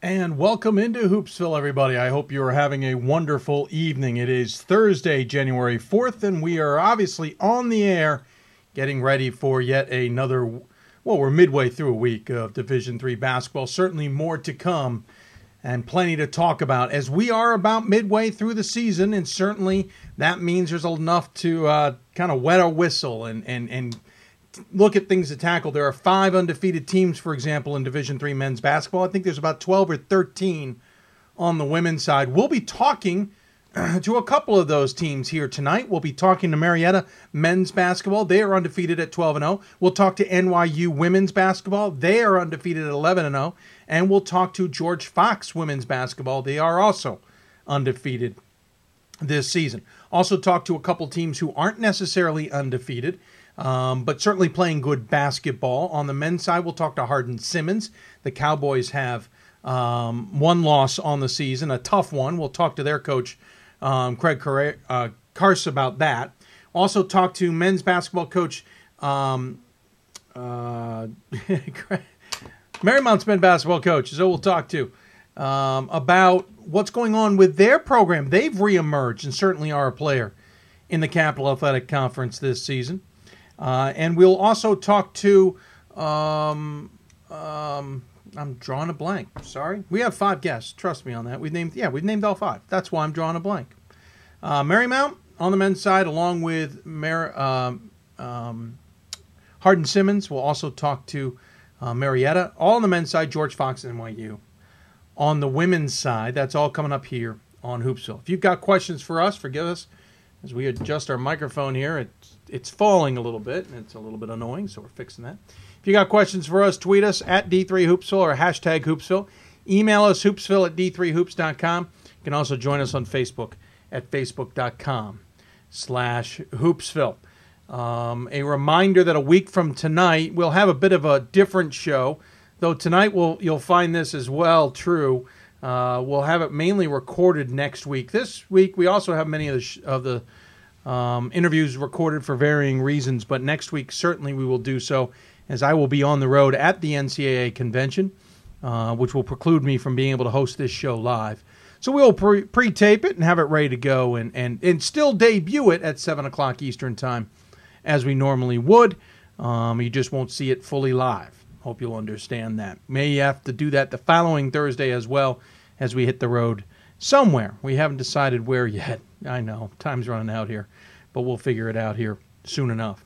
And welcome into Hoopsville, everybody. I hope you are having a wonderful evening. It is Thursday, January 4th, and we are obviously on the air getting ready for yet another, well, we're midway through a week of Division Three basketball. Certainly more to come and plenty to talk about as we are about midway through the season, and certainly that means there's enough to uh, kind of wet a whistle and, and, and look at things to tackle. There are five undefeated teams, for example, in Division Three men's basketball. I think there's about 12 or 13 on the women's side. We'll be talking to a couple of those teams here tonight. We'll be talking to Marietta men's basketball. They are undefeated at 12 and 0. We'll talk to NYU women's basketball. They are undefeated at 11 and 0. And we'll talk to George Fox women's basketball. They are also undefeated this season. Also talk to a couple teams who aren't necessarily undefeated um, but certainly playing good basketball. On the men's side, we'll talk to Hardin Simmons. The Cowboys have um, one loss on the season, a tough one. We'll talk to their coach, um, Craig Car- uh, about that. Also, talk to men's basketball coach um, uh, Marymount's men's basketball coach. So we'll talk to um, about what's going on with their program. They've reemerged and certainly are a player in the Capital Athletic Conference this season. Uh, and we'll also talk to. Um, um, I'm drawing a blank. Sorry, we have five guests. Trust me on that. We've named yeah, we've named all five. That's why I'm drawing a blank. Uh, Marymount on the men's side, along with Mar- um, um, Hardin Simmons. We'll also talk to uh, Marietta. All on the men's side, George Fox and NYU. On the women's side, that's all coming up here on Hoopsville. If you've got questions for us, forgive us as we adjust our microphone here. It's it's falling a little bit, and it's a little bit annoying, so we're fixing that. If you got questions for us, tweet us at D3Hoopsville or hashtag Hoopsville. Email us hoopsville at d3hoops.com. You can also join us on Facebook at facebook.com slash hoopsville. Um, a reminder that a week from tonight, we'll have a bit of a different show, though tonight we'll, you'll find this as well true. Uh, we'll have it mainly recorded next week. This week, we also have many of the, sh- of the um, interviews recorded for varying reasons, but next week certainly we will do so, as I will be on the road at the NCAA convention, uh, which will preclude me from being able to host this show live. So we'll pre tape it and have it ready to go and, and, and still debut it at 7 o'clock Eastern Time as we normally would. Um, you just won't see it fully live. Hope you'll understand that. May have to do that the following Thursday as well as we hit the road somewhere. We haven't decided where yet. I know, time's running out here, but we'll figure it out here soon enough.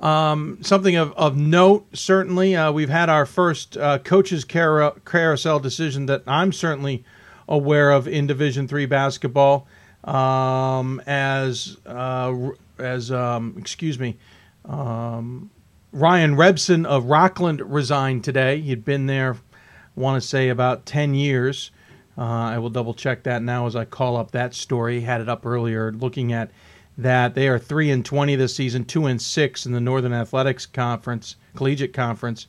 Um, something of, of note, certainly, uh, we've had our first uh, coaches carousel decision that I'm certainly aware of in Division Three basketball. Um, as uh, as um, excuse me, um, Ryan Rebson of Rockford resigned today. He'd been there, I want to say, about ten years. Uh, I will double check that now as I call up that story. Had it up earlier, looking at that they are three and twenty this season, two and six in the Northern Athletics Conference, Collegiate Conference,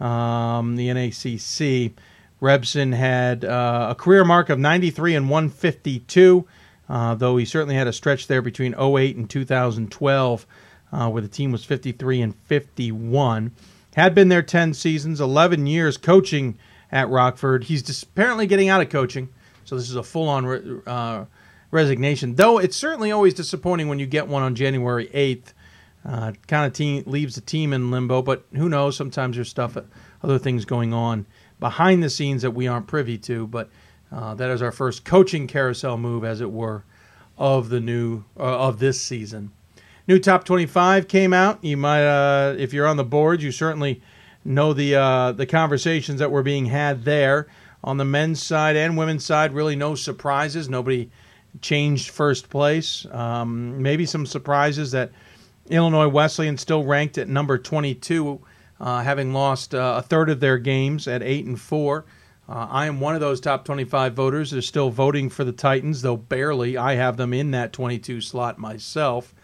um, the NACC. Rebson had uh, a career mark of 93 and 152, uh, though he certainly had a stretch there between 08 and 2012, uh, where the team was 53 and 51. Had been there 10 seasons, 11 years coaching at Rockford. He's just apparently getting out of coaching, so this is a full-on re- uh, resignation. Though it's certainly always disappointing when you get one on January eighth. Uh, kind of team leaves the team in limbo, but who knows? Sometimes there's stuff, other things going on behind the scenes that we aren't privy to. But uh, that is our first coaching carousel move, as it were, of the new uh, of this season. New top 25 came out. You might, uh, if you're on the board, you certainly know the uh, the conversations that were being had there on the men's side and women's side. Really, no surprises. Nobody changed first place. Um, maybe some surprises that Illinois Wesleyan still ranked at number 22, uh, having lost uh, a third of their games at eight and four. Uh, I am one of those top 25 voters that are still voting for the Titans, though barely. I have them in that 22 slot myself.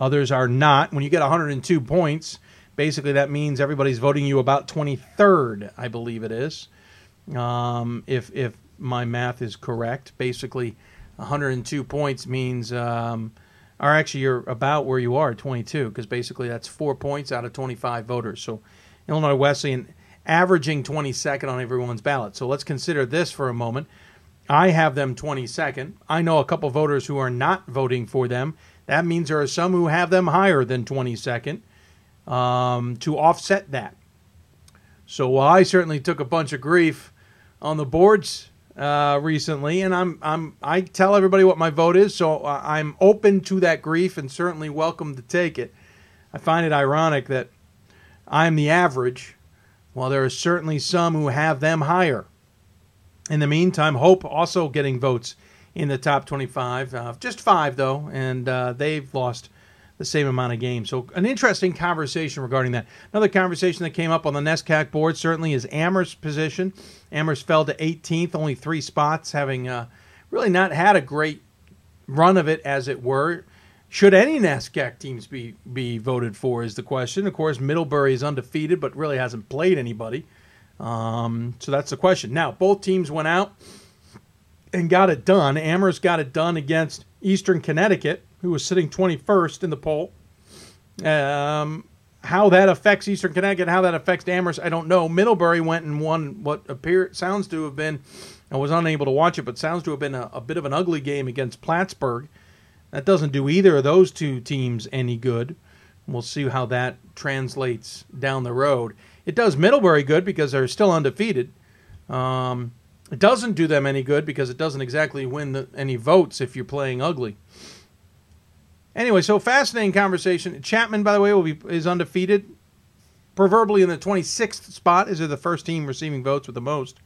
Others are not. When you get 102 points, basically that means everybody's voting you about 23rd, I believe it is. Um, if if my math is correct, basically 102 points means, um, or actually you're about where you are, 22, because basically that's four points out of 25 voters. So Illinois Wesleyan averaging 22nd on everyone's ballot. So let's consider this for a moment. I have them 22nd. I know a couple voters who are not voting for them. That means there are some who have them higher than 22nd um, to offset that. So I certainly took a bunch of grief on the boards uh, recently, and I'm I'm I tell everybody what my vote is, so uh, I'm open to that grief and certainly welcome to take it. I find it ironic that I'm the average, while there are certainly some who have them higher. In the meantime, Hope also getting votes in the top 25, uh, just five though, and uh, they've lost the same amount of games. So, an interesting conversation regarding that. Another conversation that came up on the NESCAC board certainly is Amherst's position. Amherst fell to 18th, only three spots, having uh, really not had a great run of it, as it were. Should any NESCAC teams be be voted for? Is the question. Of course, Middlebury is undefeated, but really hasn't played anybody. Um, so that's the question. Now, both teams went out and got it done. Amherst got it done against Eastern Connecticut who was sitting 21st in the poll. Um, how that affects Eastern Connecticut, how that affects Amherst, I don't know. Middlebury went and won what appear sounds to have been. I was unable to watch it, but sounds to have been a, a bit of an ugly game against Plattsburgh. That doesn't do either of those two teams any good. We'll see how that translates down the road. It does Middlebury good because they're still undefeated. Um, it doesn't do them any good because it doesn't exactly win the, any votes if you're playing ugly. Anyway, so fascinating conversation. Chapman, by the way, will be is undefeated, proverbially in the 26th spot. Is the first team receiving votes with the most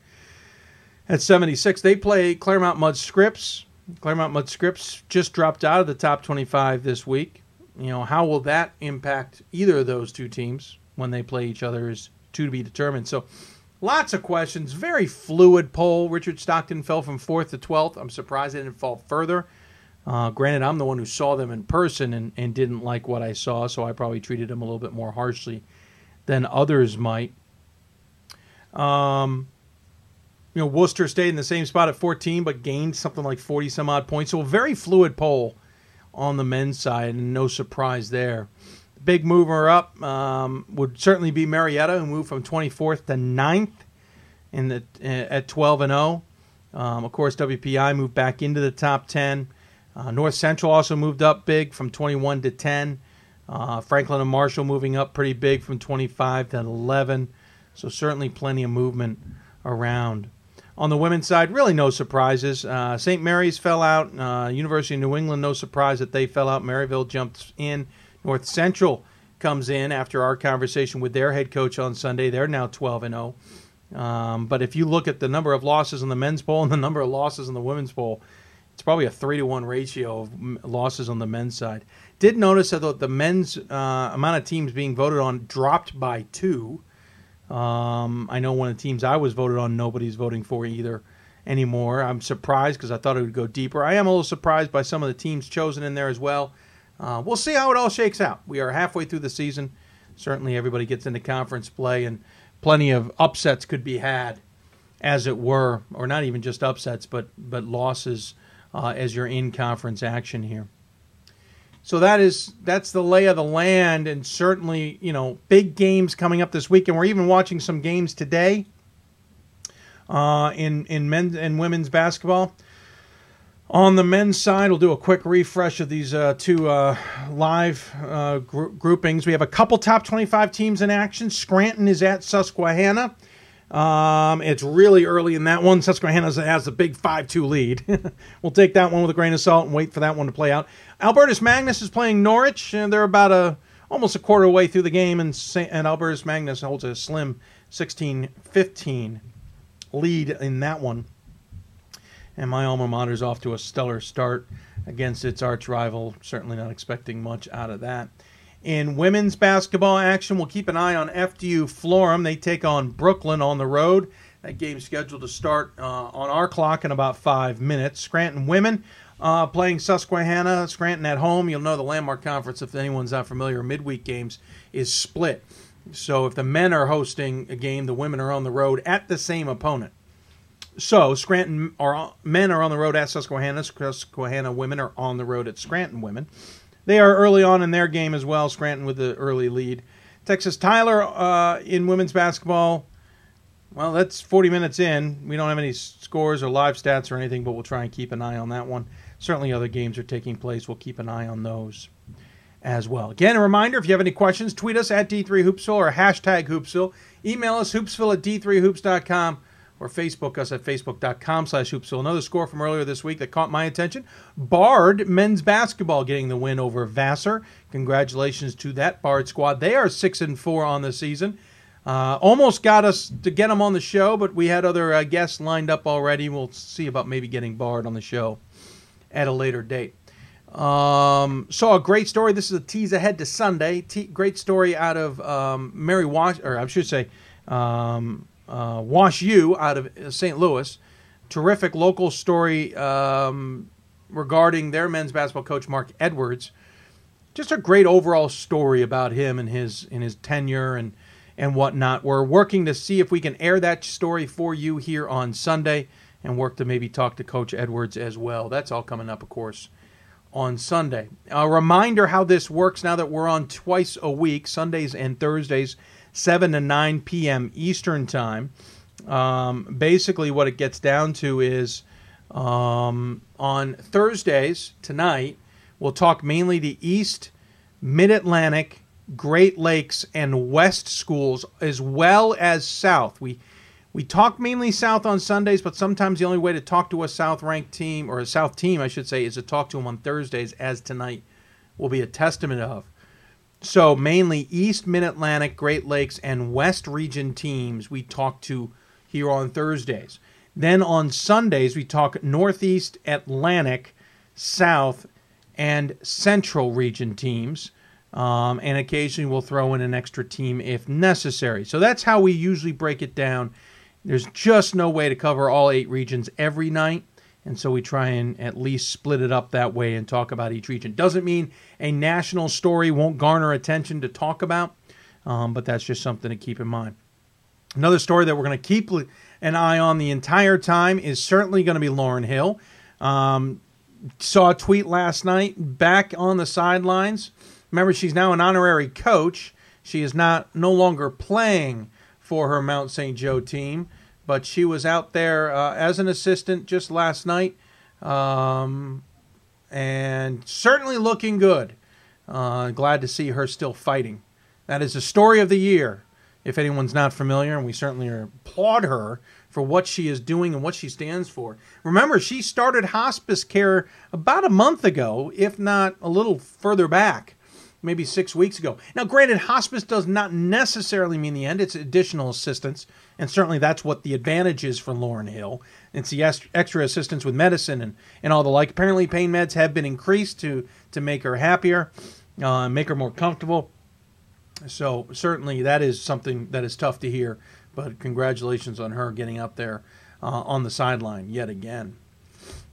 at 76. They play Claremont Mudd Scripps. Claremont Mudd Scripps just dropped out of the top 25 this week. You know, how will that impact either of those two teams when they play each other is to be determined. So, lots of questions. Very fluid poll. Richard Stockton fell from fourth to 12th. I'm surprised they didn't fall further. Uh, granted, I'm the one who saw them in person and, and didn't like what I saw, so I probably treated them a little bit more harshly than others might. Um, you know, Worcester stayed in the same spot at 14, but gained something like 40 some odd points. So a very fluid poll on the men's side, and no surprise there. Big mover up um, would certainly be Marietta, who moved from 24th to 9th in the at 12 and 0. Um, of course, WPI moved back into the top 10. Uh, North Central also moved up big from 21 to 10. Uh, Franklin and Marshall moving up pretty big from 25 to 11. So certainly plenty of movement around. On the women's side, really no surprises. Uh, St. Mary's fell out. Uh, University of New England, no surprise that they fell out. Maryville jumps in. North Central comes in after our conversation with their head coach on Sunday. They're now 12 and 0. Um, but if you look at the number of losses in the men's poll and the number of losses in the women's poll, it's probably a three to one ratio of losses on the men's side. Did notice that the men's uh, amount of teams being voted on dropped by two. Um, I know one of the teams I was voted on, nobody's voting for either anymore. I'm surprised because I thought it would go deeper. I am a little surprised by some of the teams chosen in there as well. Uh, we'll see how it all shakes out. We are halfway through the season. Certainly, everybody gets into conference play, and plenty of upsets could be had, as it were, or not even just upsets, but but losses uh, as your in conference action here. So that is that's the lay of the land, and certainly you know big games coming up this week, and we're even watching some games today uh, in in men's and women's basketball. On the men's side, we'll do a quick refresh of these uh, two uh, live uh, gr- groupings. We have a couple top 25 teams in action. Scranton is at Susquehanna. Um, it's really early in that one. Susquehanna has the big 5 2 lead. we'll take that one with a grain of salt and wait for that one to play out. Albertus Magnus is playing Norwich, and they're about a almost a quarter way through the game, and, and Albertus Magnus holds a slim 16 15 lead in that one. And my alma mater is off to a stellar start against its arch rival. Certainly not expecting much out of that. In women's basketball action, we'll keep an eye on FDU Florham. They take on Brooklyn on the road. That game's scheduled to start uh, on our clock in about five minutes. Scranton women uh, playing Susquehanna. Scranton at home. You'll know the Landmark Conference, if anyone's not familiar, midweek games is split. So if the men are hosting a game, the women are on the road at the same opponent. So Scranton are men are on the road at Susquehanna. Susquehanna women are on the road at Scranton women. They are early on in their game as well. Scranton with the early lead. Texas Tyler uh, in women's basketball Well, that's 40 minutes in. We don't have any scores or live stats or anything, but we'll try and keep an eye on that one. Certainly, other games are taking place. We'll keep an eye on those as well. Again, a reminder if you have any questions, tweet us at D3Hoopsville or hashtag Hoopsville. Email us, hoopsville at D3Hoops.com or Facebook us at Facebook.com slash Hoopsville. Another score from earlier this week that caught my attention. Bard men's basketball getting the win over Vassar. Congratulations to that Bard squad. They are 6 and 4 on the season. Uh, almost got us to get them on the show, but we had other uh, guests lined up already. We'll see about maybe getting Bard on the show at a later date. Um, saw a great story. This is a tease ahead to Sunday. Great story out of um, Mary Wash, or I should say, um, uh, Wash U out of uh, St. Louis. Terrific local story um, regarding their men's basketball coach Mark Edwards. Just a great overall story about him and his and his tenure and and whatnot. We're working to see if we can air that story for you here on Sunday and work to maybe talk to Coach Edwards as well. That's all coming up, of course, on Sunday. A reminder how this works now that we're on twice a week, Sundays and Thursdays, 7 to 9 p.m. Eastern Time. Um, basically, what it gets down to is um, on Thursdays tonight, we'll talk mainly the East, Mid Atlantic, Great Lakes, and West schools, as well as South. We we talk mainly South on Sundays, but sometimes the only way to talk to a South ranked team, or a South team, I should say, is to talk to them on Thursdays, as tonight will be a testament of. So, mainly East, Mid Atlantic, Great Lakes, and West region teams we talk to here on Thursdays. Then on Sundays, we talk Northeast, Atlantic, South, and Central region teams. Um, and occasionally we'll throw in an extra team if necessary. So that's how we usually break it down there's just no way to cover all eight regions every night. And so we try and at least split it up that way and talk about each region. Doesn't mean a national story won't garner attention to talk about, um, but that's just something to keep in mind. Another story that we're going to keep an eye on the entire time is certainly going to be Lauren Hill. Um, saw a tweet last night back on the sidelines. Remember, she's now an honorary coach. She is not no longer playing for her Mount St. Joe team, but she was out there uh, as an assistant just last night, um, and certainly looking good. Uh, glad to see her still fighting. That is the story of the year. If anyone's not familiar, and we certainly applaud her for what she is doing and what she stands for. Remember, she started hospice care about a month ago, if not a little further back maybe six weeks ago. Now, granted, hospice does not necessarily mean the end, it's additional assistance. And certainly that's what the advantage is for Lauren Hill. It's the extra assistance with medicine and, and all the like. Apparently, pain meds have been increased to, to make her happier, uh, make her more comfortable. So, certainly, that is something that is tough to hear. But congratulations on her getting up there uh, on the sideline yet again.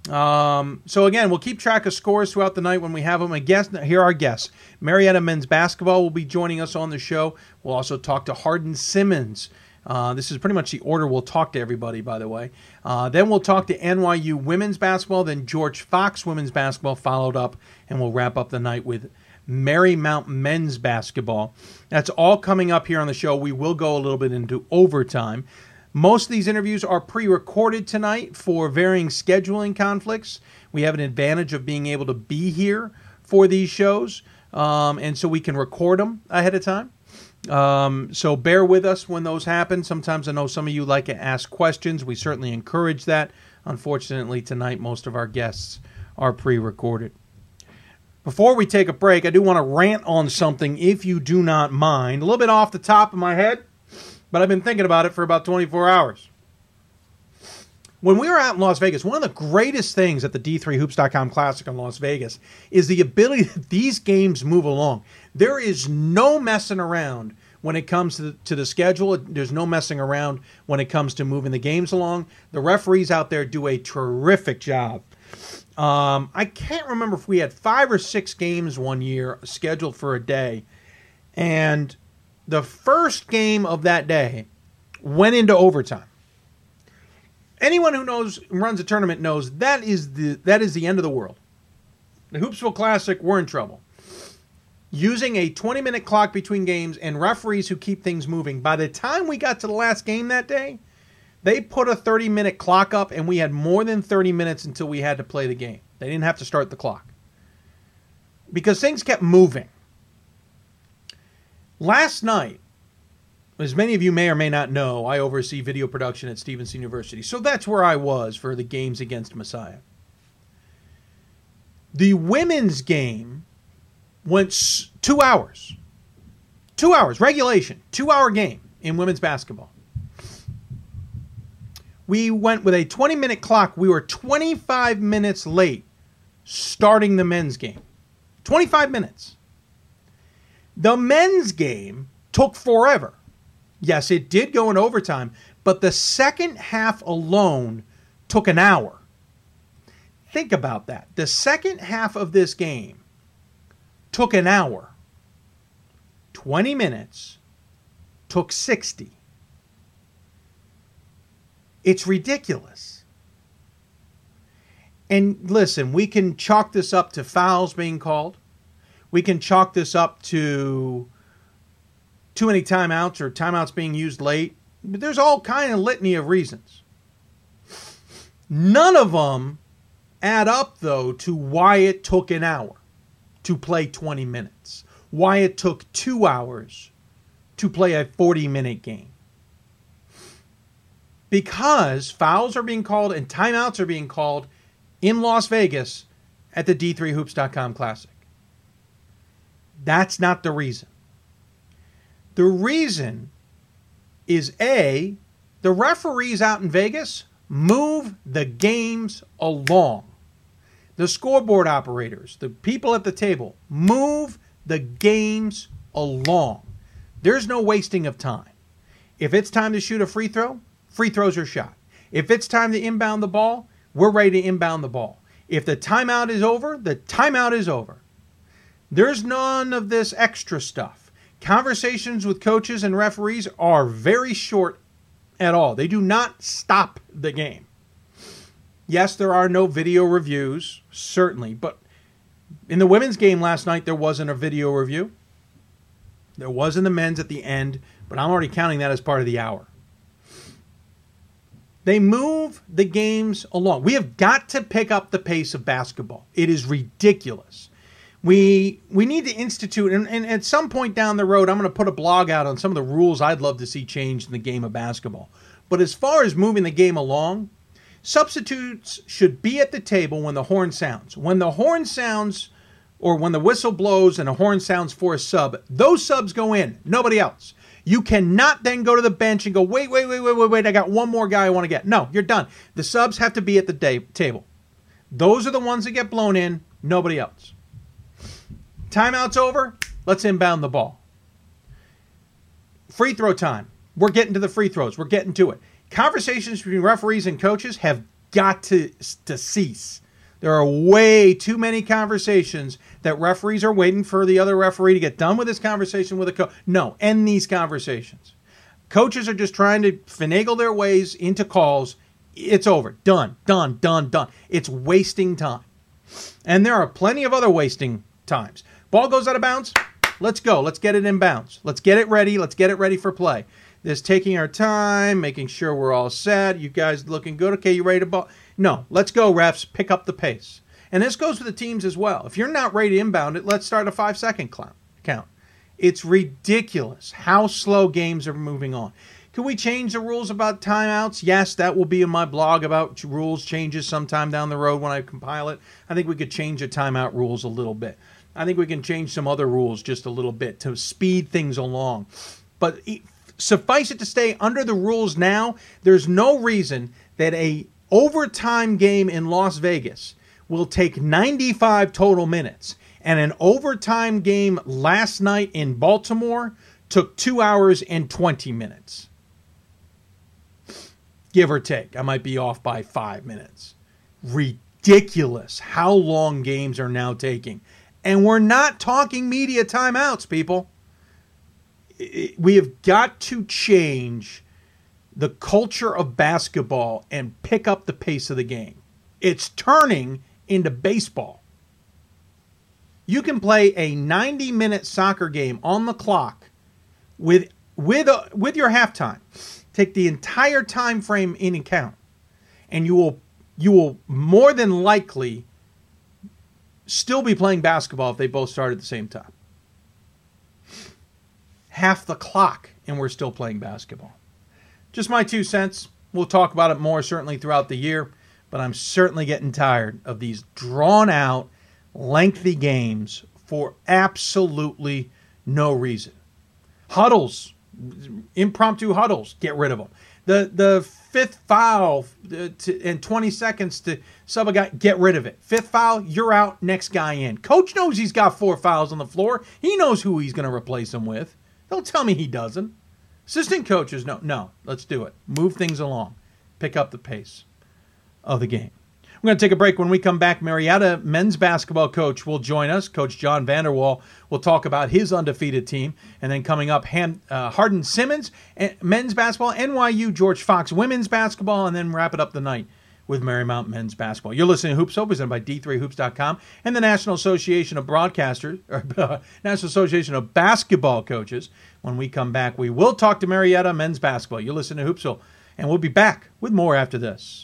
Um, so again, we'll keep track of scores throughout the night when we have them. A guest here are our guests. Marietta men's basketball will be joining us on the show. We'll also talk to Hardin Simmons. Uh, this is pretty much the order we'll talk to everybody, by the way. Uh, then we'll talk to NYU women's basketball. Then George Fox women's basketball followed up, and we'll wrap up the night with Marymount men's basketball. That's all coming up here on the show. We will go a little bit into overtime. Most of these interviews are pre recorded tonight for varying scheduling conflicts. We have an advantage of being able to be here for these shows, um, and so we can record them ahead of time. Um, so bear with us when those happen. Sometimes I know some of you like to ask questions. We certainly encourage that. Unfortunately, tonight most of our guests are pre recorded. Before we take a break, I do want to rant on something if you do not mind. A little bit off the top of my head but I've been thinking about it for about 24 hours. When we were out in Las Vegas, one of the greatest things at the D3Hoops.com Classic in Las Vegas is the ability that these games move along. There is no messing around when it comes to the, to the schedule. There's no messing around when it comes to moving the games along. The referees out there do a terrific job. Um, I can't remember if we had five or six games one year scheduled for a day, and the first game of that day went into overtime. Anyone who knows runs a tournament knows that is the that is the end of the world. The Hoopsville Classic, we're in trouble. Using a 20 minute clock between games and referees who keep things moving. By the time we got to the last game that day, They put a 30 minute clock up, and we had more than 30 minutes until we had to play the game. They didn't have to start the clock because things kept moving. Last night, as many of you may or may not know, I oversee video production at Stevenson University. So that's where I was for the games against Messiah. The women's game went two hours. Two hours, regulation, two hour game in women's basketball. We went with a 20 minute clock. We were 25 minutes late starting the men's game. 25 minutes. The men's game took forever. Yes, it did go in overtime, but the second half alone took an hour. Think about that. The second half of this game took an hour. 20 minutes took 60. It's ridiculous. And listen, we can chalk this up to fouls being called. We can chalk this up to too many timeouts or timeouts being used late. But there's all kind of litany of reasons. None of them add up though to why it took an hour to play 20 minutes. Why it took 2 hours to play a 40 minute game. Because fouls are being called and timeouts are being called in Las Vegas at the D3Hoops.com Classic. That's not the reason. The reason is A, the referees out in Vegas move the games along. The scoreboard operators, the people at the table, move the games along. There's no wasting of time. If it's time to shoot a free throw, free throws are shot. If it's time to inbound the ball, we're ready to inbound the ball. If the timeout is over, the timeout is over. There's none of this extra stuff. Conversations with coaches and referees are very short at all. They do not stop the game. Yes, there are no video reviews, certainly, but in the women's game last night, there wasn't a video review. There was in the men's at the end, but I'm already counting that as part of the hour. They move the games along. We have got to pick up the pace of basketball. It is ridiculous we we need to institute and, and at some point down the road i'm going to put a blog out on some of the rules i'd love to see changed in the game of basketball. But as far as moving the game along substitutes should be at the table when the horn sounds. When the horn sounds or when the whistle blows and a horn sounds for a sub those subs go in nobody else. You cannot then go to the bench and go wait wait wait wait wait wait i got one more guy i want to get. No you're done. The subs have to be at the day- table. Those are the ones that get blown in nobody else Timeout's over. Let's inbound the ball. Free throw time. We're getting to the free throws. We're getting to it. Conversations between referees and coaches have got to, to cease. There are way too many conversations that referees are waiting for the other referee to get done with this conversation with a coach. No, end these conversations. Coaches are just trying to finagle their ways into calls. It's over. Done, done, done, done. It's wasting time. And there are plenty of other wasting times. Ball goes out of bounds. Let's go. Let's get it in bounds. Let's get it ready. Let's get it ready for play. This taking our time, making sure we're all set. You guys looking good? Okay, you ready to ball? No, let's go, refs. Pick up the pace. And this goes for the teams as well. If you're not ready to inbound it, let's start a five second count. It's ridiculous how slow games are moving on. Can we change the rules about timeouts? Yes, that will be in my blog about rules changes sometime down the road when I compile it. I think we could change the timeout rules a little bit. I think we can change some other rules just a little bit to speed things along. But suffice it to stay under the rules now, there's no reason that a overtime game in Las Vegas will take 95 total minutes and an overtime game last night in Baltimore took 2 hours and 20 minutes. Give or take. I might be off by 5 minutes. Ridiculous how long games are now taking. And we're not talking media timeouts, people. We have got to change the culture of basketball and pick up the pace of the game. It's turning into baseball. You can play a 90 minute soccer game on the clock with with a, with your halftime Take the entire time frame in account, and you will you will more than likely still be playing basketball if they both start at the same time. Half the clock, and we're still playing basketball. Just my two cents. We'll talk about it more certainly throughout the year, but I'm certainly getting tired of these drawn out, lengthy games for absolutely no reason. Huddles, impromptu huddles, get rid of them. The the fifth foul uh, to, in 20 seconds to sub a guy, get rid of it. Fifth foul, you're out, next guy in. Coach knows he's got four fouls on the floor. He knows who he's going to replace him with. Don't tell me he doesn't. Assistant coaches, no, no, let's do it. Move things along, pick up the pace of the game. We're going to take a break. When we come back, Marietta men's basketball coach will join us. Coach John Vanderwall will talk about his undefeated team. And then coming up, Ham, uh, Hardin Simmons, men's basketball, NYU George Fox women's basketball, and then wrap it up the night with Marymount men's basketball. You're listening to Hoopsville, presented by D3Hoops.com and the National Association of Broadcasters, or uh, National Association of Basketball Coaches. When we come back, we will talk to Marietta men's basketball. You're listening to Hoopsville, and we'll be back with more after this.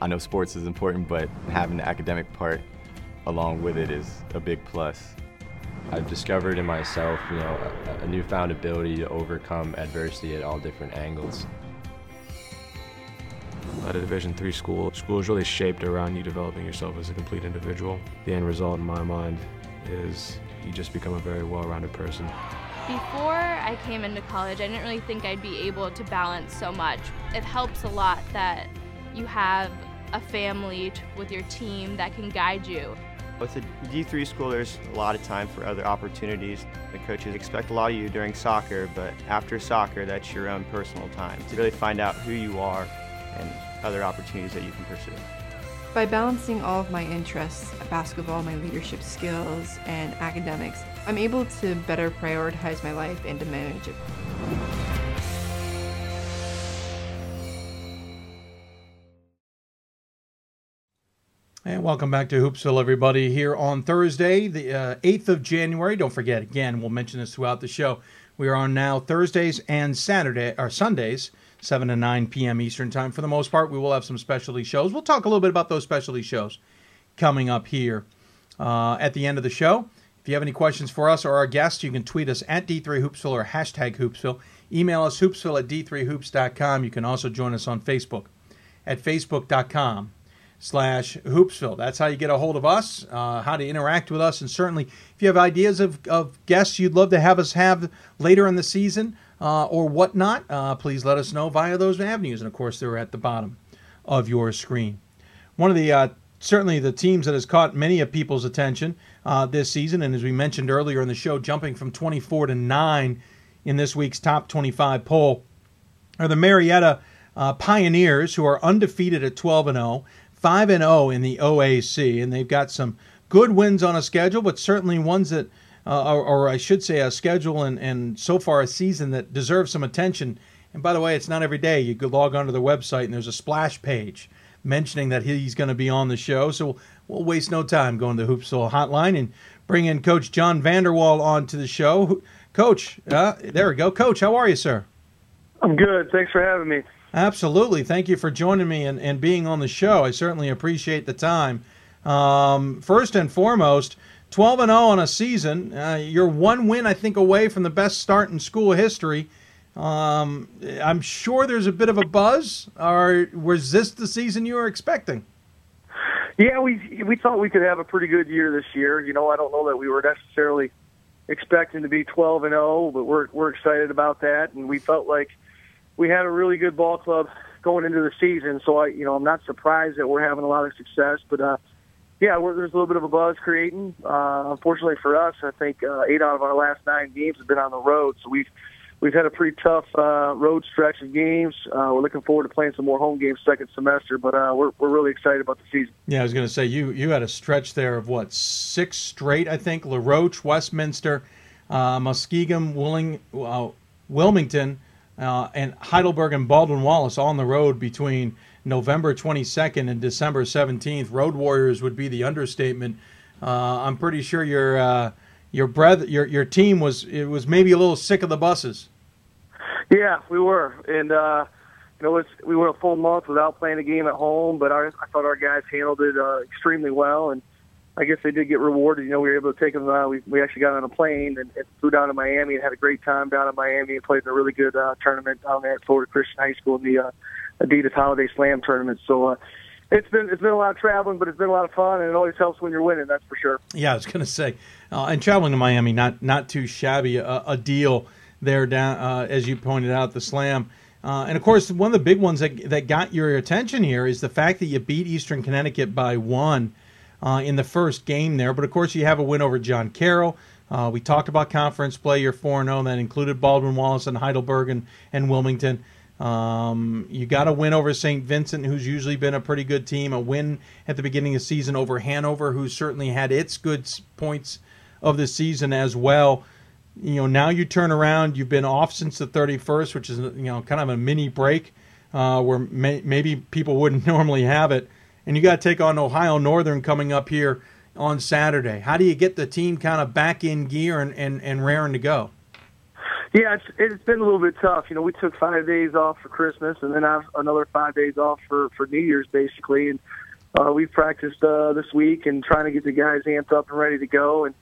I know sports is important, but having the academic part along with it is a big plus. I've discovered in myself, you know, a, a newfound ability to overcome adversity at all different angles. At a Division three school, school is really shaped around you developing yourself as a complete individual. The end result, in my mind, is you just become a very well-rounded person. Before I came into college, I didn't really think I'd be able to balance so much. It helps a lot that you have a family with your team that can guide you. With a D3 school, there's a lot of time for other opportunities. The coaches expect a lot of you during soccer, but after soccer, that's your own personal time to really find out who you are and other opportunities that you can pursue. By balancing all of my interests, basketball, my leadership skills, and academics, I'm able to better prioritize my life and to manage it. And welcome back to Hoopsville, everybody, here on Thursday, the uh, 8th of January. Don't forget, again, we'll mention this throughout the show. We are on now Thursdays and Saturday, or Sundays, 7 to 9 p.m. Eastern Time. For the most part, we will have some specialty shows. We'll talk a little bit about those specialty shows coming up here uh, at the end of the show. If you have any questions for us or our guests, you can tweet us at D3Hoopsville or hashtag Hoopsville. Email us hoopsville at d3hoops.com. You can also join us on Facebook at facebook.com slash hoopsville. That's how you get a hold of us, uh, how to interact with us, and certainly if you have ideas of, of guests you'd love to have us have later in the season uh, or whatnot, uh, please let us know via those avenues. And of course, they're at the bottom of your screen. One of the uh, certainly the teams that has caught many of people's attention uh, this season. And as we mentioned earlier in the show, jumping from 24 to 9 in this week's top 25 poll are the Marietta uh, Pioneers, who are undefeated at 12 and 0, 5 and 0 in the OAC. And they've got some good wins on a schedule, but certainly ones that, uh, or, or, I should say, a schedule and, and so far a season that deserves some attention. And by the way, it's not every day. You could log onto the website and there's a splash page mentioning that he's going to be on the show. So we'll waste no time going to Hoopsville Hotline and bring in Coach John Vanderwall onto the show. Coach, uh, there we go. Coach, how are you, sir? I'm good. Thanks for having me. Absolutely. Thank you for joining me and, and being on the show. I certainly appreciate the time. Um, first and foremost, 12 and 0 on a season. Uh, you're one win, I think, away from the best start in school history. Um, I'm sure there's a bit of a buzz. Or was this the season you were expecting? Yeah, we we thought we could have a pretty good year this year. You know, I don't know that we were necessarily expecting to be 12 and 0, but we're we're excited about that, and we felt like we had a really good ball club going into the season. So I, you know, I'm not surprised that we're having a lot of success, but uh, yeah, there's a little bit of a buzz creating. Uh, unfortunately for us, I think uh, eight out of our last nine games have been on the road, so we've we've had a pretty tough uh, road stretch of games. Uh, we're looking forward to playing some more home games second semester, but uh, we're we're really excited about the season. Yeah, I was going to say you you had a stretch there of what six straight, I think. LaRoche, Westminster, uh, Muskingum, Wheeling, uh, Wilmington, uh, and Heidelberg and Baldwin Wallace all on the road between November 22nd and December 17th. Road Warriors would be the understatement. I'm pretty sure your uh, your brother, your your team was it was maybe a little sick of the buses. Yeah, we were, and uh, you know, it's, we went a full month without playing a game at home, but our, I thought our guys handled it uh, extremely well, and I guess they did get rewarded. You know, we were able to take them. Uh, we we actually got on a plane and, and flew down to Miami and had a great time down in Miami and played in a really good uh, tournament down there at Florida Christian High School in the uh, Adidas Holiday Slam tournament. So. Uh, it's been it's been a lot of traveling, but it's been a lot of fun, and it always helps when you're winning. That's for sure. Yeah, I was going to say, uh, and traveling to Miami, not not too shabby a, a deal there. Down uh, as you pointed out, the Slam, uh, and of course, one of the big ones that that got your attention here is the fact that you beat Eastern Connecticut by one uh, in the first game there. But of course, you have a win over John Carroll. Uh, we talked about conference play. You're 4 0. That included Baldwin Wallace and Heidelberg and, and Wilmington. Um, you got a win over St. Vincent, who's usually been a pretty good team. A win at the beginning of the season over Hanover, who's certainly had its good points of the season as well. You know, now you turn around. You've been off since the 31st, which is you know kind of a mini break uh, where may, maybe people wouldn't normally have it and you got to take on Ohio Northern coming up here on Saturday. How do you get the team kind of back in gear and, and, and raring to go? Yeah, it's, it's been a little bit tough. You know, we took five days off for Christmas and then have another five days off for, for New Year's, basically. And uh, we've practiced uh, this week and trying to get the guys amped up and ready to go. And,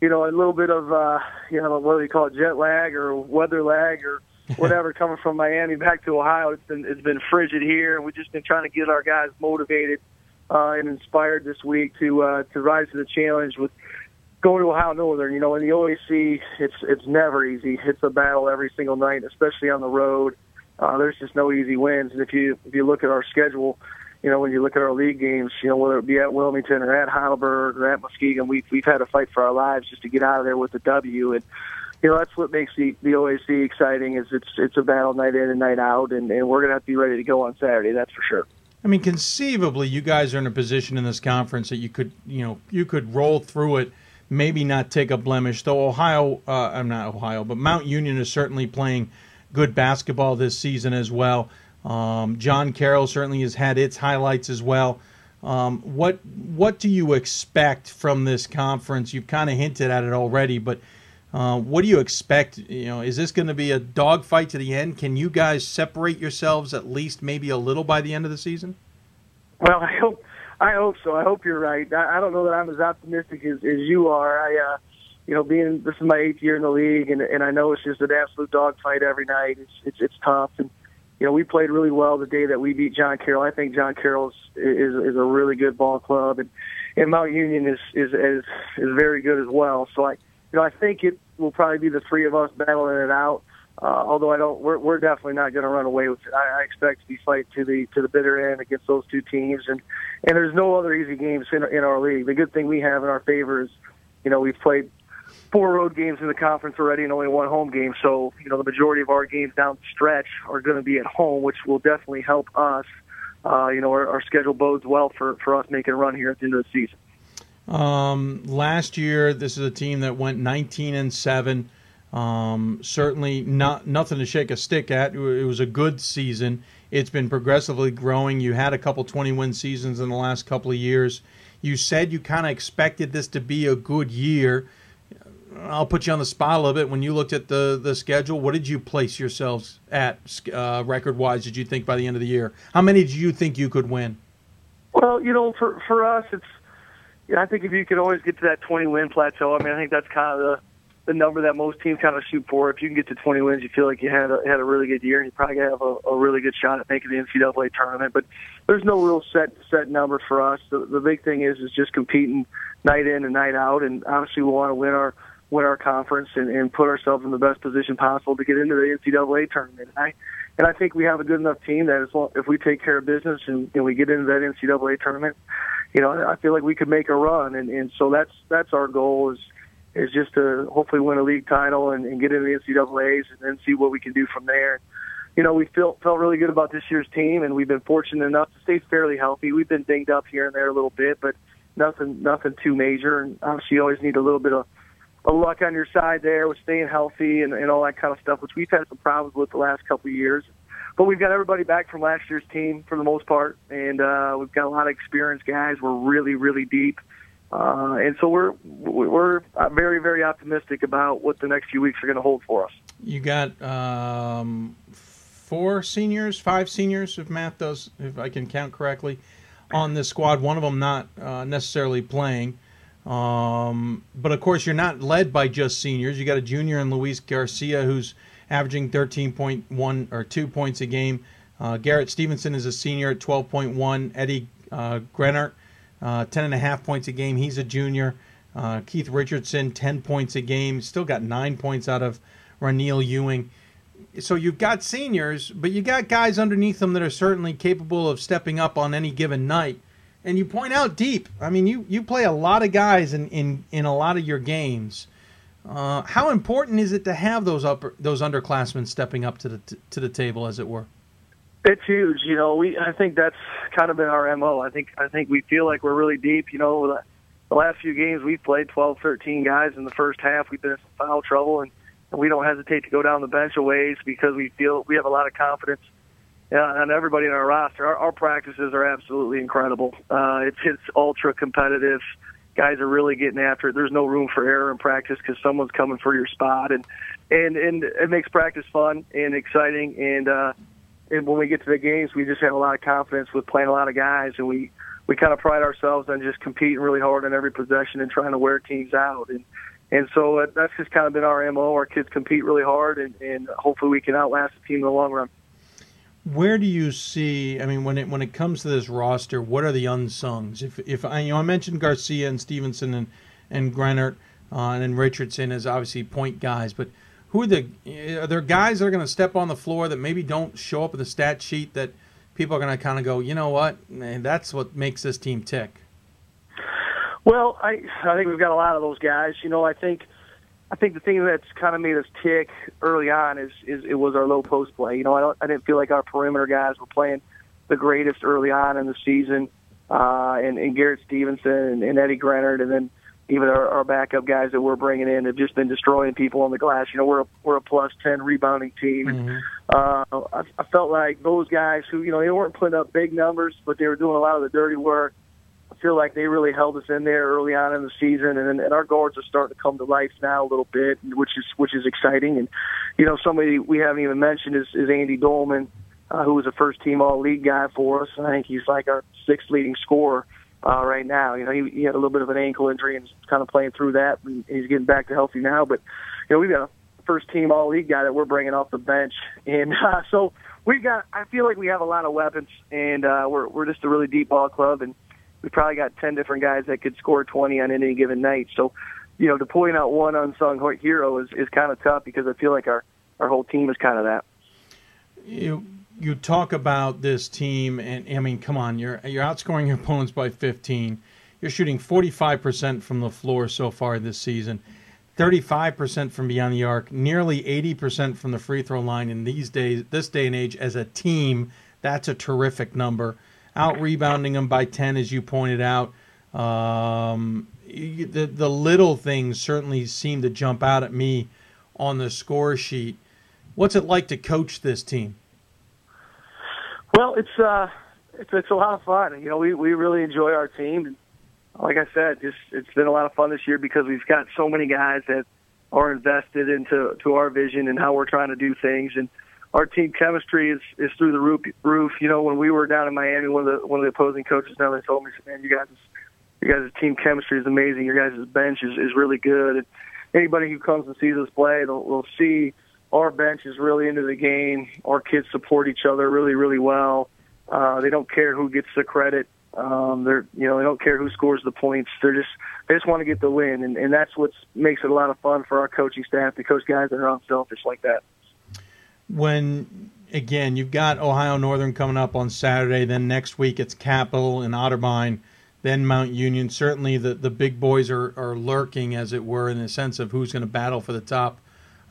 you know, a little bit of, uh, you know, what do you call it, jet lag or weather lag or whatever coming from Miami back to Ohio. It's been it's been frigid here, and we've just been trying to get our guys motivated uh, and inspired this week to uh, to rise to the challenge with going to Ohio Northern. You know, in the OAC, it's it's never easy. It's a battle every single night, especially on the road. Uh, there's just no easy wins, and if you if you look at our schedule, you know when you look at our league games, you know whether it be at Wilmington or at Heidelberg or at Muskingum, we've we've had to fight for our lives just to get out of there with the W. And you know that's what makes the the OAC exciting is it's it's a battle night in and night out, and, and we're gonna have to be ready to go on Saturday. That's for sure. I mean, conceivably, you guys are in a position in this conference that you could you know you could roll through it, maybe not take a blemish. Though Ohio, uh, I'm not Ohio, but Mount Union is certainly playing good basketball this season as well. Um, John Carroll certainly has had its highlights as well. Um, what what do you expect from this conference? You've kind of hinted at it already, but uh, what do you expect? You know, is this going to be a dogfight to the end? Can you guys separate yourselves at least maybe a little by the end of the season? Well, I hope I hope so. I hope you're right. I, I don't know that I'm as optimistic as, as you are. I, uh, you know, being this is my eighth year in the league, and and I know it's just an absolute dogfight every night. It's it's it's tough, and you know we played really well the day that we beat John Carroll. I think John Carroll is is, is a really good ball club, and and Mount Union is is is is very good as well. So I you know, I think it will probably be the three of us battling it out. Uh, although I don't, we're, we're definitely not going to run away with it. I, I expect to be fighting to the to the bitter end against those two teams, and and there's no other easy games in in our league. The good thing we have in our favor is, you know, we've played four road games in the conference already and only one home game. So you know, the majority of our games down the stretch are going to be at home, which will definitely help us. Uh, you know, our, our schedule bodes well for for us making a run here at the end of the season. Um, last year, this is a team that went 19 and seven. Um, certainly not nothing to shake a stick at. It was a good season. It's been progressively growing. You had a couple 20 win seasons in the last couple of years. You said you kind of expected this to be a good year. I'll put you on the spot a little bit. When you looked at the the schedule, what did you place yourselves at uh, record wise? Did you think by the end of the year? How many do you think you could win? Well, you know, for for us, it's yeah, I think if you could always get to that 20 win plateau, I mean, I think that's kind of the the number that most teams kind of shoot for. If you can get to 20 wins, you feel like you had a, had a really good year, and you probably have a, a really good shot at making the NCAA tournament. But there's no real set set number for us. The, the big thing is is just competing night in and night out, and obviously we want to win our win our conference and, and put ourselves in the best position possible to get into the NCAA tournament. And I and I think we have a good enough team that as long, if we take care of business and, and we get into that NCAA tournament, you know, I feel like we could make a run. And and so that's that's our goal is is just to hopefully win a league title and, and get into the NCAA's and then see what we can do from there. You know, we felt felt really good about this year's team, and we've been fortunate enough to stay fairly healthy. We've been dinged up here and there a little bit, but nothing nothing too major. And obviously, you always need a little bit of a luck on your side there with staying healthy and, and all that kind of stuff, which we've had some problems with the last couple of years. But we've got everybody back from last year's team for the most part, and uh, we've got a lot of experienced guys. We're really, really deep, and so we're we're very, very optimistic about what the next few weeks are going to hold for us. You got um, four seniors, five seniors, if math does, if I can count correctly, on this squad. One of them not uh, necessarily playing. Um, but of course, you're not led by just seniors. You got a junior in Luis Garcia who's averaging 13.1 or two points a game. Uh, Garrett Stevenson is a senior at 12.1. Eddie uh, uh, 10 and a half points a game. He's a junior. Uh, Keith Richardson, 10 points a game. Still got nine points out of Raneal Ewing. So you've got seniors, but you got guys underneath them that are certainly capable of stepping up on any given night. And you point out deep. I mean, you, you play a lot of guys in, in, in a lot of your games. Uh, how important is it to have those upper those underclassmen stepping up to the t- to the table, as it were? It's huge. You know, we I think that's kind of been our mo. I think I think we feel like we're really deep. You know, the, the last few games we've played 12, 13 guys in the first half. We've been in some foul trouble, and, and we don't hesitate to go down the bench a ways because we feel we have a lot of confidence yeah, and everybody in our roster. Our, our practices are absolutely incredible. Uh, it's it's ultra competitive. Guys are really getting after it. There's no room for error in practice because someone's coming for your spot, and and and it makes practice fun and exciting. And uh, and when we get to the games, we just have a lot of confidence with playing a lot of guys, and we we kind of pride ourselves on just competing really hard on every possession and trying to wear teams out. And and so that's just kind of been our mo. Our kids compete really hard, and, and hopefully we can outlast the team in the long run. Where do you see? I mean, when it when it comes to this roster, what are the unsungs? If if I you know I mentioned Garcia and Stevenson and and Grenert uh, and Richardson as obviously point guys, but who are the are there guys that are going to step on the floor that maybe don't show up in the stat sheet that people are going to kind of go, you know what, Man, that's what makes this team tick. Well, I I think we've got a lot of those guys. You know, I think I think the thing that's kind of made us tick early on is, is it was our low post play. You know, I don't I didn't feel like our perimeter guys were playing the greatest early on in the season. Uh, and, and Garrett Stevenson and, and Eddie Grenard, and then even our, our backup guys that we're bringing in have just been destroying people on the glass. You know, we're a, we're a plus ten rebounding team. Mm-hmm. Uh, I, I felt like those guys who you know they weren't putting up big numbers, but they were doing a lot of the dirty work I feel like they really held us in there early on in the season, and, and our guards are starting to come to life now a little bit, which is which is exciting. And you know, somebody we haven't even mentioned is, is Andy Dolman, uh, who was a first team All League guy for us. I think he's like our sixth leading scorer uh, right now. You know, he, he had a little bit of an ankle injury and kind of playing through that, and he's getting back to healthy now. But you know, we've got a first team All League guy that we're bringing off the bench, and uh, so we've got. I feel like we have a lot of weapons, and uh, we're we're just a really deep ball club, and we probably got 10 different guys that could score 20 on any given night. So, you know, to point out one unsung hero is, is kind of tough because I feel like our, our whole team is kind of that. You you talk about this team, and I mean, come on, you're you're outscoring your opponents by 15. You're shooting 45% from the floor so far this season, 35% from beyond the arc, nearly 80% from the free throw line. In these days, this day and age, as a team, that's a terrific number out rebounding them by 10, as you pointed out. Um, the, the little things certainly seem to jump out at me on the score sheet. What's it like to coach this team? Well, it's uh, it's, it's a lot of fun. You know, we we really enjoy our team. Like I said, just it's been a lot of fun this year because we've got so many guys that are invested into to our vision and how we're trying to do things. And our team chemistry is is through the roof. Roof. You know, when we were down in Miami, one of the one of the opposing coaches down there told me, "Man, you guys, you guys' team chemistry is amazing. Your guys' bench is is really good." And anybody who comes and sees us play, they'll, they'll see our bench is really into the game. Our kids support each other really, really well. Uh, they don't care who gets the credit. Um, they're, you know, they don't care who scores the points. They're just, they just want to get the win, and, and that's what makes it a lot of fun for our coaching staff coach guys are unselfish like that. When again, you've got Ohio Northern coming up on Saturday. Then next week it's Capital and Otterbein, then Mount Union. Certainly, the the big boys are are lurking, as it were, in the sense of who's going to battle for the top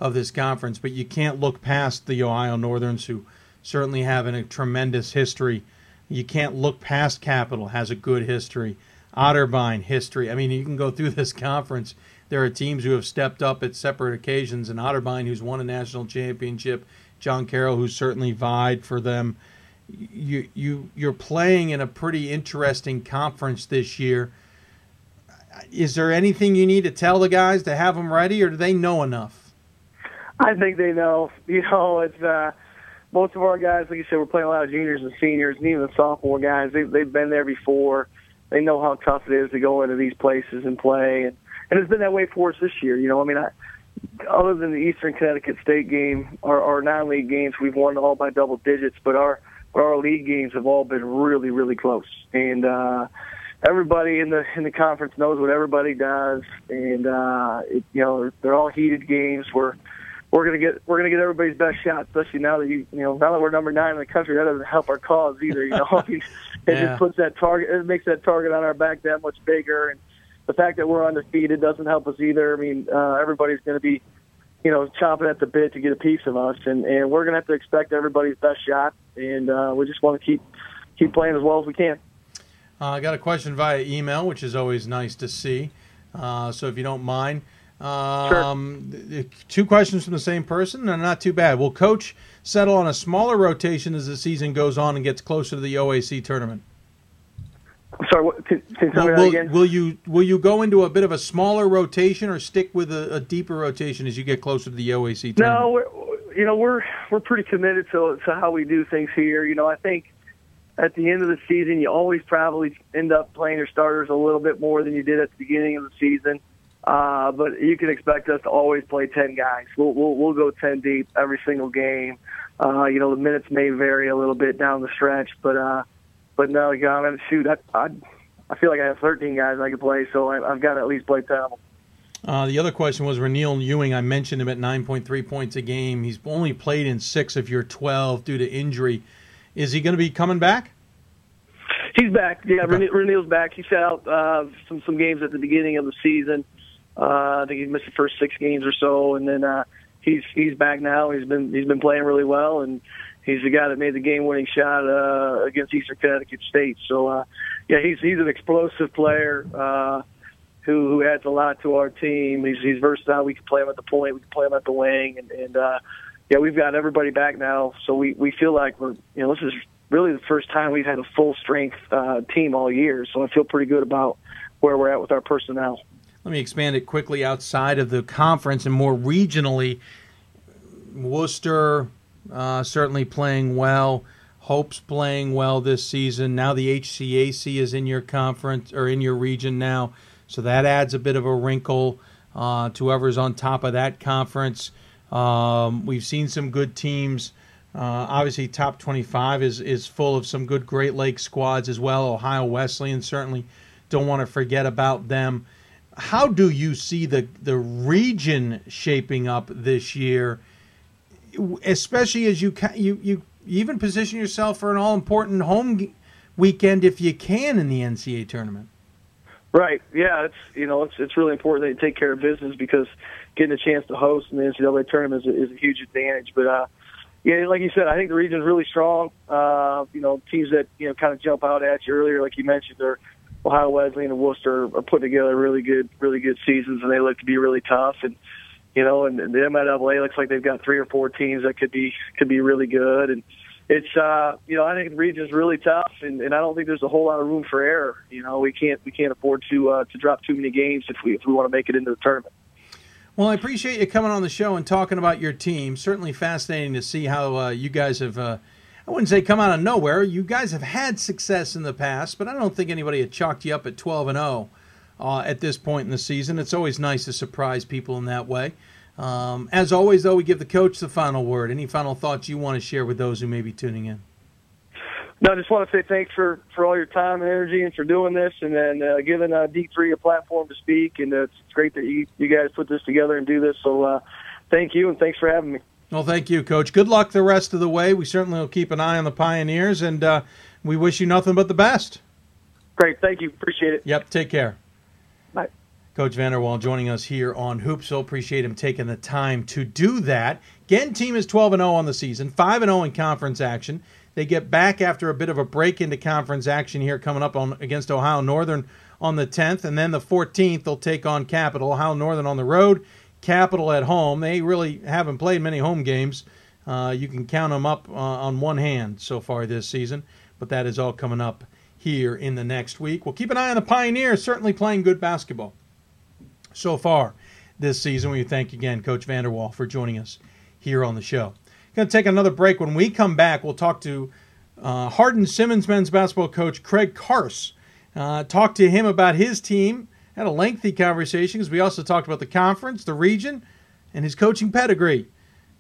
of this conference. But you can't look past the Ohio Northerns, who certainly have a tremendous history. You can't look past Capital, has a good history. Otterbein history. I mean, you can go through this conference. There are teams who have stepped up at separate occasions, and Otterbein, who's won a national championship, John Carroll, who certainly vied for them. You you you're playing in a pretty interesting conference this year. Is there anything you need to tell the guys to have them ready, or do they know enough? I think they know. You know, it's uh, most of our guys, like you said, we're playing a lot of juniors and seniors, and even the sophomore guys. They, they've been there before. They know how tough it is to go into these places and play, and and it's been that way for us this year. You know, I mean, I, other than the Eastern Connecticut State game, our, our non-league games, we've won all by double digits, but our our league games have all been really, really close. And uh, everybody in the in the conference knows what everybody does, and uh, it, you know they're all heated games. We're we're gonna get we're gonna get everybody's best shot, especially now that you you know now that we're number nine in the country. That doesn't help our cause either. You know, it yeah. just puts that target. It makes that target on our back that much bigger, and the fact that we're undefeated doesn't help us either. I mean, uh, everybody's going to be, you know, chomping at the bit to get a piece of us, and and we're going to have to expect everybody's best shot, and uh, we just want to keep keep playing as well as we can. Uh, I got a question via email, which is always nice to see. Uh, so if you don't mind, um, sure. two questions from the same person, and not too bad. Will Coach settle on a smaller rotation as the season goes on and gets closer to the OAC tournament? Sorry, what, can, can tell will, will, again? will you will you go into a bit of a smaller rotation or stick with a, a deeper rotation as you get closer to the OAC tournament? No, we're, you know we're we're pretty committed to to how we do things here. You know, I think at the end of the season, you always probably end up playing your starters a little bit more than you did at the beginning of the season. Uh, but you can expect us to always play ten guys. We'll we'll, we'll go ten deep every single game. Uh, you know, the minutes may vary a little bit down the stretch, but uh, but no, yeah, I mean, shoot, I, I I feel like I have 13 guys I can play, so I, I've got to at least play 10. Uh, the other question was Reneal Ewing. I mentioned him at 9.3 points a game. He's only played in six of your 12 due to injury. Is he going to be coming back? He's back. Yeah, Okay. Reneal's back. He sat out uh, some some games at the beginning of the season. Uh, I think he missed the first six games or so, and then uh, he's he's back now. He's been he's been playing really well, and he's the guy that made the game-winning shot uh, against Eastern Connecticut State. So, uh, yeah, he's he's an explosive player uh, who who adds a lot to our team. He's he's versatile. We can play him at the point. We can play him at the wing, and, and uh, yeah, we've got everybody back now. So we we feel like we're you know this is really the first time we've had a full strength uh, team all year. So I feel pretty good about where we're at with our personnel. Let me expand it quickly outside of the conference and more regionally. Wooster uh, certainly playing well. Hope's playing well this season. Now the HCAC is in your conference or in your region now, so that adds a bit of a wrinkle uh, to whoever's on top of that conference. Um, we've seen some good teams. Uh, obviously, top 25 is is full of some good Great Lakes squads as well. Ohio Wesleyan certainly don't want to forget about them. How do you see the the region shaping up this year, especially as you you you even position yourself for an all important home weekend if you can in the NCAA tournament? Right. Yeah. It's you know it's it's really important that you take care of business because getting a chance to host in the NCAA tournament is a, is a huge advantage. But uh, yeah, like you said, I think the region's really strong. Uh, you know, teams that you know kind of jump out at you earlier, like you mentioned, are Ohio Wesleyan and Wooster are putting together really good, really good seasons, and they look to be really tough. And you know, and, the MIAA looks like they've got three or four teams that could be could be really good. And it's uh, you know, I think the region's really tough, and, and I don't think there's a whole lot of room for error. You know, we can't we can't afford to uh, to drop too many games if we if we want to make it into the tournament. Well, I appreciate you coming on the show and talking about your team. Certainly fascinating to see how uh, you guys have. Uh, I wouldn't say come out of nowhere. You guys have had success in the past, but I don't think anybody had chalked you up at twelve and zero. uh, at this point in the season. It's always nice to surprise people in that way. Um, as always, though, we give the coach the final word. Any final thoughts you want to share with those who may be tuning in? No, I just want to say thanks for, for all your time and energy and for doing this and then uh, giving uh, D3 a platform to speak. And uh, it's great that you, you guys put this together and do this. So uh, thank you and thanks for having me. Well, thank you, Coach. Good luck the rest of the way. We certainly will keep an eye on the Pioneers, and uh, we wish you nothing but the best. Great. Thank you. Appreciate it. Yep. Take care. Bye. Coach Vanderwall joining us here on Hoopsville. Appreciate him taking the time to do that. Again, team is 12 and 0 on the season, 5 and 0 in conference action. They get back after a bit of a break into conference action here coming up on against Ohio Northern on the 10th, and then the 14th they'll take on Capital. Ohio Northern on the road, Capital at home. They really haven't played many home games. Uh, you can count them up uh, on one hand so far this season, but that is all coming up here in the next week. We'll keep an eye on the Pioneers, certainly playing good basketball so far this season. We thank again Coach Vanderwall for joining us here on the show. Going to take another break. When we come back, we'll talk to uh, Hardin Simmons men's basketball coach Craig Carse. Uh, talk to him about his team. Had a lengthy conversation because we also talked about the conference, the region, and his coaching pedigree.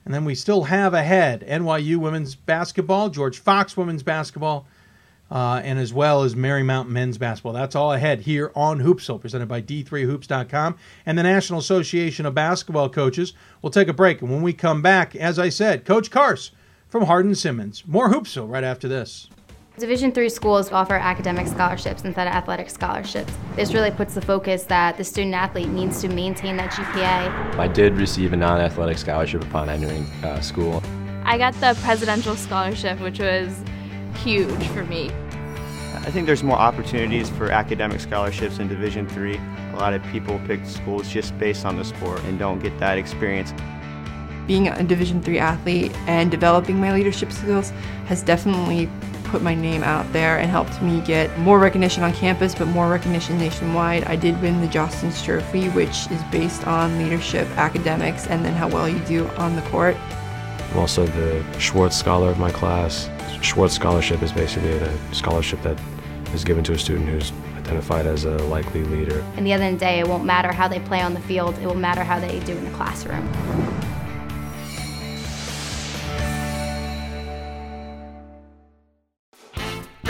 And then we still have ahead NYU women's basketball, George Fox women's basketball, uh, and as well as Marymount men's basketball. That's all ahead here on Hoopsville, presented by D3Hoops.com and the National Association of Basketball Coaches. We'll take a break, and when we come back, as I said, Coach Carse from Hardin Simmons. More Hoopsville right after this. Division three schools offer academic scholarships instead of athletic scholarships. This really puts the focus that the student athlete needs to maintain that GPA. I did receive a non-athletic scholarship upon entering uh, school. I got the presidential scholarship, which was huge for me. I think there's more opportunities for academic scholarships in Division three. A lot of people pick schools just based on the sport and don't get that experience. Being a Division three athlete and developing my leadership skills has definitely put my name out there and helped me get more recognition on campus, but more recognition nationwide. I did win the Jostens Trophy, which is based on leadership, academics, and then how well you do on the court. I'm also the Schwartz Scholar of my class. Schwartz Scholarship is basically a scholarship that is given to a student who's identified as a likely leader. And the end of the day, it won't matter how they play on the field, it will matter how they do in the classroom.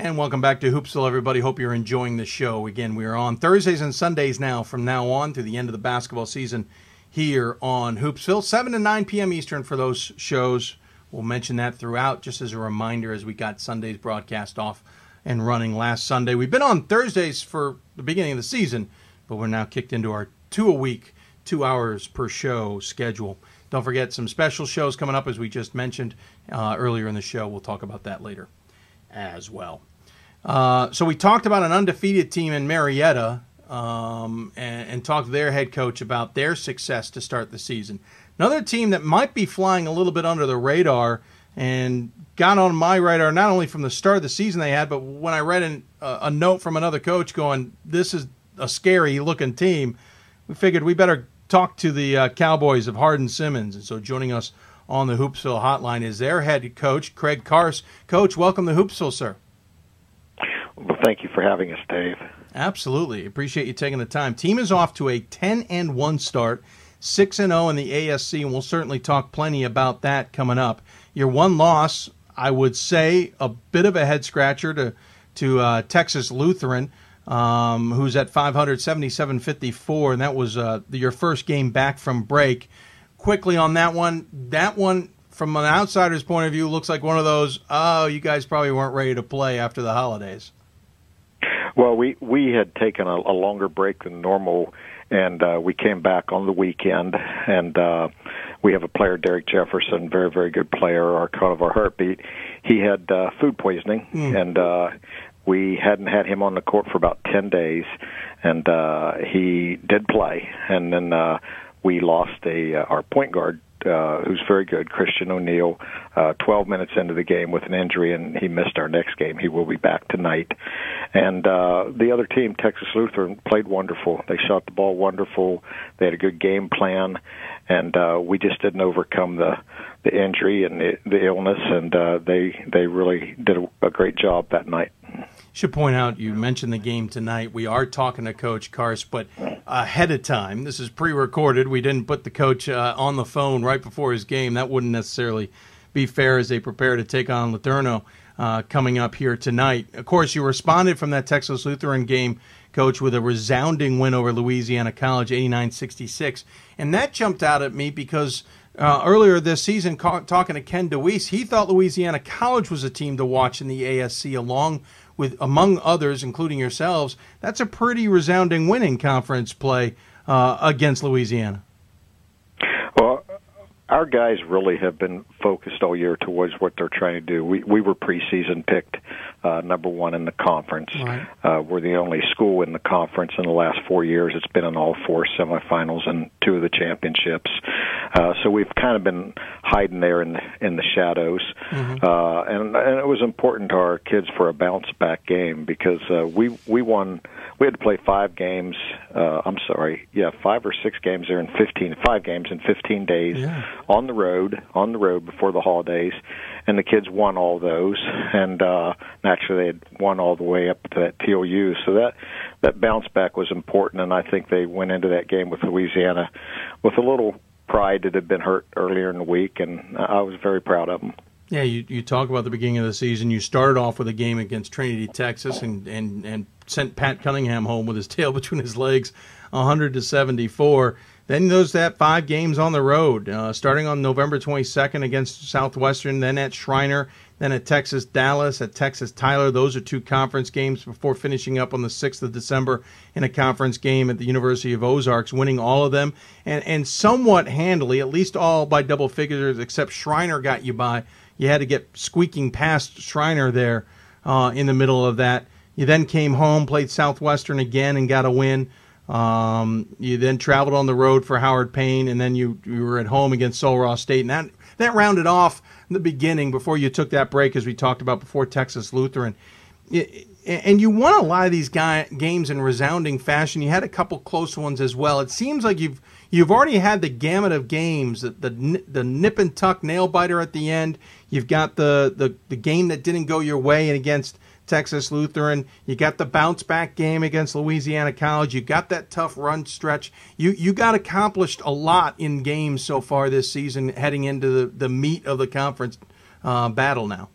And welcome back to Hoopsville, everybody. Hope you're enjoying the show. Again, we are on Thursdays and Sundays now from now on through the end of the basketball season here on Hoopsville. 7 to 9 p.m. Eastern for those shows. We'll mention that throughout just as a reminder as we got Sunday's broadcast off and running last Sunday. We've been on Thursdays for the beginning of the season, but we're now kicked into our two a week, two hours per show schedule. Don't forget some special shows coming up, as we just mentioned uh, earlier in the show. We'll talk about that later as well. Uh, so we talked about an undefeated team in Marietta um, and, and, talked to their head coach about their success to start the season. Another team that might be flying a little bit under the radar and got on my radar not only from the start of the season they had, but when I read an, uh, a note from another coach going, "This is a scary looking team," we figured we better talk to the uh, Cowboys of Hardin Simmons. And so joining us on the Hoopsville hotline is their head coach, Craig Carse. Coach, welcome to Hoopsville, sir. Well, thank you for having us, Dave. Absolutely. Appreciate you taking the time. Team is off to a 10 and 1 start, 6 and 0 in the ASC, and we'll certainly talk plenty about that coming up. Your one loss, I would say, a bit of a head scratcher to to uh, Texas Lutheran, um, who's at 577.54, and that was uh, your first game back from break. Quickly on that one, that one from an outsider's point of view looks like one of those. Oh, you guys probably weren't ready to play after the holidays. Well, we we had taken a, a longer break than normal, and uh, we came back on the weekend, and uh, we have a player, Derek Jefferson, very very good player, our kind of our heartbeat. He had uh, food poisoning, mm. and uh, we hadn't had him on the court for about 10 days, and uh, he did play. And then uh, we lost a uh, our point guard uh, who's very good, Christian O'Neill, uh, 12 minutes into the game with an injury, and he missed our next game. He will be back tonight. And uh, the other team, Texas Lutheran, played wonderful. They shot the ball wonderful. They had a good game plan, and uh, we just didn't overcome the the injury and the, the illness, and uh, they they really did a, a great job that night. Should point out you mentioned the game tonight. We are talking to Coach Carse, but ahead of time. This is pre-recorded. We didn't put the coach uh, on the phone right before his game. That wouldn't necessarily be fair as they prepare to take on LeTourneau uh, coming up here tonight. Of course, you responded from that Texas Lutheran game, Coach, with a resounding win over Louisiana College, 89-66, and that jumped out at me because uh, earlier this season, ca- talking to Ken DeWeese, he thought Louisiana College was a team to watch in the ASC, along with, among others, including yourselves. That's a pretty resounding win in conference play uh, against Louisiana. Well, our guys really have been focused all year towards what they're trying to do. We we were preseason picked uh, number one in the conference. Right. Uh, we're the only school in the conference in the last four years. It's been in all four semifinals and two of the championships. Uh, so we've kind of been hiding there in the, in the shadows, Mm-hmm. uh, and and it was important to our kids for a bounce back game because uh, we we won. We had to play five games. Uh, I'm sorry, yeah, five or six games there in 15, five games in 15 days Yeah. on the road, on the road before the holidays, and the kids won all those. And uh, actually, they had won all the way up to that TLU. So that that bounce back was important, and I think they went into that game with Louisiana with a little pride that had been hurt earlier in the week, and I was very proud of them. Yeah, you, you talk about the beginning of the season. You started off with a game against Trinity, Texas, and, and, and sent Pat Cunningham home with his tail between his legs, 100 to 74. Then those that five games on the road, uh, starting on November 22nd against Southwestern, then at Schreiner, then at Texas Dallas, at Texas Tyler. Those are two conference games before finishing up on the 6th of December in a conference game at the University of Ozarks, winning all of them and, and somewhat handily, at least all by double figures, except Schreiner got you by. You had to get squeaking past Schreiner there uh, in the middle of that. You then came home, played Southwestern again, and got a win. Um, you then traveled on the road for Howard Payne, and then you, you were at home against Sul Ross State, and that that rounded off the beginning before you took that break, as we talked about before Texas Lutheran. And you won a lot of these guy, games in resounding fashion. You had a couple close ones as well. It seems like you've you've already had the gamut of games, the the, the nip and tuck nail biter at the end. You've got the, the the game that didn't go your way and against Texas Lutheran. You got the bounce back game against Louisiana College. You got that tough run stretch. You you got accomplished a lot in games so far this season, heading into the, the meat of the conference uh, battle now.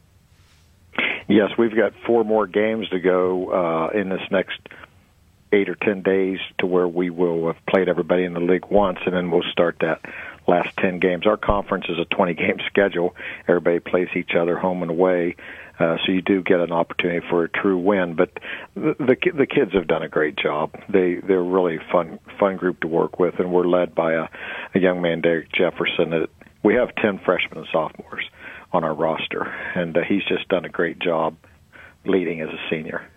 Yes, we've got four more games to go uh, in this next eight or ten days to where we will have played everybody in the league once, and then we'll start that last ten games. Our conference is a twenty game schedule. Everybody plays each other home and away, uh, so you do get an opportunity for a true win. But the, the the kids have done a great job. They they're really fun fun group to work with, and we're led by a, a young man, Derek Jefferson. That we have ten freshmen and sophomores on our roster, and uh, he's just done a great job leading as a senior.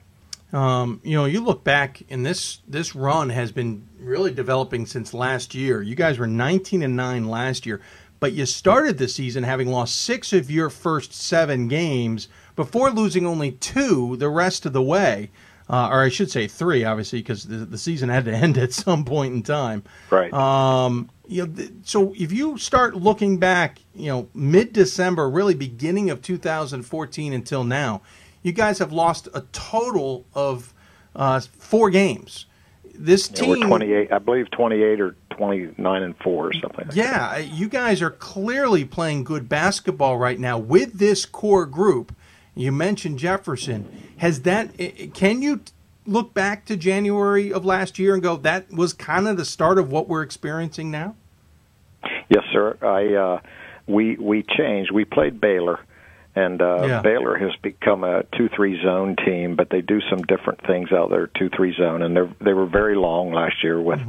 Um, you know, you look back, and this this run has been really developing since last year. You guys were 19 and nine last year, but you started the season having lost six of your first seven games before losing only two the rest of the way. Uh, or I should say three, obviously, because the, the season had to end at some point in time. Right. Um, you know, th- so if you start looking back, you know, mid December, really beginning of 2014 until now, you guys have lost a total of uh, four games. This Yeah, team, we're 28, I believe 28 or 29 and 4 or something. Like yeah, you guys are clearly playing good basketball right now with this core group. You mentioned Jefferson. Has that? Can you look back to January of last year and go, that was kind of the start of what we're experiencing now? Yes, sir. I uh, we we changed. We played Baylor, and uh, Yeah. Baylor has become a two-three zone team, but they do some different things out there two-three zone, and they they were very long last year with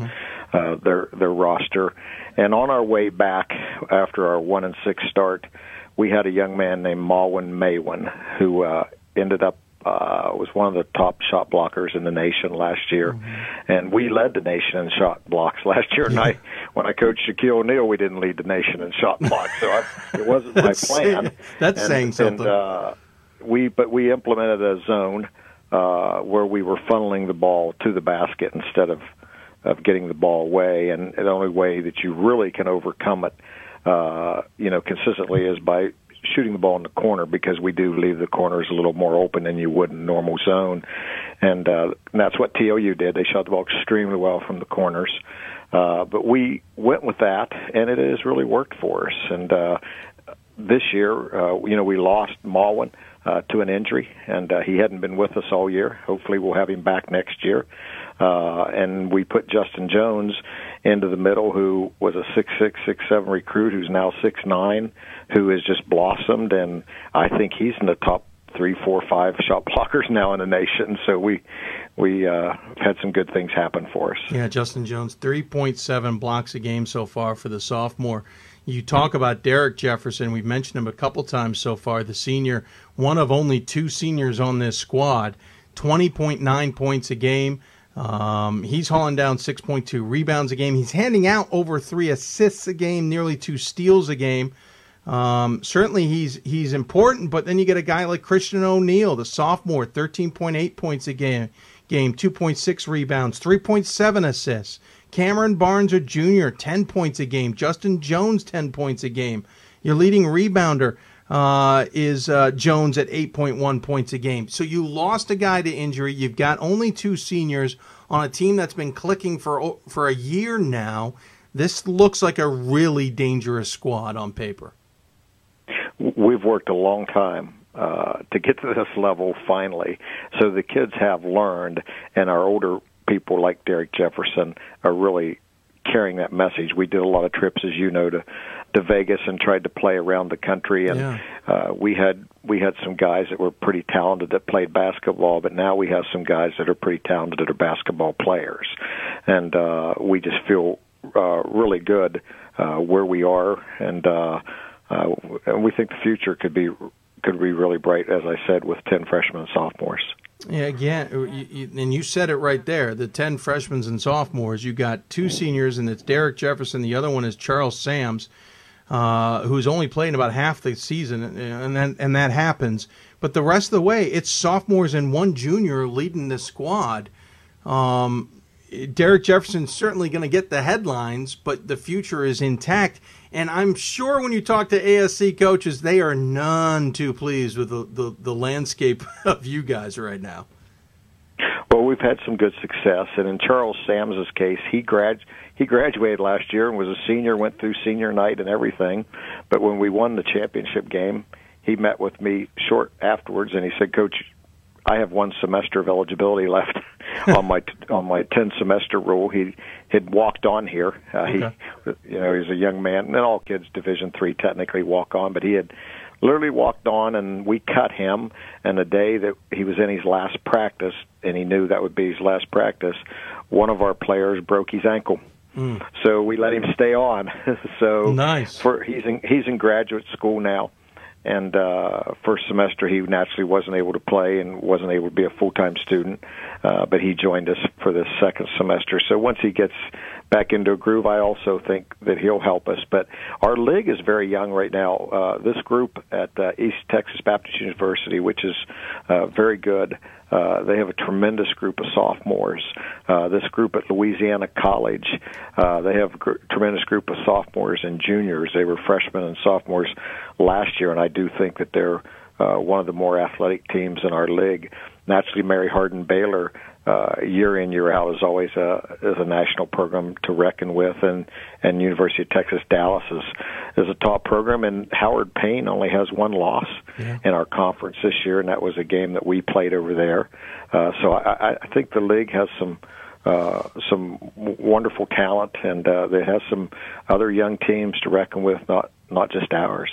uh, their their roster. And on our way back after our one and six start, we had a young man named Malwin Maywin who uh, ended up uh, was one of the top shot blockers in the nation last year, mm-hmm. and we led the nation in shot blocks last year. And I, when I coached Shaquille O'Neal, we didn't lead the nation in shot blocks, so I, it wasn't my plan. That's and, saying something. And, uh, we but we implemented a zone uh, where we were funneling the ball to the basket instead of of getting the ball away. And the only way that you really can overcome it, uh, you know, consistently is by shooting the ball in the corner because we do leave the corners a little more open than you would in normal zone, and, uh, and that's what TLU did. They shot the ball extremely well from the corners. Uh, but we went with that, and it has really worked for us. And uh, this year, uh, you know, we lost Malwin uh, to an injury, and uh, he hadn't been with us all year. Hopefully, we'll have him back next year. Uh, and we put Justin Jones into the middle, who was a six six six seven recruit, who's now six nine, who has just blossomed, and I think he's in the top three, four, five shot blockers now in the nation. So we we uh, had some good things happen for us. Yeah, Justin Jones, three point seven blocks a game so far for the sophomore. You talk about Derek Jefferson. We've mentioned him a couple times so far. The senior, one of only two seniors on this squad, 20.9 points a game. Um, he's hauling down 6.2 rebounds a game. He's handing out over three assists a game, nearly two steals a game. Um, certainly, he's he's important. But then you get a guy like Christian O'Neal, the sophomore, 13.8 points a game, game 2.6 rebounds, 3.7 assists. Cameron Barnes, a junior, 10 points a game. Justin Jones, 10 points a game. Your leading rebounder uh, is uh, Jones at 8.1 points a game. So you lost a guy to injury. You've got only two seniors on a team that's been clicking for for a year now. This looks like a really dangerous squad on paper. We've worked a long time uh, to get to this level finally. So the kids have learned, and our older people like Derek Jefferson are really carrying that message. We did a lot of trips, as you know, to to Vegas and tried to play around the country, and yeah. uh, we had we had some guys that were pretty talented that played basketball, but now we have some guys that are pretty talented that are basketball players, and uh, we just feel uh, really good uh, where we are, and uh, uh, and we think the future could be could be really bright, as I said, with ten freshmen and sophomores. Yeah, again, and you said it right there. The ten freshmen and sophomores. You got two seniors, and it's Derek Jefferson. The other one is Charles Sams, uh, who's only playing about half the season, and then and that happens. But the rest of the way, it's sophomores and one junior leading the squad. Um, Derek Jefferson's certainly going to get the headlines, but the future is intact. And I'm sure when you talk to ASC coaches, they are none too pleased with the, the, the landscape of you guys right now. Well, we've had some good success, and in Charles Sams's case, he grad he graduated last year and was a senior, went through senior night and everything. But when we won the championship game, he met with me short afterwards, and he said, "Coach, I have one semester of eligibility left on my on my ten semester rule. He had walked on here. Uh, okay. He, you know, he's a young man, and all kids Division three technically walk on, but he had literally walked on, and we cut him. And the day that he was in his last practice, and he knew that would be his last practice, one of our players broke his ankle. Mm. So we let him stay on. so nice. For he's in he's in graduate school now and uh, first semester he naturally wasn't able to play and wasn't able to be a full time student, uh, but he joined us for the second semester. So once he gets back into a groove, I also think that he'll help us. But our league is very young right now. Uh, this group at uh, East Texas Baptist University, which is uh, very good. Uh, they have a tremendous group of sophomores. Uh, this group at Louisiana College, uh, they have a gr- tremendous group of sophomores and juniors. They were freshmen and sophomores last year, and I do think that they're uh, one of the more athletic teams in our league. Naturally, Mary Hardin Baylor uh, year in year out is always a is a national program to reckon with, and and University of Texas Dallas is is a top program, and Howard Payne only has one loss yeah. in our conference this year, and that was a game that we played over there. Uh, so I, I think the league has some. Uh, some wonderful talent, and uh, they have some other young teams to reckon with, not not just ours.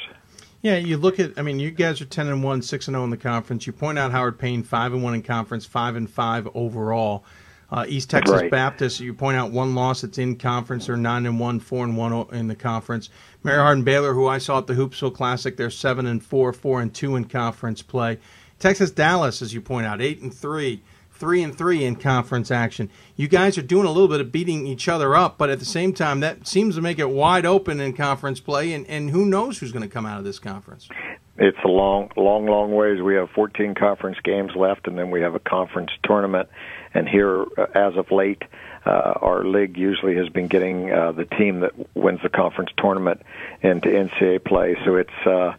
Yeah, you look at. I mean, you guys are ten and one, six and zero in the conference. You point out Howard Payne five and one in conference, five and five overall. Uh, East Texas right. Baptist, you point out one loss that's in conference. They're nine and one, four and one in the conference. Mary Hardin Baylor, who I saw at the Hoopsville Classic, they're seven and four, four and two in conference play. Texas Dallas, as you point out, eight and three, three and three in conference action. You guys are doing a little bit of beating each other up, but at the same time, that seems to make it wide open in conference play. And, and who knows who's going to come out of this conference? It's a long, long, long ways. We have 14 conference games left, and then we have a conference tournament. And here, uh, as of late, uh, our league usually has been getting uh, the team that wins the conference tournament into NCAA play. So it's uh,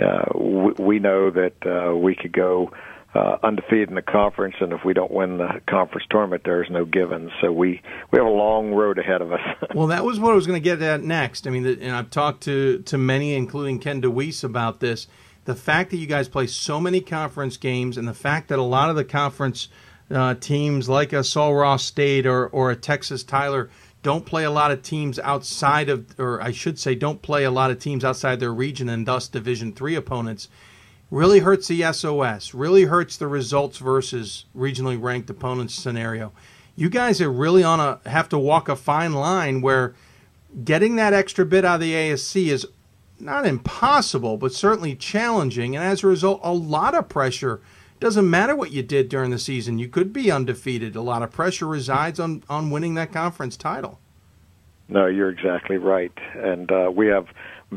uh, we, we know that uh, we could go uh, undefeated in the conference, and if we don't win the conference tournament, there's no givens. So we we have a long road ahead of us. well, that was what I was going to get at next. I mean, and I've talked to to many, including Ken DeWeese, about this. The fact that you guys play so many conference games, and the fact that a lot of the conference uh, teams, like a Sul Ross State or or a Texas Tyler, don't play a lot of teams outside of, or I should say, don't play a lot of teams outside their region, and thus Division three opponents really hurts the SOS, really hurts the results versus regionally ranked opponents scenario. You guys are really on a have to walk a fine line where getting that extra bit out of the ASC is not impossible, but certainly challenging, and as a result, a lot of pressure. Doesn't matter what you did during the season; you could be undefeated. A lot of pressure resides on on winning that conference title. No, you're exactly right, and uh, we have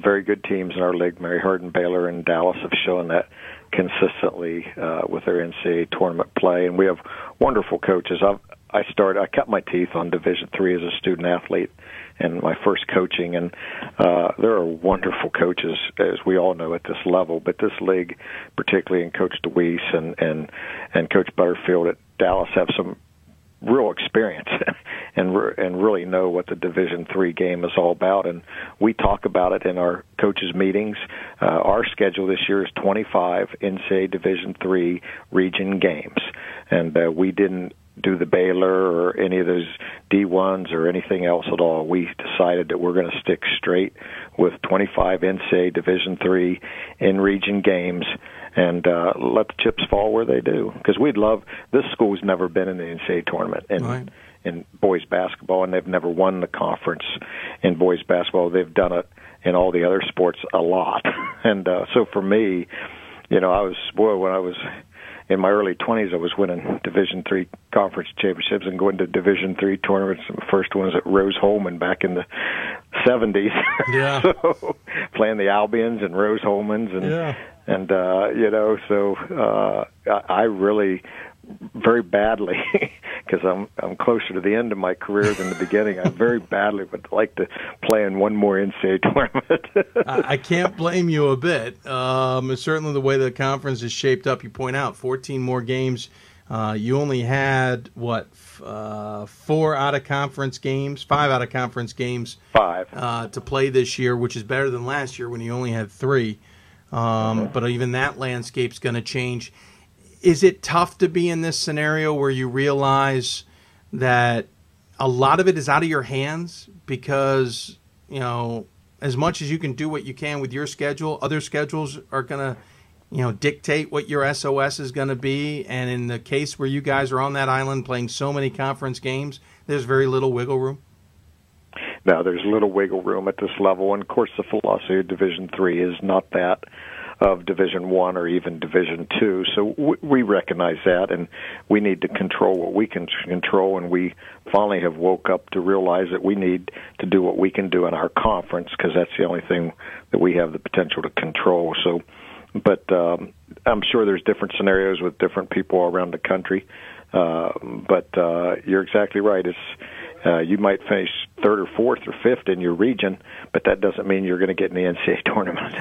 very good teams in our league. Mary Hardin, Baylor, and Dallas have shown that consistently uh, with their NCAA tournament play, and we have wonderful coaches. I've, I started. I cut my teeth on Division three as a student athlete, and my first coaching. And uh, there are wonderful coaches, as we all know, at this level. But this league, particularly in Coach DeWeese and and and Coach Butterfield at Dallas, have some real experience and re- and really know what the Division Three game is all about. And we talk about it in our coaches meetings. Uh, our schedule this year is 25 NCAA Division Three region games, and uh, we didn't do the Baylor or any of those D1s or anything else at all. We decided that we're going to stick straight with 25 NCAA Division Three in region games and uh, let the chips fall where they do. Because we'd love this school's never been in the NCAA tournament in right. in boys basketball, and they've never won the conference in boys basketball. They've done it in all the other sports a lot, and uh, so for me, you know, I was boy when I was in my early 20s, I was winning Division three conference championships and going to Division three tournaments. The first one was at Rose Hulman back in the 70s. Yeah. so playing the Albions and Rose Hulmans and Yeah. And uh, you know, so uh, I I really very badly because I'm I'm closer to the end of my career than the beginning. I very badly would like to play in one more NCAA tournament. I, I can't blame you a bit. Um, certainly, the way the conference is shaped up, you point out 14 more games. Uh, you only had what f- uh, four out of conference games, five out of conference games, five uh, to play this year, which is better than last year when you only had three. Um, But even that landscape's going to change. Is it tough to be in this scenario where you realize that a lot of it is out of your hands because you know as much as you can do what you can with your schedule, other schedules are going to you know dictate what your SOS is going to be. And in the case where you guys are on that island playing so many conference games, there's very little wiggle room. Now, there's little wiggle room at this level, and of course, the philosophy of Division Three is not that of Division One or even Division Two. So we recognize that, and we need to control what we can control. And we finally have woke up to realize that we need to do what we can do in our conference because that's the only thing that we have the potential to control. So, but um, I'm sure there's different scenarios with different people around the country. Uh, but uh, you're exactly right. It's uh, you might finish third or fourth or fifth in your region, but that doesn't mean you're going to get in the NCAA tournament.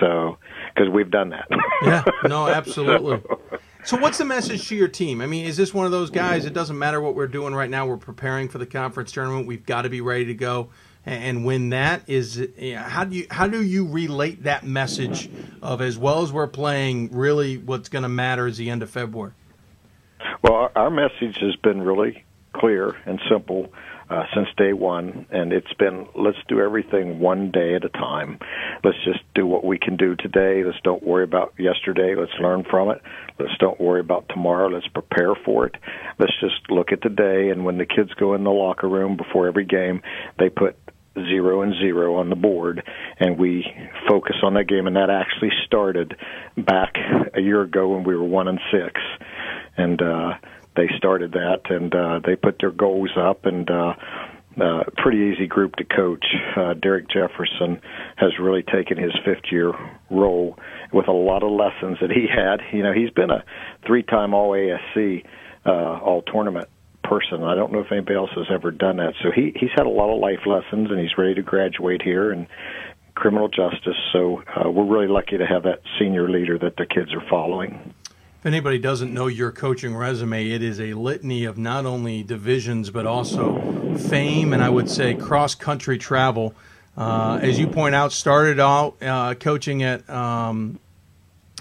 So, because we've done that. Yeah, no, absolutely. So, what's the message to your team? I mean, is this one of those guys? It doesn't matter what we're doing right now. We're preparing for the conference tournament. We've got to be ready to go and win that. Is you know, how do you how do you relate that message of as well as we're playing? Really, what's going to matter is the end of February. Well, our message has been really clear and simple uh, since day one, and it's been let's do everything one day at a time. Let's just do what we can do today. Let's don't worry about yesterday. Let's learn from it. Let's don't worry about tomorrow. Let's prepare for it. Let's just look at today. And when the kids go in the locker room before every game, they put zero and zero on the board, and we focus on that game. And that actually started back a year ago when we were one and six, and uh, they started that, and uh, they put their goals up, and uh, uh, pretty easy group to coach. Uh, Derek Jefferson has really taken his fifth year role with a lot of lessons that he had. You know, he's been a three time All ASC, uh, All Tournament person. I don't know if anybody else has ever done that. So he he's had a lot of life lessons, and he's ready to graduate here and criminal justice. So uh, we're really lucky to have that senior leader that the kids are following. If anybody doesn't know your coaching resume, it is a litany of not only divisions but also fame and I would say cross country travel. Uh, as you point out, started out uh, coaching at um,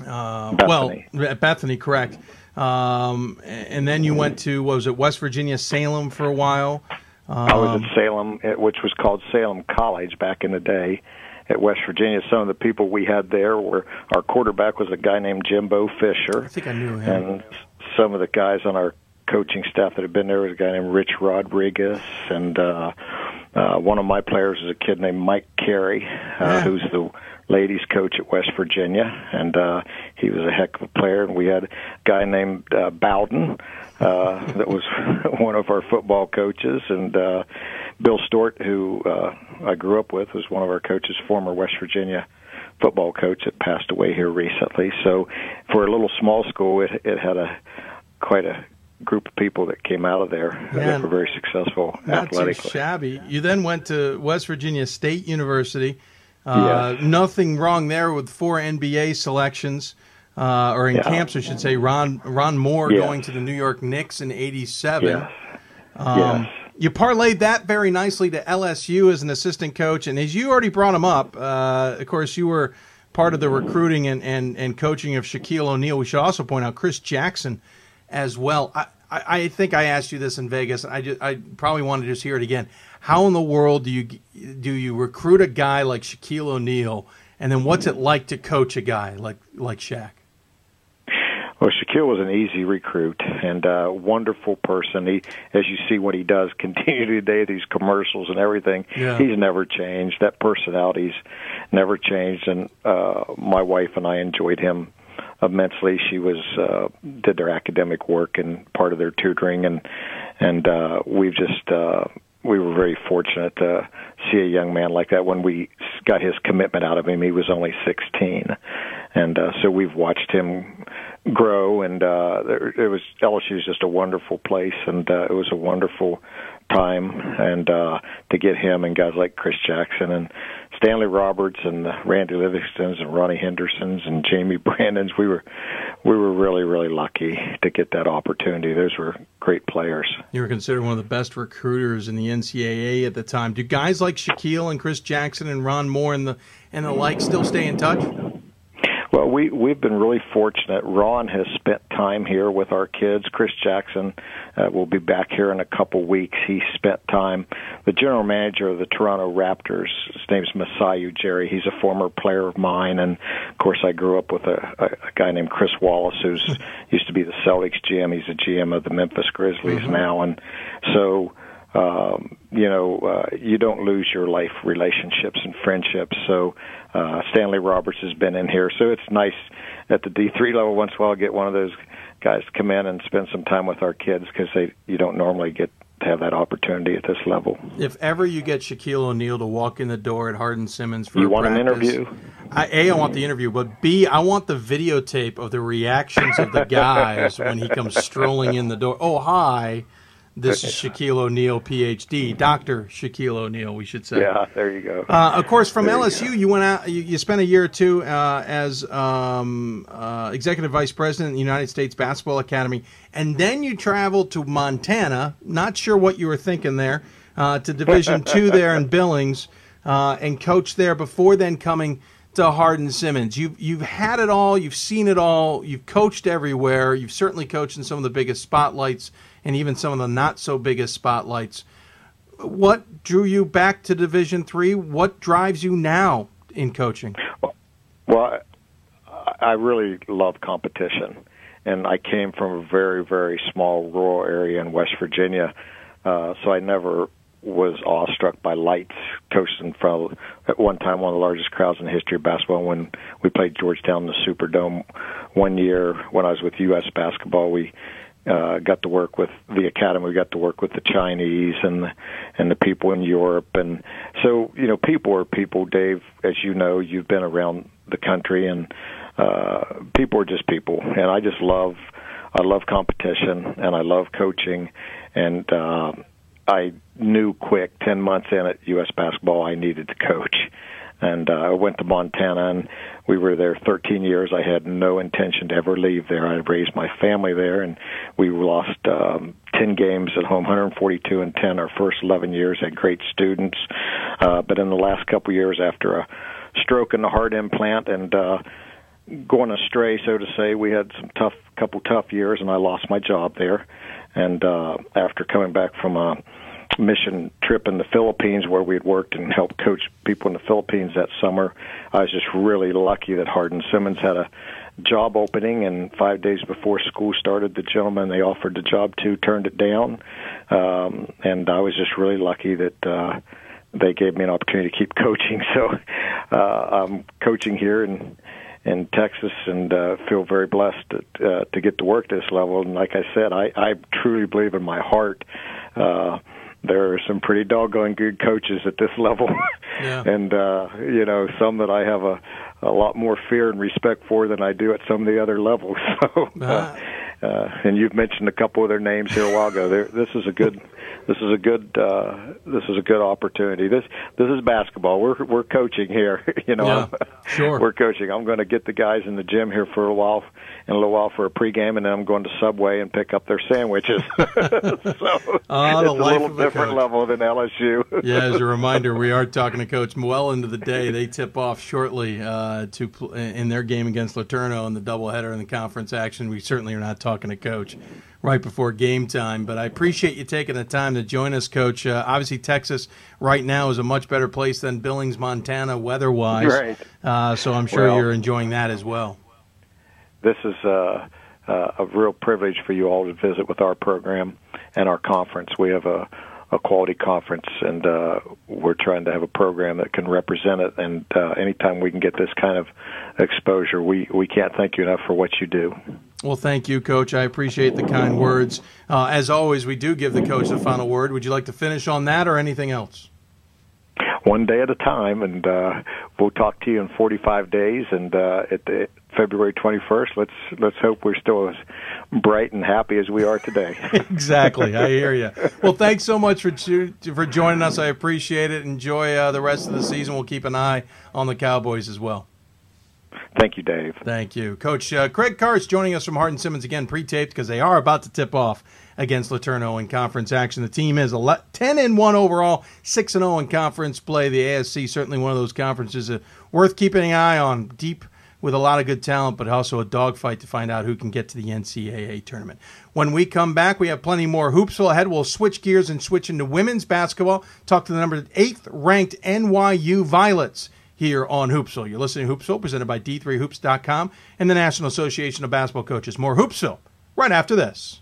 uh, well at Bethany, correct. Um, and then you went to what was it West Virginia Salem for a while. Um, I was at Salem, which was called Salem College back in the day at West Virginia. Some of the people we had there were our quarterback was a guy named Jimbo Fisher. I think I knew him. And some of the guys on our coaching staff that had been there was a guy named Rich Rodriguez, and uh, uh, one of my players is a kid named Mike Carey, uh, yeah. who's the ladies coach at West Virginia, and uh, he was a heck of a player. And we had a guy named uh, Bowden uh, that was one of our football coaches, and uh, Bill Stewart, who uh, I grew up with, was one of our coaches, former West Virginia football coach that passed away here recently. So, for a little small school, it, it had a quite a group of people that came out of there that were very successful not athletically. Too shabby. You then went to West Virginia State University. Uh, yes. Nothing wrong there with four NBA selections, uh, or in Yeah. camps, I should say. Ron Ron Moore going to the New York Knicks in '87. Yes. Um, Yes. You parlayed that very nicely to LSU as an assistant coach, and as you already brought him up, uh, of course, you were part of the recruiting and, and, and coaching of Shaquille O'Neal. We should also point out Chris Jackson as well. I, I, I think I asked you this in Vegas, I just, I probably want to just hear it again. How in the world do you do you recruit a guy like Shaquille O'Neal, and then what's it like to coach a guy like like Shaq? Well, Shaquille was an easy recruit and a wonderful person. He, as you see what he does, continue today, these commercials and everything. Yeah. He's never changed. That personality's never changed. And uh, my wife and I enjoyed him immensely. She was uh, did their academic work and part of their tutoring, and and uh, we've just. Uh, we were very fortunate to see a young man like that. When we got his commitment out of him, he was only 16, and uh, so we've watched him grow. And uh, there, it was LSU is just a wonderful place, and uh, it was a wonderful time. And uh, to get him and guys like Chris Jackson and Stanley Roberts and Randy Livingstons and Ronnie Hendersons and Jamie Brandons, we were we were really really lucky to get that opportunity. Those were great players. You were considered one of the best recruiters in the NCAA at the time. Do guys like Shaquille and Chris Jackson and Ron Moore and the and the like still stay in touch? Well, we we've been really fortunate. Ron has spent time here with our kids. Chris Jackson uh, will be back here in a couple weeks. He spent time. The general manager of the Toronto Raptors, his name's Masai Ujiri. He's a former player of mine, and of course, I grew up with a, a, a guy named Chris Wallace, who's used to be the Celtics GM. He's the GM of the Memphis Grizzlies Mhm. now, and so um, you know, uh, you don't lose your life relationships and friendships. So uh, Stanley Roberts has been in here, so it's nice at the D three level once in a while get one of those guys to come in and spend some time with our kids because they you don't normally get to have that opportunity at this level. If ever you get Shaquille O'Neal to walk in the door at Hardin Simmons for You a want an interview? I, a, I want the interview, but B, I want the videotape of the reactions of the guys when he comes strolling in the door. Oh, hi. This is Shaquille O'Neal, PhD, Doctor Shaquille O'Neal, we should say. Yeah, there you go. Uh, of course, from There LSU, you, went out. You, you spent a year or two uh, as um, uh, executive vice president of the United States Basketball Academy, and then you traveled to Montana. Not sure what you were thinking there. Uh, to Division Two there in Billings, uh, and coached there before then coming to Hardin Simmons. You've you've had it all. You've seen it all. You've coached everywhere. You've certainly coached in some of the biggest spotlights and even some of the not so biggest spotlights what drew you back to division three what drives you now in coaching Well, I- really love competition, and I came from a very, very small rural area in West Virginia, uh, so I never was awestruck by lights. Coached in front at one time one of the largest crowds in the history of basketball. When we played Georgetown in the Superdome one year when I was with U.S. basketball, we uh, got to work with the academy. We got to work with the Chinese and the, and the people in Europe, and so you know, people are people. Dave, as you know, you've been around the country, and uh, people are just people. And I just love, I love competition, and I love coaching, and uh, I knew quick, ten months in at U.S. basketball, I needed to coach and uh, I went to Montana and we were there 13 years. I had no intention to ever leave there. I raised my family there, and we lost um, 10 games at home, 142 and 10 our first 11 years. Had great students, uh, but in the last couple of years, after a stroke and a heart implant and uh, going astray, so to say, we had some tough couple tough years, and I lost my job there. And uh, after coming back from a mission trip in the Philippines where we had worked and helped coach people in the Philippines that summer. I was just really lucky that Hardin Simmons had a job opening, and five days before school started, the gentleman they offered the job to turned it down. Um, and I was just really lucky that uh, they gave me an opportunity to keep coaching. So uh, I'm coaching here in in Texas and uh, feel very blessed to, uh, to get to work this level. And like I said, I, I truly believe in my heart. Uh, there are some pretty doggone good coaches at this level, yeah. and uh, you know some that I have a a lot more fear and respect for than I do at some of the other levels. So, uh, uh, and you've mentioned a couple of their names here a while ago. There, this is a good, this is a good, uh, this is a good opportunity. This this is basketball. We're we're coaching here. you know, Yeah, sure. we're coaching. I'm going to get the guys in the gym here for a while, in a little while for a pregame, and then I'm going to Subway and pick up their sandwiches. so the it's a little different coach. level than LSU. yeah, as a reminder, we are talking to Coach well into the day. They tip off shortly uh, to pl- in their game against LeTourneau in the doubleheader in the conference action. We certainly are not talking to Coach right before game time, but I appreciate you taking the time to join us, Coach. Uh, obviously, Texas right now is a much better place than Billings, Montana, weather-wise. Right. Uh, so I'm sure Well- you're enjoying that as well. This is uh, uh, a real privilege for you all to visit with our program and our conference. We have a, a quality conference, and uh, we're trying to have a program that can represent it. And uh, anytime we can get this kind of exposure, we, we can't thank you enough for what you do. Well, thank you, Coach. I appreciate the kind words. Uh, as always, we do give the coach the final word. Would you like to finish on that or anything else? One day at a time, and uh, we'll talk to you in 45 days. And uh, at the February 21st, let's let's hope we're still as bright and happy as we are today. exactly. I hear you. Well, thanks so much for for joining us. I appreciate it. Enjoy uh, the rest of the season. We'll keep an eye on the Cowboys as well. Thank you, Dave. Thank you, Coach uh, Craig Carse, joining us from Hardin Simmons again, pre-taped because they are about to tip off against LeTourneau in conference action. The team is 11, 10 and one overall, six and zero in conference play. The ASC certainly one of those conferences uh, worth keeping an eye on. Deep with a lot of good talent, but also a dogfight to find out who can get to the NCAA tournament. When we come back, we have plenty more hoopsville ahead. We'll switch gears and switch into women's basketball. Talk to the number eighth ranked NYU Violets here on Hoopsville. You're listening to Hoopsville, presented by D3Hoops.com and the National Association of Basketball Coaches. More Hoopsville right after this.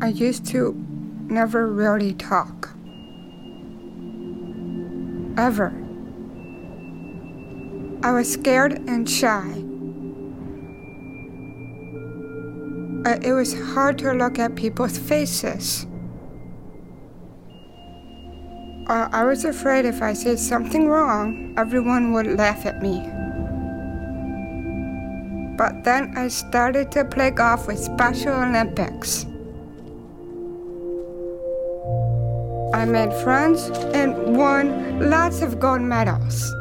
I used to never really talk. Ever. I was scared and shy. Uh, it was hard to look at people's faces. Uh, I was afraid if I said something wrong, everyone would laugh at me but then I started to play golf with Special Olympics. I made friends and won lots of gold medals.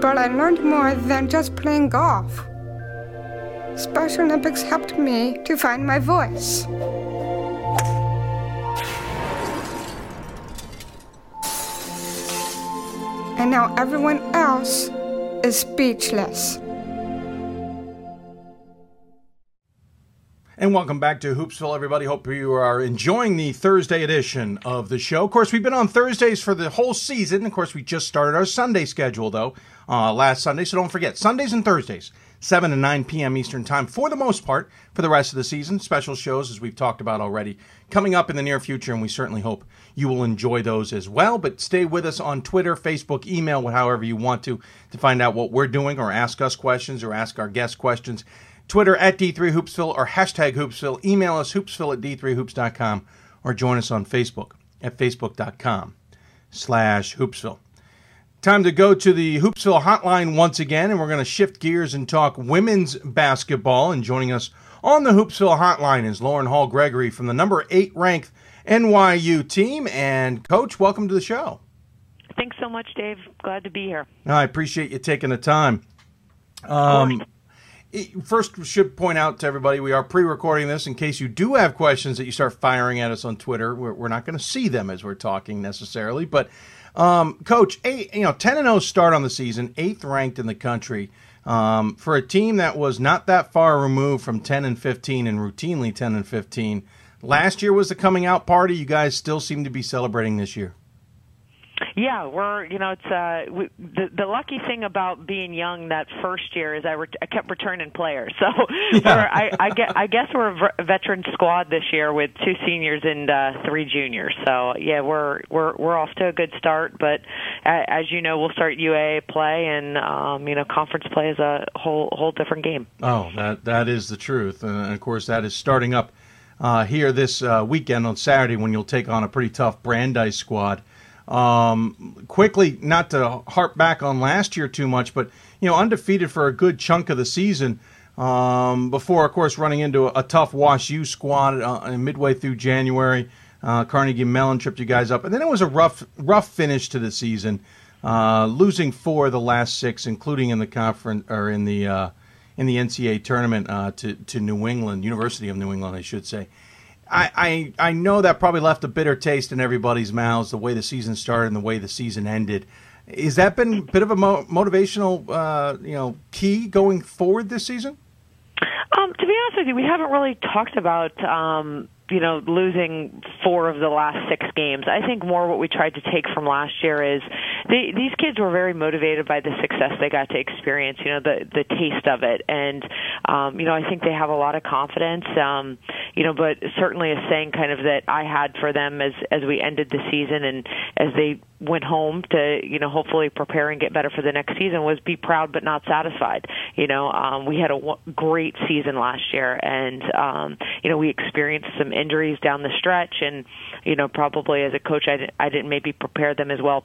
But I learned more than just playing golf. Special Olympics helped me to find my voice. And now everyone else is speechless. And welcome back to Hoopsville, everybody. Hope you are enjoying the Thursday edition of the show. Of course, we've been on Thursdays for the whole season. Of course, we just started our Sunday schedule, though, uh, last Sunday. So don't forget, Sundays and Thursdays, 7 and 9 p.m. Eastern Time, for the most part, for the rest of the season. Special shows, as we've talked about already, coming up in the near future, and we certainly hope you will enjoy those as well. But stay with us on Twitter, Facebook, email, however you want to, to find out what we're doing, or ask us questions, or ask our guests questions. Twitter at D3Hoopsville or hashtag Hoopsville. Email us hoopsville at D3Hoops.com or join us on Facebook at Facebook.com slash Hoopsville. Time to go to the Hoopsville hotline once again, and we're going to shift gears and talk women's basketball. And joining us on the Hoopsville hotline is Lauren Hall Gregory from the number eight ranked NYU team. And, Coach, welcome to the show. Thanks so much, Dave. Glad to be here. I appreciate you taking the time. Um, First, should point out to everybody we are pre-recording this in case you do have questions that you start firing at us on Twitter. We're, we're not going to see them as we're talking necessarily, but um, Coach, eight, you know, ten and zero start on the season, eighth ranked in the country um, for a team that was not that far removed from ten and fifteen and routinely ten and fifteen. Last year was the coming out party. You guys still seem to be celebrating this year. Yeah, we're you know it's uh we, the the lucky thing about being young that first year is I, re- I kept returning players. So yeah. we're, I I get I guess we're a veteran squad this year with two seniors and uh three juniors. So yeah, we're we're we're off to a good start, but as you know, we'll start UA play and um you know conference play is a whole whole different game. Oh, that that is the truth. And of course that is starting up uh here this uh weekend on Saturday when you'll take on a pretty tough Brandeis squad. Um, quickly, not to harp back on last year too much, but you know, undefeated for a good chunk of the season. Um, before, of course, running into a, a tough Wash U squad uh, midway through January. Uh, Carnegie Mellon tripped you guys up, and then it was a rough, rough finish to the season, uh, losing four of the last six, including in the conference or in the uh, in the NCAA tournament uh, to to New England, University of New England, I should say. I, I I know that probably left a bitter taste in everybody's mouths the way the season started and the way the season ended. Is that been a bit of a mo- motivational, uh, you know, key going forward this season? Um, to be honest with you, we haven't really talked about um, you know, losing four of the last six games. I think more what we tried to take from last year is they, these kids were very motivated by the success they got to experience, you know, the the taste of it, and um, you know, I think they have a lot of confidence. Um, you know, but certainly a saying kind of that I had for them as as we ended the season and as they went home to you know hopefully prepare and get better for the next season was be proud but not satisfied you know um we had a w- great season last year and um you know we experienced some injuries down the stretch and you know probably as a coach I didn't I didn't maybe prepare them as well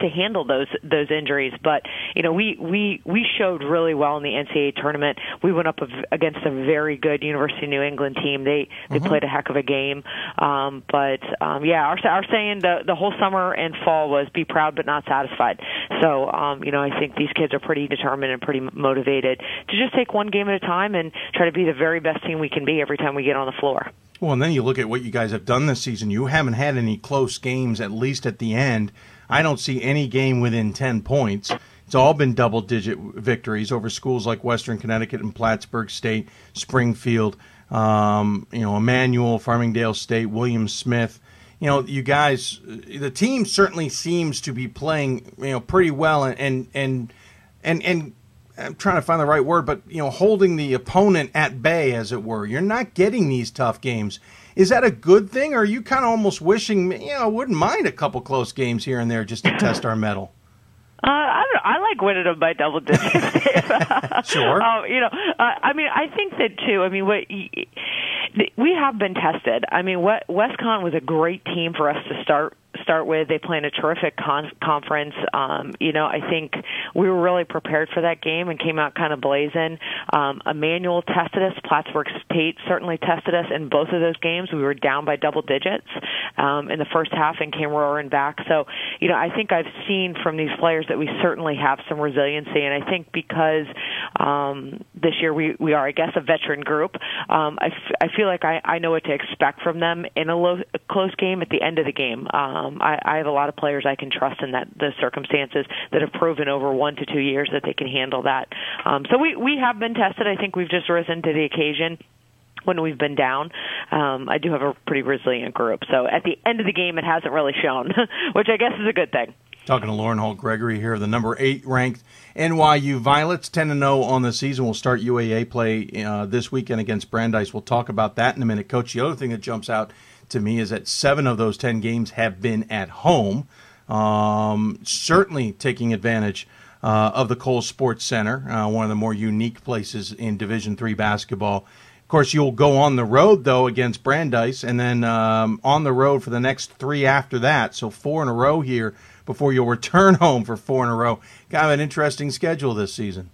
to handle those those injuries. But you know, we we we showed really well in the NCAA tournament. We went up against a very good University of New England team. They they mm-hmm. played a heck of a game. Um, but um, yeah, our our saying the the whole summer and fall was be proud but not satisfied. So um, you know, I think these kids are pretty determined and pretty motivated to just take one game at a time and try to be the very best team we can be every time we get on the floor. Well, and then you look at what you guys have done this season. You haven't had any close games, at least at the end. I don't see any game within 10 points. It's all been double digit victories over schools like Western Connecticut and Plattsburgh State, Springfield, um, you know, Emmanuel, Farmingdale State, William Smith. You know, you guys, the team certainly seems to be playing, you know, pretty well and, and, and, and, and I'm trying to find the right word, but, you know, holding the opponent at bay, as it were. You're not getting these tough games. Is that a good thing, or are you kind of almost wishing, you know, wouldn't mind a couple close games here and there just to test our mettle? Uh, I don't. I like winning them by double digits. sure. Um, you know, uh, I mean, I think that too. I mean, what we have been tested. I mean, what WestCon was a great team for us to start start with. They play in a terrific con- conference. Um, you know, I think we were really prepared for that game and came out kind of blazing. Um, Emmanuel tested us. Plattsburgh State certainly tested us in both of those games. We were down by double digits um, in the first half and came roaring back. So, you know, I think I've seen from these players that we certainly have some resiliency, and I think because um, this year we we are, I guess, a veteran group. Um, I, f- I feel like I, I know what to expect from them in a, a close game at the end of the game. Um, I, I have a lot of players I can trust in that the circumstances that have proven over one to two years that they can handle that. Um, so we we have been tested. I think we've just risen to the occasion when we've been down. Um, I do have a pretty resilient group. So at the end of the game, it hasn't really shown, which I guess is a good thing. Talking to Lauren Holt Gregory here, the number eight ranked NYU Violets, 10 to 0 on the season. We'll start UAA play uh, this weekend against Brandeis. We'll talk about that in a minute. Coach, the other thing that jumps out to me is that seven of those 10 games have been at home. Um, certainly taking advantage uh, of the Cole Sports Center, uh, one of the more unique places in Division three basketball. Of course, you'll go on the road though against Brandeis, and then um, on the road for the next three after that. So four in a row here before you'll return home for four in a row. Kind of an interesting schedule this season.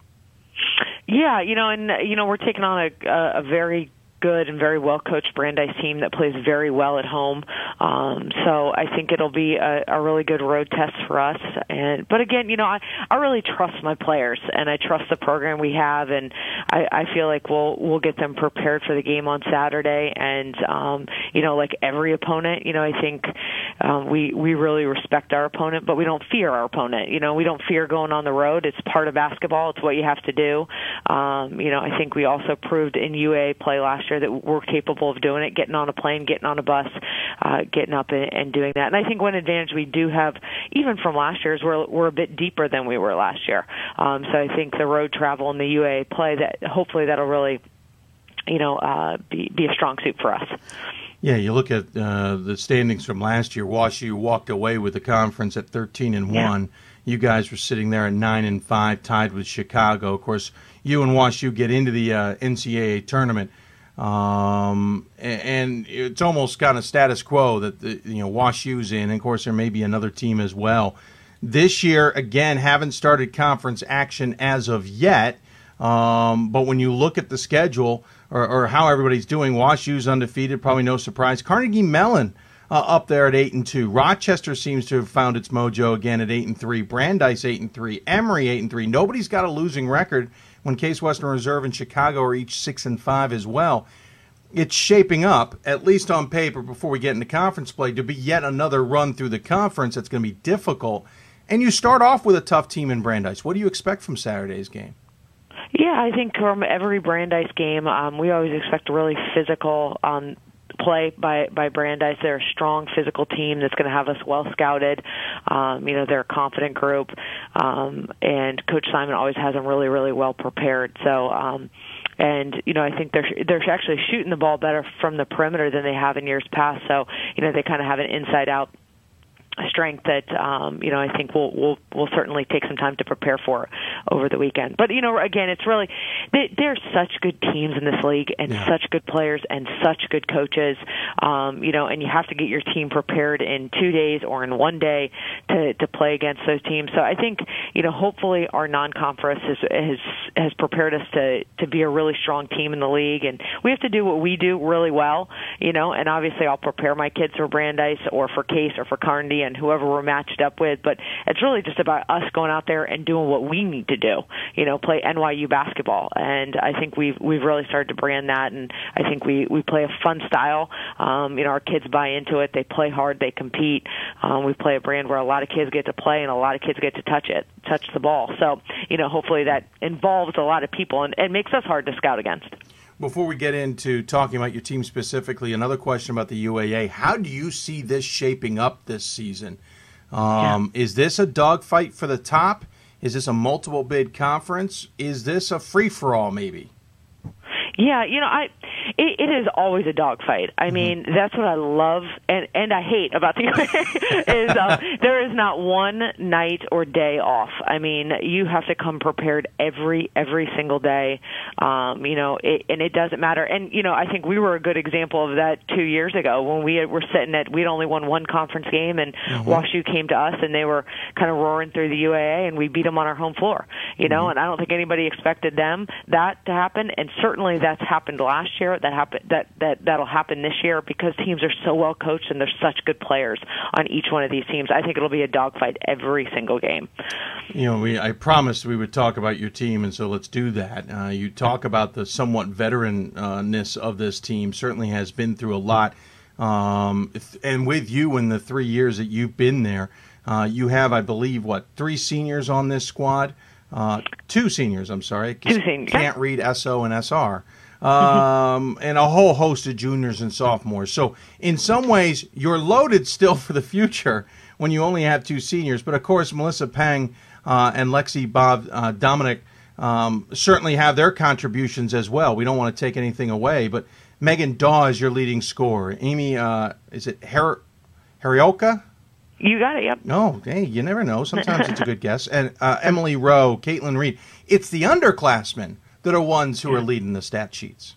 Yeah, you know, and you know we're taking on a a very good and very well coached Brandeis team that plays very well at home. Um, so I think it'll be a, a really good road test for us. And but again, you know, I I really trust my players and I trust the program we have, and I, I feel like we'll we'll get them prepared for the game on Saturday. And um, you know, like every opponent, you know, I think um, we we really respect our opponent, but we don't fear our opponent. You know, we don't fear going on the road. It's part of basketball. It's what you have to do. Um, you know, I think we also proved in UA play last year that we're capable of doing it, getting on a plane, getting on a bus, uh, getting up and, and doing that. And I think one advantage we do have, even from last year, is we're we're a bit deeper than we were last year. Um, so I think the road travel and the UA play that hopefully that'll really, you know, uh, be be a strong suit for us. Yeah, you look at uh, the standings from last year. WashU walked away with the conference at thirteen and Yeah. one. You guys were sitting there at nine and five, tied with Chicago. Of course, you and WashU get into the uh, NCAA tournament, um, and it's almost kind of status quo that the, you know WashU's in. And of course, there may be another team as well. This year, again, haven't started conference action as of yet. Um, but when you look at the schedule or, or how everybody's doing, WashU's undefeated, probably no surprise. Carnegie Mellon uh, up there at eight and two. Rochester seems to have found its mojo again at eight and three. Brandeis eight and three. Emory eight and three. Nobody's got a losing record when Case Western Reserve and Chicago are each six and five as well. It's shaping up, at least on paper, before we get into conference play, to be yet another run through the conference that's going to be difficult. And you start off with a tough team in Brandeis. What do you expect from Saturday's game? Yeah, I think from every Brandeis game, um, we always expect a really physical um, play by by Brandeis. They're a strong physical team that's going to have us well scouted. Um, you know, they're a confident group, um, and Coach Simon always has them really, really well prepared. So. Um, and you know I think they're they're actually shooting the ball better from the perimeter than they have in years past. So you know they kind of have an inside out strength that um, you know I think we'll we'll we'll certainly take some time to prepare for over the weekend. But you know again, it's really they, they're such good teams in this league and such good players and such good coaches. Um, you know, and you have to get your team prepared in two days or in one day to to play against those teams. So I think you know hopefully our non-conference has has has prepared us to to be a really strong team in the league, and we have to do what we do really well. You know, and obviously I'll prepare my kids for Brandeis or for Case or for And whoever we're matched up with. But it's really just about us going out there and doing what we need to do. You know, play NYU basketball, and I think we've we've really started to brand that, and I think we we play a fun style. Um, you know, our kids buy into it. They play hard. They compete. Um, we play a brand where a lot of kids get to play and a lot of kids get to touch it, touch the ball. So, you know, hopefully that involves a lot of people and, and makes us hard to scout against. Before we get into talking about your team specifically, another question about the UAA. How do you see this shaping up this season? Um, Is this a dogfight for the top? Is this a multiple bid conference? Is this a free for all, maybe? Yeah, you know, I it, it is always a dogfight. I mean, that's what I love and and I hate about the is uh, there is not one night or day off. I mean, you have to come prepared every every single day. Um, you know, it, and it doesn't matter. And you know, I think we were a good example of that two years ago when we were sitting at we'd only won one conference game, and Mhm. WashU came to us and they were kind of roaring through the UAA, and we beat them on our home floor. You know, and I don't think anybody expected them that to happen, and certainly that's happened last year. That happened that that that'll happen this year because teams are so well coached and there's such good players on each one of these teams. I think it'll be a dogfight every single game. You know, we I promised we would talk about your team, and so let's do that. Uh, you talk about the somewhat veteranness of this team. Certainly has been through a lot. Um, and with you in the three years that you've been there, uh, you have, I believe, what three seniors on this squad? Uh, two seniors. I'm sorry, Two seniors. Can't read SO and SR. Um, and a whole host of juniors and sophomores. So, in some ways, you're loaded still for the future when you only have two seniors. But of course, Melissa Pang uh, and Lexi Bob uh, Dominic um, certainly have their contributions as well. We don't want to take anything away, but Megan Daw is your leading scorer. Amy, uh, is it Har- Harioka? You got it. Yep. No, hey, you never know. Sometimes it's a good guess. And uh, Emily Rowe, Caitlin Reed. It's the underclassmen that are ones who are leading the stat sheets.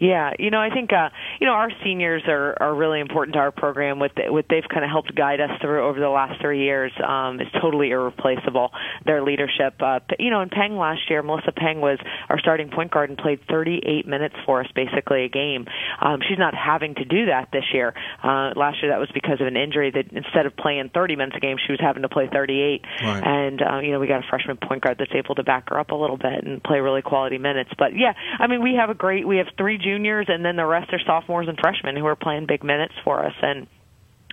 Yeah, you know, I think uh, you know our seniors are are really important to our program. What they, what they've kind of helped guide us through over the last three years um, is totally irreplaceable. Their leadership, uh, you know, in Peng last year, Melissa Peng was our starting point guard and played 38 minutes for us, basically a game. Um, she's not having to do that this year. Uh, last year, that was because of an injury that instead of playing 30 minutes a game, she was having to play 38. Right. And uh, you know, we got a freshman point guard that's able to back her up a little bit and play really quality minutes. But yeah, I mean, we have a great. We have three juniors, and then the rest are sophomores and freshmen who are playing big minutes for us. And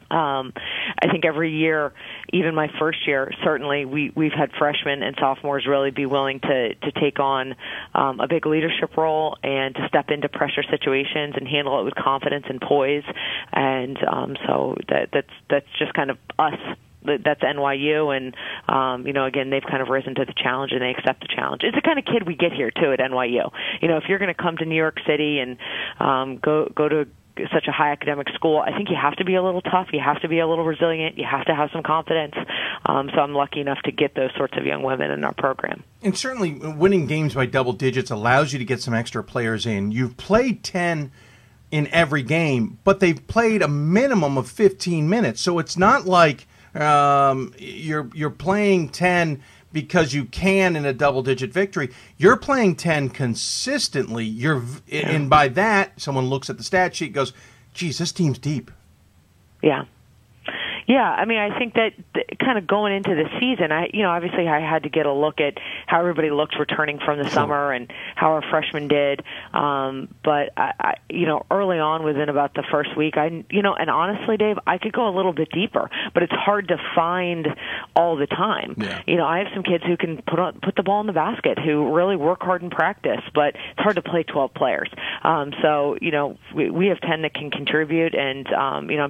um, I think every year, even my first year, certainly we we've had freshmen and sophomores really be willing to to take on um, a big leadership role and to step into pressure situations and handle it with confidence and poise. And um, so that that's that's just kind of us that's NYU, and um, you know, again, they've kind of risen to the challenge and they accept the challenge. It's the kind of kid we get here too at NYU. You know, if you're going to come to New York City and um, go go to such a high academic school, I think you have to be a little tough. You have to be a little resilient. You have to have some confidence. Um, so I'm lucky enough to get those sorts of young women in our program. And certainly, winning games by double digits allows you to get some extra players in. You've played 10 in every game, but they've played a minimum of 15 minutes. So it's not like um, you're you're playing 10 because you can in a double digit victory. You're playing 10 consistently. You're and by that, someone looks at the stat sheet goes, "Geez, this team's deep." Yeah. Yeah, I mean, I think that th- kind of going into the season, I you know, obviously I had to get a look at how everybody looked returning from the summer and how our freshmen did. Um, but I, I, you know, early on, within about the first week, I, you know, and honestly, Dave, I could go a little bit deeper, but it's hard to find all the time. Yeah. You know, I have some kids who can put on, put the ball in the basket, who really work hard in practice, but it's hard to play 12 players. Um, so you know, we, we have 10 that can contribute, and um, you know,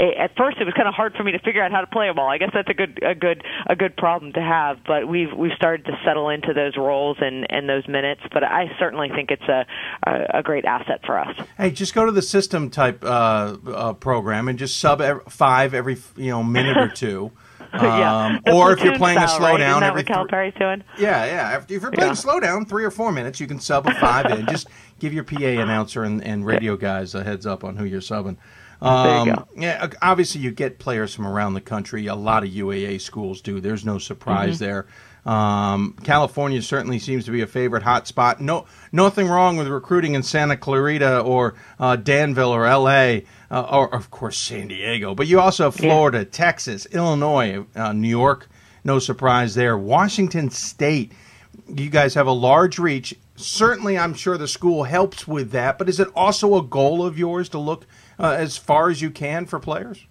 at first it was kind of hard for me to figure out how to play them all. I guess that's a good a good a good problem to have. But we've we've started to settle into those roles and and those minutes. But I certainly think it's a a, a great asset for us. Hey, just go to the system type uh, uh, program and just sub ev five every you know minute or two. yeah. Um, or if you're playing a style, right? slowdown Isn't that every what doing? Yeah, yeah. If, if you're playing Yeah. slow down, three or four minutes, you can sub a five in. Just give your PA announcer and, and radio guys a heads up on who you're subbing. There you go. Yeah, obviously you get players from around the country. A lot of UAA schools do. There's no surprise Mhm. there. Um, California certainly seems to be a favorite hot spot. No, nothing wrong with recruiting in Santa Clarita or uh, Danville or L.A. Uh, or of course San Diego. But you also have Yeah. Florida, Texas, Illinois, uh, New York. No surprise there. Washington State. You guys have a large reach. Certainly, I'm sure the school helps with that. But is it also a goal of yours to look uh, as far as you can for players?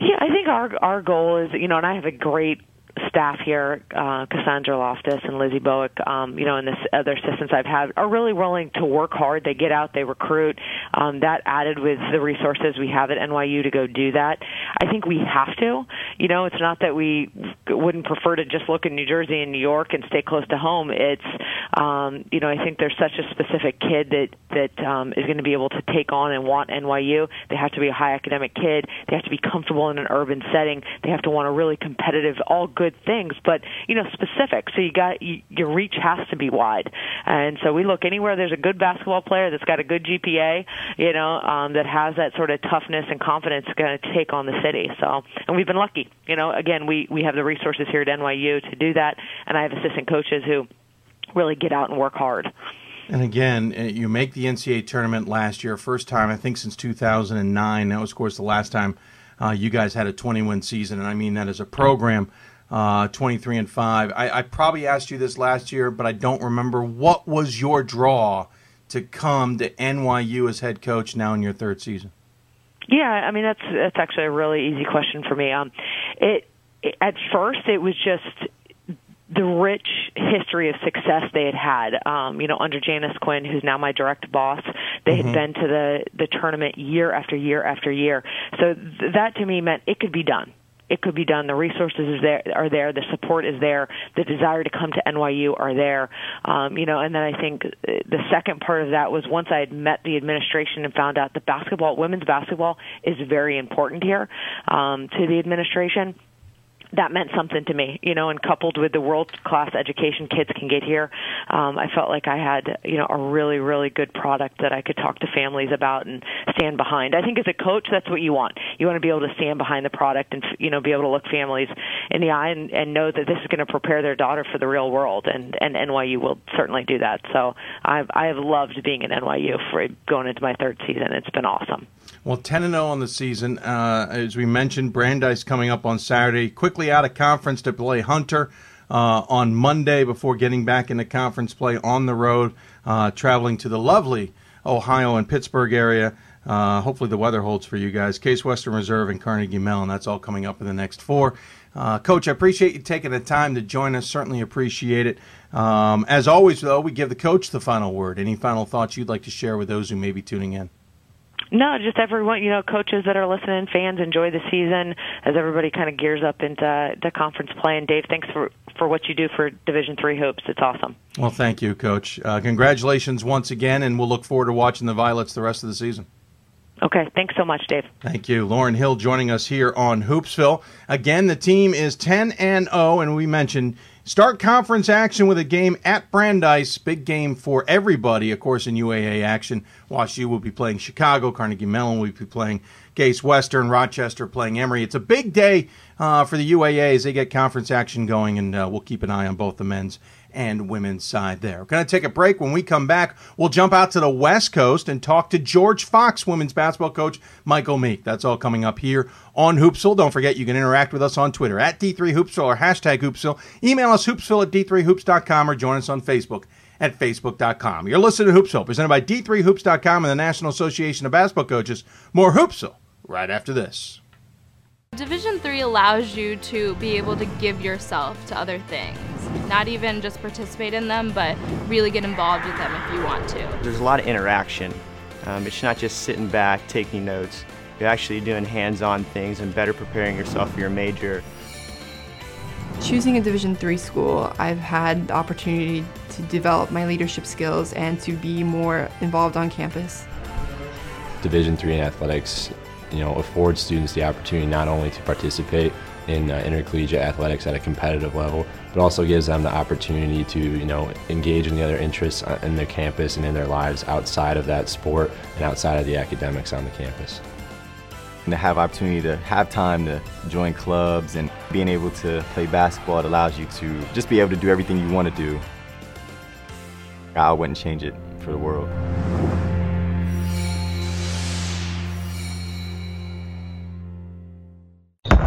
Yeah, I think our our goal is, you know, and I have a great staff here, uh, Cassandra Loftus and Lizzie Bowick, um, you know, and this other assistants I've had are really willing to work hard. They get out, they recruit. Um, that added with the resources we have at NYU to go do that. I think we have to. You know, it's not that we wouldn't prefer to just look in New Jersey and New York and stay close to home. It's, um, you know, I think there's such a specific kid that that um, is going to be able to take on and want NYU. They have to be a high academic kid. They have to be comfortable in an urban setting. They have to want a really competitive, all good things, but you know, specific. So you got you, your reach has to be wide. And so we look anywhere there's a good basketball player that's got a good GPA, you know, um, that has that sort of toughness and confidence going to take on the city. So, and we've been lucky. You know, again, we we have the resources here at NYU to do that, and I have assistant coaches who really get out and work hard. And again, uh, you make the NCAA tournament last year, first time I think since 2009. That was, of course, the last time uh, you guys had a 20-win season, and I mean that as a program. Uh, 23 and five. I, I probably asked you this last year, but I don't remember. What was your draw to come to NYU as head coach now in your third season? Yeah, I mean that's that's actually a really easy question for me. Um, it, it at first it was just the rich history of success they had had. Um, you know, under Janice Quinn, who's now my direct boss, they Mhm. had been to the the tournament year after year after year. So th- that to me meant it could be done. It could be done. The resources there, are there. The support is there. The desire to come to NYU are there. Um, you know, and then I think uh, the second part of that was once I had met the administration and found out that basketball, women's basketball, is very important here um, to the administration that meant something to me, you know, and coupled with the world class education kids can get here, um, I felt like I had, you know, a really, really good product that I could talk to families about and stand behind. I think as a coach, that's what you want. You want to be able to stand behind the product and, you know, be able to look families in the eye and, and know that this is going to prepare their daughter for the real world. And, and NYU will certainly do that. So I've, I have loved being at NYU for going into my third season. It's been awesome. Well, 10 and 0 on the season. Uh, as we mentioned, Brandeis coming up on Saturday. Quickly out of conference to play Hunter uh, on Monday before getting back into conference play on the road, uh, traveling to the lovely Ohio and Pittsburgh area. Uh, hopefully, the weather holds for you guys. Case Western Reserve and Carnegie Mellon. That's all coming up in the next four. Uh, Coach, I appreciate you taking the time to join us. Certainly appreciate it. Um, as always, though, we give the coach the final word. Any final thoughts you'd like to share with those who may be tuning in? No, just everyone, you know, coaches that are listening, fans enjoy the season as everybody kind of gears up into the conference play. And Dave, thanks for for what you do for Division Three hoops. It's awesome. Well, thank you, Coach. Uh, congratulations once again, and we'll look forward to watching the Violets the rest of the season. Okay, thanks so much, Dave. Thank you, Lauren Hill, joining us here on Hoopsville. Again, the team is 10 and 0, and we mentioned start conference action with a game at Brandeis. Big game for everybody, of course, in UAA action. WashU will be playing Chicago, Carnegie Mellon will be playing Case Western, Rochester playing Emory. It's a big day uh, for the UAA as they get conference action going, and uh, we'll keep an eye on both the men's and women's side there. We're going to take a break. When we come back, we'll jump out to the West Coast and talk to George Fox, women's basketball coach Michael Meek. That's all coming up here on Hoopsville. Don't forget, you can interact with us on Twitter at D3Hoopsville or hashtag Hoopsville. Email us hoopsville at D3Hoops.com or join us on Facebook at Facebook.com. You're listening to Hoopsville, presented by D3Hoops.com and the National Association of Basketball Coaches. More Hoopsville right after this. Division 3 allows you to be able to give yourself to other things. Not even just participate in them, but really get involved with them if you want to. There's a lot of interaction. Um, it's not just sitting back, taking notes. You're actually doing hands-on things and better preparing yourself for your major. Choosing a Division three school, I've had the opportunity to develop my leadership skills and to be more involved on campus. Division three in athletics, you know, affords students the opportunity not only to participate in uh, intercollegiate athletics at a competitive level, but also gives them the opportunity to, you know, engage in the other interests uh, in their campus and in their lives outside of that sport and outside of the academics on the campus. And to have opportunity to have time to join clubs and being able to play basketball, it allows you to just be able to do everything you want to do. I wouldn't change it for the world.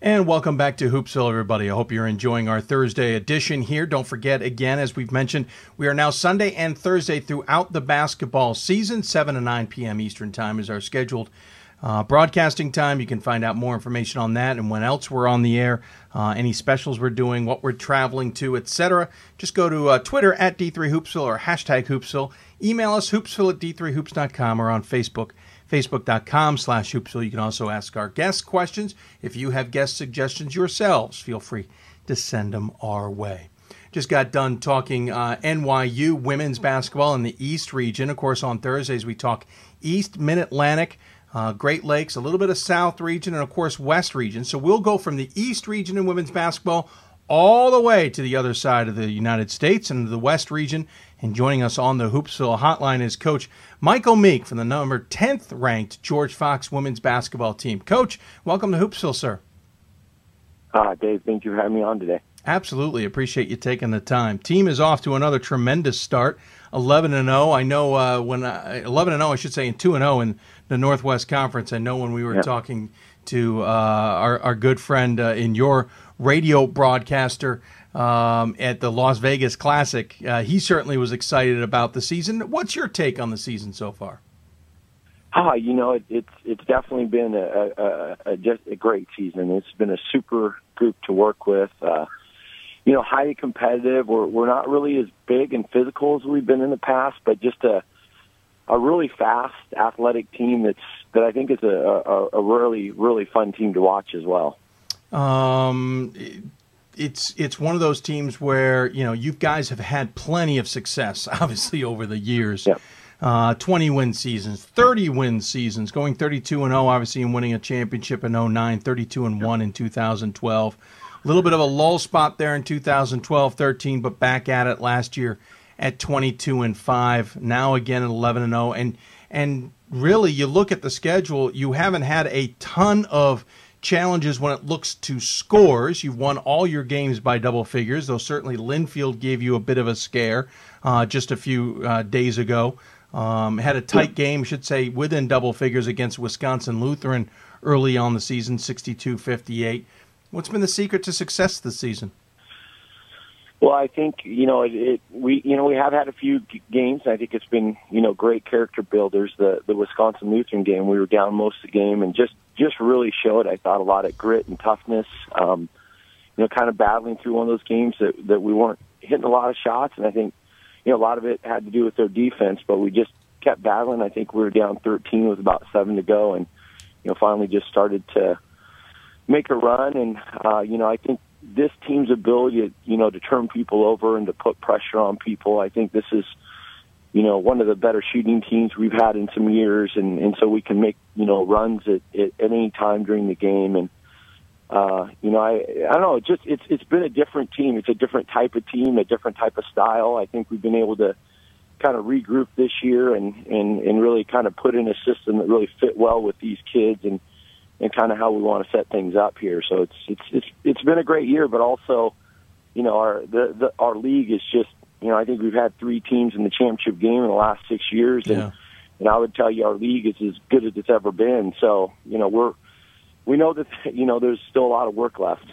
And welcome back to Hoopsville, everybody. I hope you're enjoying our Thursday edition here. Don't forget, again, as we've mentioned, we are now Sunday and Thursday throughout the basketball season. 7 to 9 p.m. Eastern Time is our scheduled uh, broadcasting time. You can find out more information on that and when else we're on the air, uh, any specials we're doing, what we're traveling to, etc. Just go to uh, Twitter at D3Hoopsville or hashtag Hoopsville. Email us, hoopsville at D3Hoops.com or on Facebook facebook.com slash hoopsville. You can also ask our guests questions. If you have guest suggestions yourselves, feel free to send them our way. Just got done talking uh, NYU women's basketball in the East region. Of course, on Thursdays we talk East, Mid Atlantic, uh, Great Lakes, a little bit of South region, and of course West region. So we'll go from the East region in women's basketball all the way to the other side of the United States and the West region And joining us on the Hoopsville hotline is Coach Michael Meek from the number 10th ranked George Fox women's basketball team. Coach, welcome to Hoopsville, sir. Uh, Dave, thank you for having me on today. Absolutely. Appreciate you taking the time. Team is off to another tremendous start. 11 and 0. I know uh, when I, 11 and 0, I should say, and 2 and 0 in the Northwest Conference. I know when we were Yeah. talking to uh, our, our good friend uh, in your radio broadcaster um, at the Las Vegas Classic, uh, he certainly was excited about the season. What's your take on the season so far? Ah, you know, it, it's it's definitely been a, a, a just a great season. It's been a super group to work with. Uh, you know, highly competitive. We're we're not really as big and physical as we've been in the past, but just a a really fast, athletic team that's that I think is a, a, a really really fun team to watch as well. Um, it's it's one of those teams where you know you guys have had plenty of success, obviously over the years. Uh, 20 win seasons, 30 win seasons, going 32 and 0, obviously, and winning a championship in 09, 32 and 1 in 2012. A little bit of a lull spot there in 2012 13, but back at it last year at 22 and 5. Now again at 11 and 0. And, and really, you look at the schedule, you haven't had a ton of challenges when it looks to scores. You've won all your games by double figures, though certainly Linfield gave you a bit of a scare uh, just a few uh, days ago. Um, had a tight game, should say, within double figures against Wisconsin Lutheran early on the season, 62 58. What's been the secret to success this season? Well, I think you know it, it. We you know we have had a few games. I think it's been you know great character builders. The the Wisconsin Lutheran game, we were down most of the game, and just just really showed. I thought a lot of grit and toughness. Um, you know, kind of battling through one of those games that that we weren't hitting a lot of shots, and I think you know a lot of it had to do with their defense, but we just kept battling. I think we were down 13 with about seven to go, and you know finally just started to make a run. And uh, you know, I think this team's ability, you know, to turn people over and to put pressure on people. I think this is, you know, one of the better shooting teams we've had in some years, and and so we can make you know runs at at, any time during the game. And uh, you know, I I don't know, it just it's it's been a different team. It's a different type of team, a different type of style. I think we've been able to kind of regroup this year and and and really kind of put in a system that really fit well with these kids and and kind of how we want to set things up here. So it's it's it's it's been a great year, but also, you know, our the, the our league is just you know I think we've had three teams in the championship game in the last six years, and Yeah. and I would tell you our league is as good as it's ever been. So you know we're we know that you know there's still a lot of work left.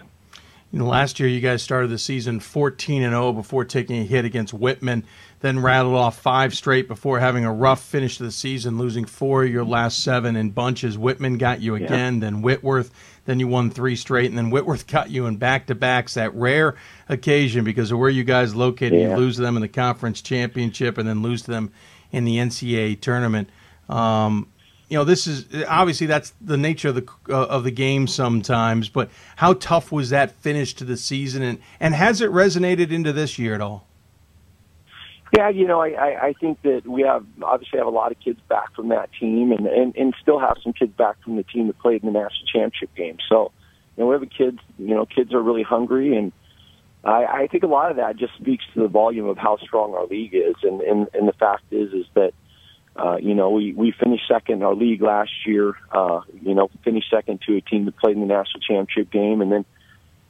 You know, last year you guys started the season 14 and 0 before taking a hit against Whitman, then rattled off five straight before having a rough finish to the season, losing four of your last seven in bunches. Whitman got you again, then Whitworth, then you won three straight, and then Whitworth got you in back to backs. That rare occasion because of where you guys located, Yeah. you lose to them in the conference championship, and then lose to them in the NCAA tournament. Um, you know, this is obviously that's the nature of the uh, of the game sometimes. But how tough was that finish to the season, and and has it resonated into this year at all? Yeah, you know, I, I, I think that we have obviously have a lot of kids back from that team, and, and and still have some kids back from the team that played in the national championship game. So, you know, we have a kids. You know, kids are really hungry, and I, I think a lot of that just speaks to the volume of how strong our league is, and and, and the fact is is that. Uh, you know, we, we finished second in our league last year. Uh, you know, finished second to a team that played in the national championship game, and then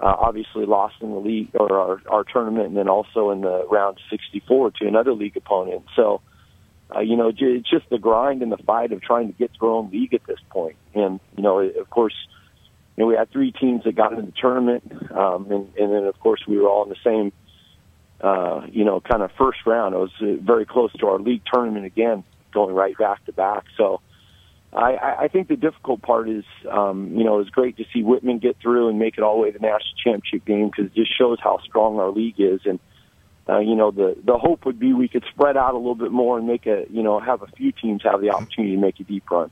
obviously lost in the league or our, our tournament, and then also in the round 64 to another league opponent. So, uh, you know, it's just the grind and the fight of trying to get to our own league at this point. And you know, of course, you know, we had three teams that got into the tournament, um, and, and then of course we were all in the same, uh, you know, kind of first round. It was uh, very close to our league tournament again, going right back to back. So. I, I think the difficult part is, um, you know, it's great to see Whitman get through and make it all the way to the national championship game because it just shows how strong our league is. And, uh, you know, the, the hope would be we could spread out a little bit more and make a, you know, have a few teams have the opportunity to make a deep run.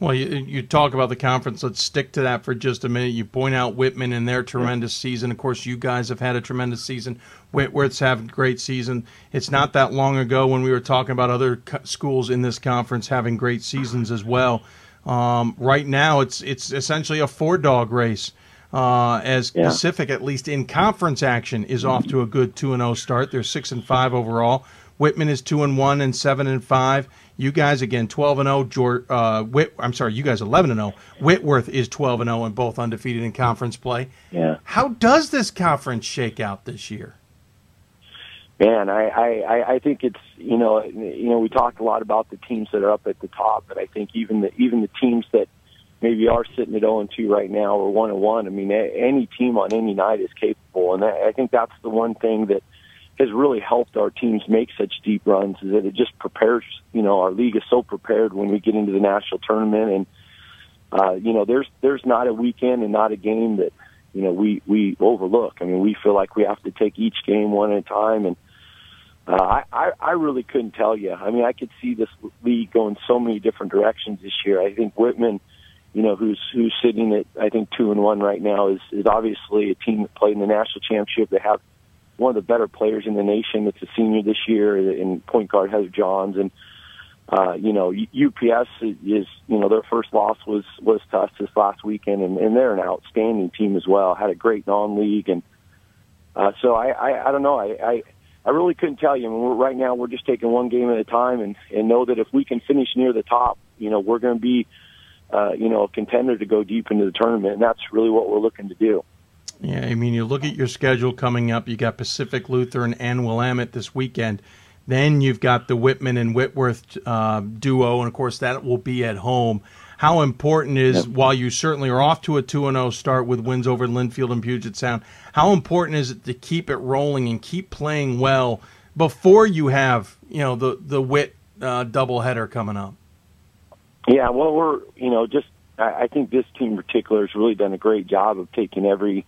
Well, you, you talk about the conference. Let's stick to that for just a minute. You point out Whitman and their tremendous season. Of course, you guys have had a tremendous season. Whitworth's having a great season. It's not that long ago when we were talking about other schools in this conference having great seasons as well. Um, right now, it's it's essentially a four dog race. Uh, as Yeah. Pacific, at least in conference action, is off to a good two and zero start. They're six and five overall. Whitman is two and one and seven and five. You guys again twelve and zero. George, uh, Whit, I'm sorry, you guys eleven and zero. Whitworth is twelve and zero and both undefeated in conference play. Yeah. How does this conference shake out this year? Man, I, I, I think it's you know you know we talked a lot about the teams that are up at the top, but I think even the even the teams that maybe are sitting at 0 and 2 right now or 1 and 1. I mean, any team on any night is capable, and I think that's the one thing that has really helped our teams make such deep runs is that it just prepares. You know, our league is so prepared when we get into the national tournament, and uh, you know, there's there's not a weekend and not a game that you know we we overlook. I mean, we feel like we have to take each game one at a time, and uh, I, I I really couldn't tell you. I mean, I could see this league going so many different directions this year. I think Whitman you know, who's who's sitting at I think two and one right now is is obviously a team that played in the national championship. They have one of the better players in the nation. That's a senior this year in point guard Heather Johns, and uh, you know UPS is you know their first loss was was to us this last weekend, and, and they're an outstanding team as well. Had a great non-league, and uh, so I, I I don't know I. I I really couldn't tell you. I mean, we're, right now, we're just taking one game at a time, and and know that if we can finish near the top, you know, we're going to be uh, you know, a contender to go deep into the tournament, and that's really what we're looking to do. Yeah, I mean, you look at your schedule coming up. You got Pacific Lutheran and Willamette this weekend. Then you've got the Whitman and Whitworth uh, duo, and of course that will be at home. How important is, yep. while you certainly are off to a two and zero start with wins over Linfield and Puget Sound, how important is it to keep it rolling and keep playing well before you have you know the the Wit uh, doubleheader coming up? Yeah, well, we're you know just I, I think this team in particular has really done a great job of taking every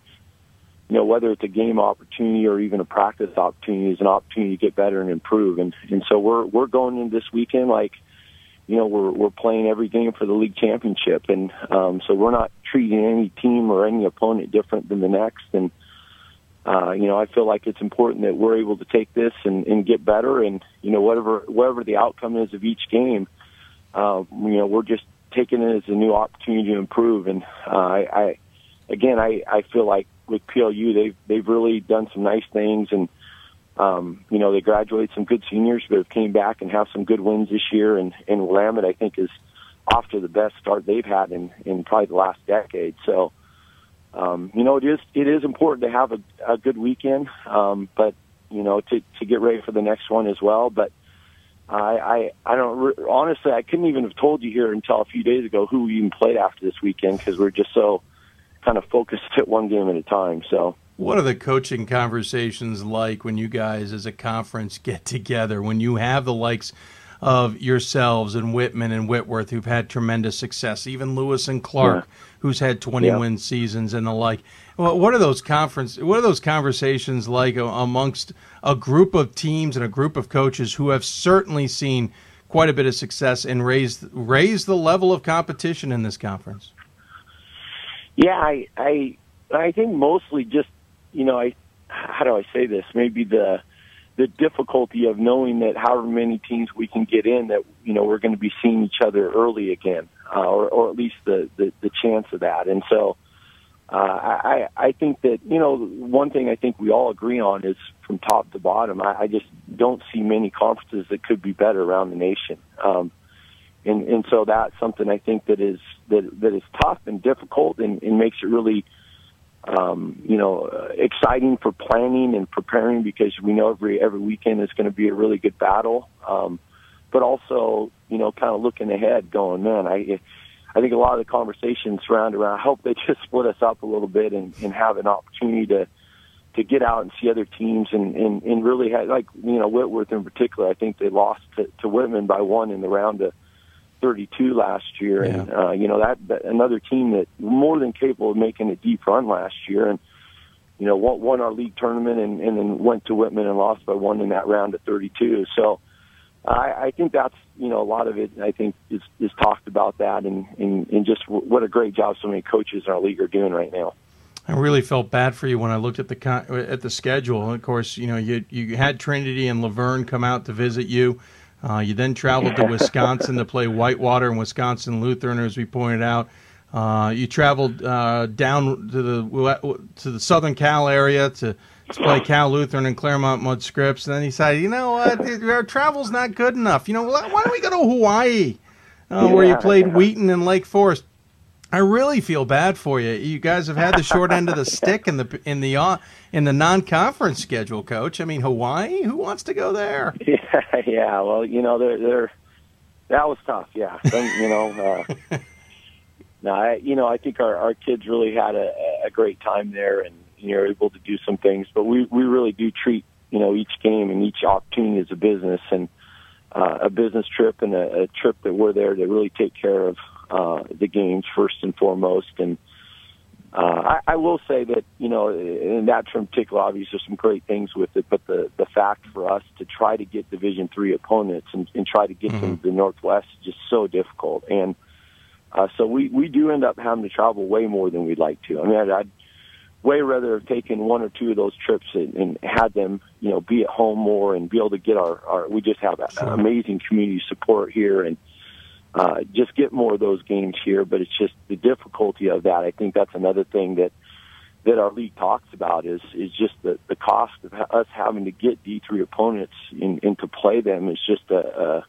you know whether it's a game opportunity or even a practice opportunity is an opportunity to get better and improve, and and so we're we're going in this weekend like you know we're we're playing every game for the league championship, and um, so we're not treating any team or any opponent different than the next, and. Uh, you know, I feel like it's important that we're able to take this and, and get better, and you know, whatever whatever the outcome is of each game, uh, you know, we're just taking it as a new opportunity to improve. And uh, I, I, again, I, I feel like with PLU, they've they've really done some nice things, and um, you know, they graduate some good seniors, but came back and have some good wins this year. And and Willamette, I think, is off to the best start they've had in in probably the last decade. So. Um, you know, it is it is important to have a, a good weekend, um, but you know, to to get ready for the next one as well. But I, I, I don't honestly. I couldn't even have told you here until a few days ago who we even played after this weekend because we're just so kind of focused at one game at a time. So, what are the coaching conversations like when you guys, as a conference, get together? When you have the likes of yourselves and Whitman and Whitworth, who've had tremendous success, even Lewis and Clark, yeah. who's had twenty yeah. win seasons and the like. What are those conference? What are those conversations like amongst a group of teams and a group of coaches who have certainly seen quite a bit of success and raised raised the level of competition in this conference? Yeah, I I I think mostly just you know I how do I say this? Maybe the the difficulty of knowing that however many teams we can get in that you know we're going to be seeing each other early again, uh, or or at least the, the the chance of that, and so uh, I, I think that, you know, one thing I think we all agree on is from top to bottom, I, I just don't see many conferences that could be better around the nation. Um, and, and so that's something I think that is, that, that is tough and difficult and, and makes it really, um, you know, uh, exciting for planning and preparing because we know every, every weekend is going to be a really good battle. Um, but also, you know, kind of looking ahead going, man, I, I think a lot of the conversations surround around. I hope they just split us up a little bit and, and have an opportunity to to get out and see other teams and and, and really have, like you know Whitworth in particular. I think they lost to, to Whitman by one in the round of 32 last year, yeah. and uh, you know that, that another team that more than capable of making a deep run last year and. You know, won, won our league tournament and, and then went to Whitman and lost by one in that round of 32. So, I, I think that's you know a lot of it. I think is is talked about that and, and and just what a great job so many coaches in our league are doing right now. I really felt bad for you when I looked at the at the schedule. Of course, you know you you had Trinity and La Verne come out to visit you. Uh, you then traveled to Wisconsin to play Whitewater and Wisconsin Lutheran, as we pointed out. Uh, you traveled uh, down to the to the Southern Cal area to to play Cal Lutheran and Claremont Mudd Scripps, and then he decided, you know what, our travel's not good enough. You know, why don't we go to Hawaii, uh, where you played yeah. Wheaton and Lake Forest? I really feel bad for you. You guys have had the short end of the stick in the in the uh, in the non-conference schedule, Coach. I mean, Hawaii. Who wants to go there? Yeah, yeah. Well, you know, they're they're that was tough. Yeah, you know. Uh, no, I you know I think our our kids really had a, a great time there, and you know able to do some things. But we we really do treat you know each game and each opportunity as a business and uh, a business trip and a, a trip that we're there to really take care of uh, the games first and foremost and. Uh, I, I will say that you know, in that term particular, obviously, there's some great things with it. But the the fact for us to try to get Division three opponents and, and try to get them to the Northwest is just so difficult. And uh, so we we do end up having to travel way more than we'd like to. I mean, I'd, I'd way rather have taken one or two of those trips and, and had them, you know, be at home more and be able to get our our. We just have a, amazing community support here and uh, just get more of those games here. But it's just the difficulty of that. I think that's another thing that that our league talks about is is just the the cost of us having to get D three opponents in, and to play them is just a, a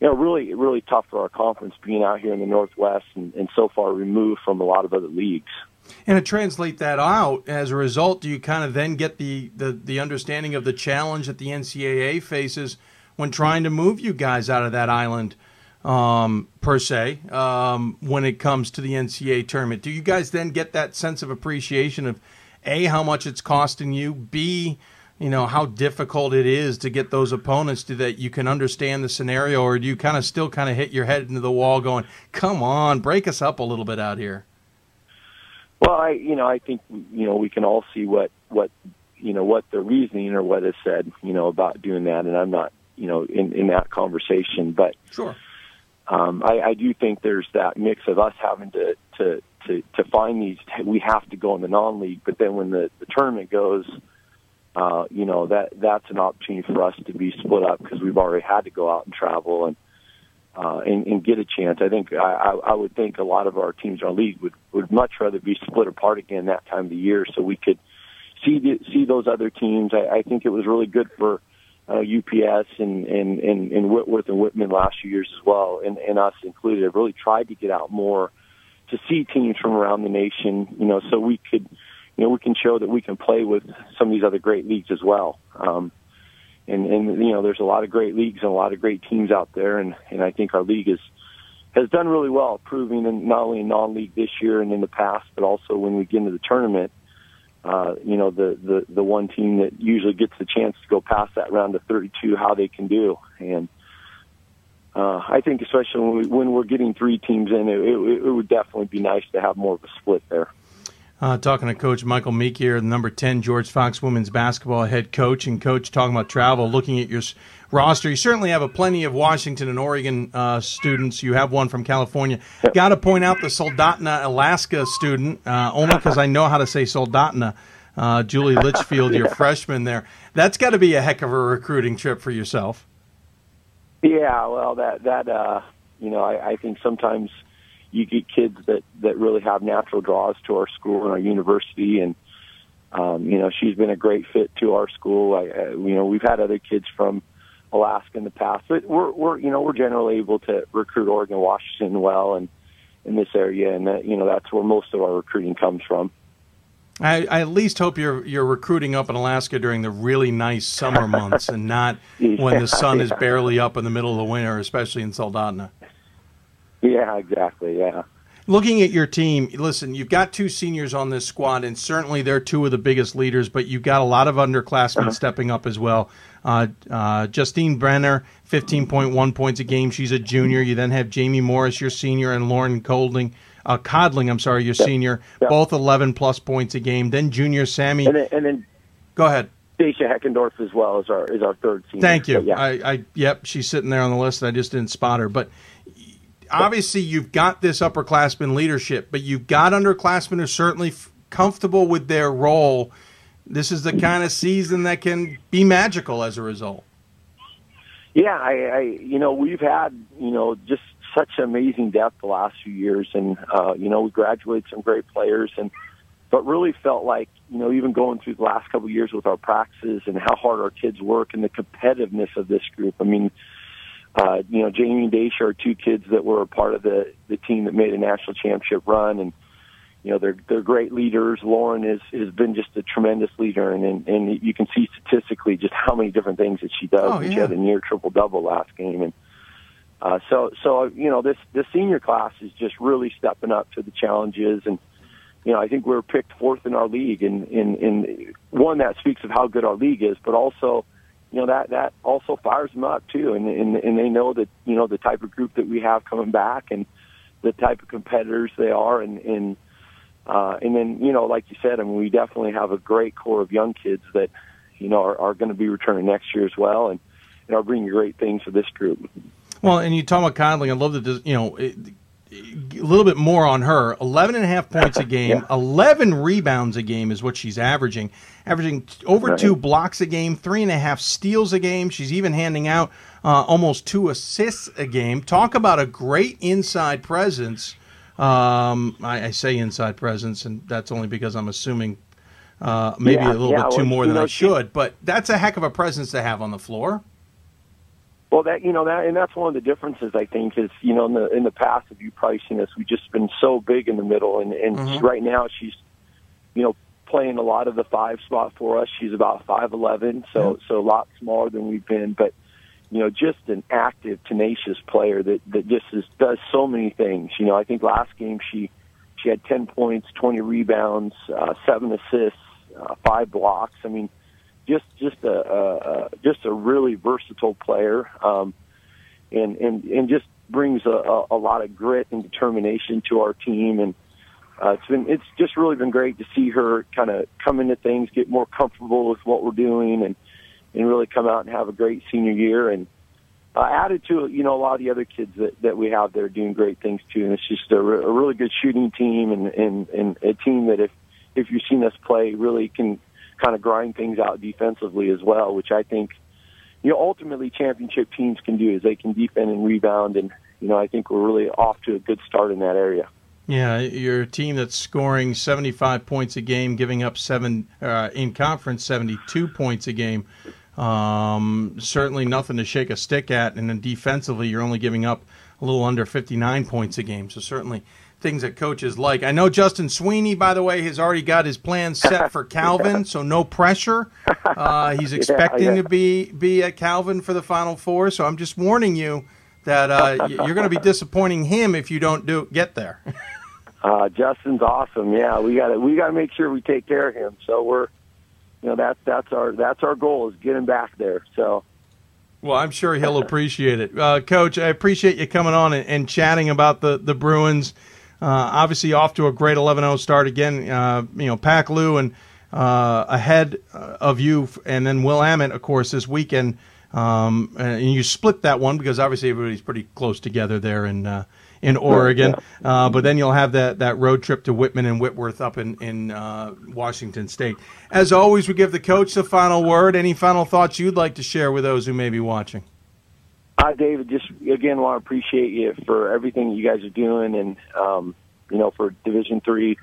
you know really really tough for our conference being out here in the Northwest and, and so far removed from a lot of other leagues. And to translate that out, as a result, do you kind of then get the, the, the understanding of the challenge that the NCAA faces when trying to move you guys out of that island, um, per se, um, when it comes to the NCAA tournament? Do you guys then get that sense of appreciation of A, how much it's costing you, B, you know, how difficult it is to get those opponents to that you can understand the scenario, or do you kind of still kind of hit your head into the wall going, come on, break us up a little bit out here? Well, I you know I think you know we can all see what what you know what the reasoning or what is said you know about doing that, and I'm not you know in in that conversation, but Sure. Um, I, I do think there's that mix of us having to to to, to find these. We have to go in the non-league, but then when the, the tournament goes, uh, you know that that's an opportunity for us to be split up because we've already had to go out and travel and uh, and, and get a chance. I think I, I, I would think a lot of our teams in our league would would much rather be split apart again that time of the year, so we could see the, see those other teams. I, I think it was really good for uh, UPS and, and, and, and Whitworth and Whitman last few years as well, and, and us included. have really tried to get out more to see teams from around the nation, you know, so we could, you know, we can show that we can play with some of these other great leagues as well. Um, and, and, you know, there's a lot of great leagues and a lot of great teams out there, and, and I think our league is, has done really well, proving in not only in non-league this year and in the past, but also when we get into the tournament, uh, you know, the, the, the one team that usually gets the chance to go past that round of 32, how they can do. And, uh, I think especially when, we, when we're getting three teams in, it, it, it would definitely be nice to have more of a split there. Uh, talking to Coach Michael Meek here, the number 10 George Fox women's basketball head coach. And, Coach, talking about travel, looking at your s- roster, you certainly have a plenty of Washington and Oregon uh, students. You have one from California. Got to point out the Soldotna, Alaska student, uh, only because I know how to say Soldotna. Uh, Julie Litchfield, your Yeah. freshman there. That's got to be a heck of a recruiting trip for yourself. Yeah, well, that that uh, you know, I, I think sometimes you get kids that that really have natural draws to our school and our university, and um, you know, she's been a great fit to our school. I, uh, you know, we've had other kids from Alaska in the past, but we're we're you know we're generally able to recruit Oregon, Washington well, and in this area, and that, you know that's where most of our recruiting comes from. I, I at least hope you're you're recruiting up in Alaska during the really nice summer months and not when the sun is barely up in the middle of the winter, especially in Soldotna. Yeah, exactly. Yeah. Looking at your team, listen, you've got two seniors on this squad, and certainly they're two of the biggest leaders, but you've got a lot of underclassmen stepping up as well. Uh, uh, Justine Brenner, 15.1 points a game. She's a junior. You then have Jamie Morris, your senior, and Lauren Colding, uh, Codling, I'm sorry, your senior, both 11 plus points a game. Then junior Sammy. And then, and then Go ahead. Dacia Heckendorf as well is our is our third senior. Thank you. Yeah. I, I yep, she's sitting there on the list. I just didn't spot her. But obviously, you've got this upperclassman leadership, but you've got underclassmen who are certainly f- comfortable with their role. This is the kind of season that can be magical as a result. Yeah, I, I you know we've had you know just such amazing depth the last few years, and uh, you know we graduated some great players, and but really felt like you know even going through the last couple of years with our practices and how hard our kids work and the competitiveness of this group. I mean, uh, you know, Jamie and Daisha are two kids that were a part of the the team that made a national championship run, and you know they're they're great leaders. Lauren is has been just a tremendous leader, and and, and you can see statistically just how many different things that she does. Oh, And She had a near triple double last game, and uh, so so you know this this senior class is just really stepping up to the challenges. And you know, I think we were picked fourth in our league, and in, in one that speaks of how good our league is, but also, you know, that that also fires them up too, and and, and they know that you know the type of group that we have coming back, and the type of competitors they are, and and uh, and then you know, like you said, I mean, we definitely have a great core of young kids that you know are, are going to be returning next year as well, and and are bringing great things to this group. Well, and you talk about Conley. I love that. You know, a little bit more on her. 11 and a half points a game, 11 rebounds a game is what she's averaging. Averaging over Right. two blocks a game, three and a half steals a game. She's even handing out uh, almost two assists a game. Talk about a great inside presence. Um, I, I say inside presence, and that's only because I'm assuming uh, maybe Yeah, a little yeah, bit too more than know, I she- should. But that's a heck of a presence to have on the floor. Well, that you know that, and that's one of the differences I think is you know in the in the past, if you've probably seen us, we've just been so big in the middle, and and Mhm. right now she's, you know, playing a lot of the five spot for us. She's about five eleven, so so a lot smaller than we've been, but you know, just an active, tenacious player that that just is, does so many things. You know, I think last game she she had ten points, twenty rebounds, uh, seven assists, uh, five blocks. I mean just just a, a, just a really versatile player, um, and and and just brings a, a, lot of grit and determination to our team. And uh, it's been it's just really been great to see her kind of come into things, get more comfortable with what we're doing, and and really come out and have a great senior year. And uh, added to you know, a lot of the other kids that that we have there doing great things too. And it's just a, re- a really good shooting team, and and and a team that if if you've seen us play, really can kind of grind things out defensively as well, which I think, you know, ultimately championship teams can do is they can defend and rebound. And, you know, I think we're really off to a good start in that area. Yeah, you're a team that's scoring 75 points a game, giving up seven uh, in conference 72 points a game. Um, certainly nothing to shake a stick at. And then defensively, you're only giving up a little under 59 points a game. So certainly things that coaches like. I know Justin Sweeney, by the way, has already got his plans set for Calvin, so no pressure. Uh, he's expecting yeah. to be be at Calvin for the Final Four. So I'm just warning you that uh, you're going to be disappointing him if you don't do get there. Uh, Justin's awesome. Yeah, we got to we got to make sure we take care of him. So we're, you know, that's that's our that's our goal is getting back there. So Well, I'm sure he'll appreciate it. Uh, Coach, I appreciate you coming on and, and chatting about the, the Bruins. Uh, obviously, off to a great 11 0 start again. Uh, you know, Pac Lou and uh, ahead of you, and then Willamette, of course, this weekend. Um, and you split that one because obviously everybody's pretty close together there in uh, in Oregon. Uh, but then you'll have that, that road trip to Whitman and Whitworth up in in uh, Washington State. As always, we give the coach the final word. Any final thoughts you'd like to share with those who may be watching? Hi, David. Just again, want to appreciate you for everything you guys are doing, and um, you know, for Division Three,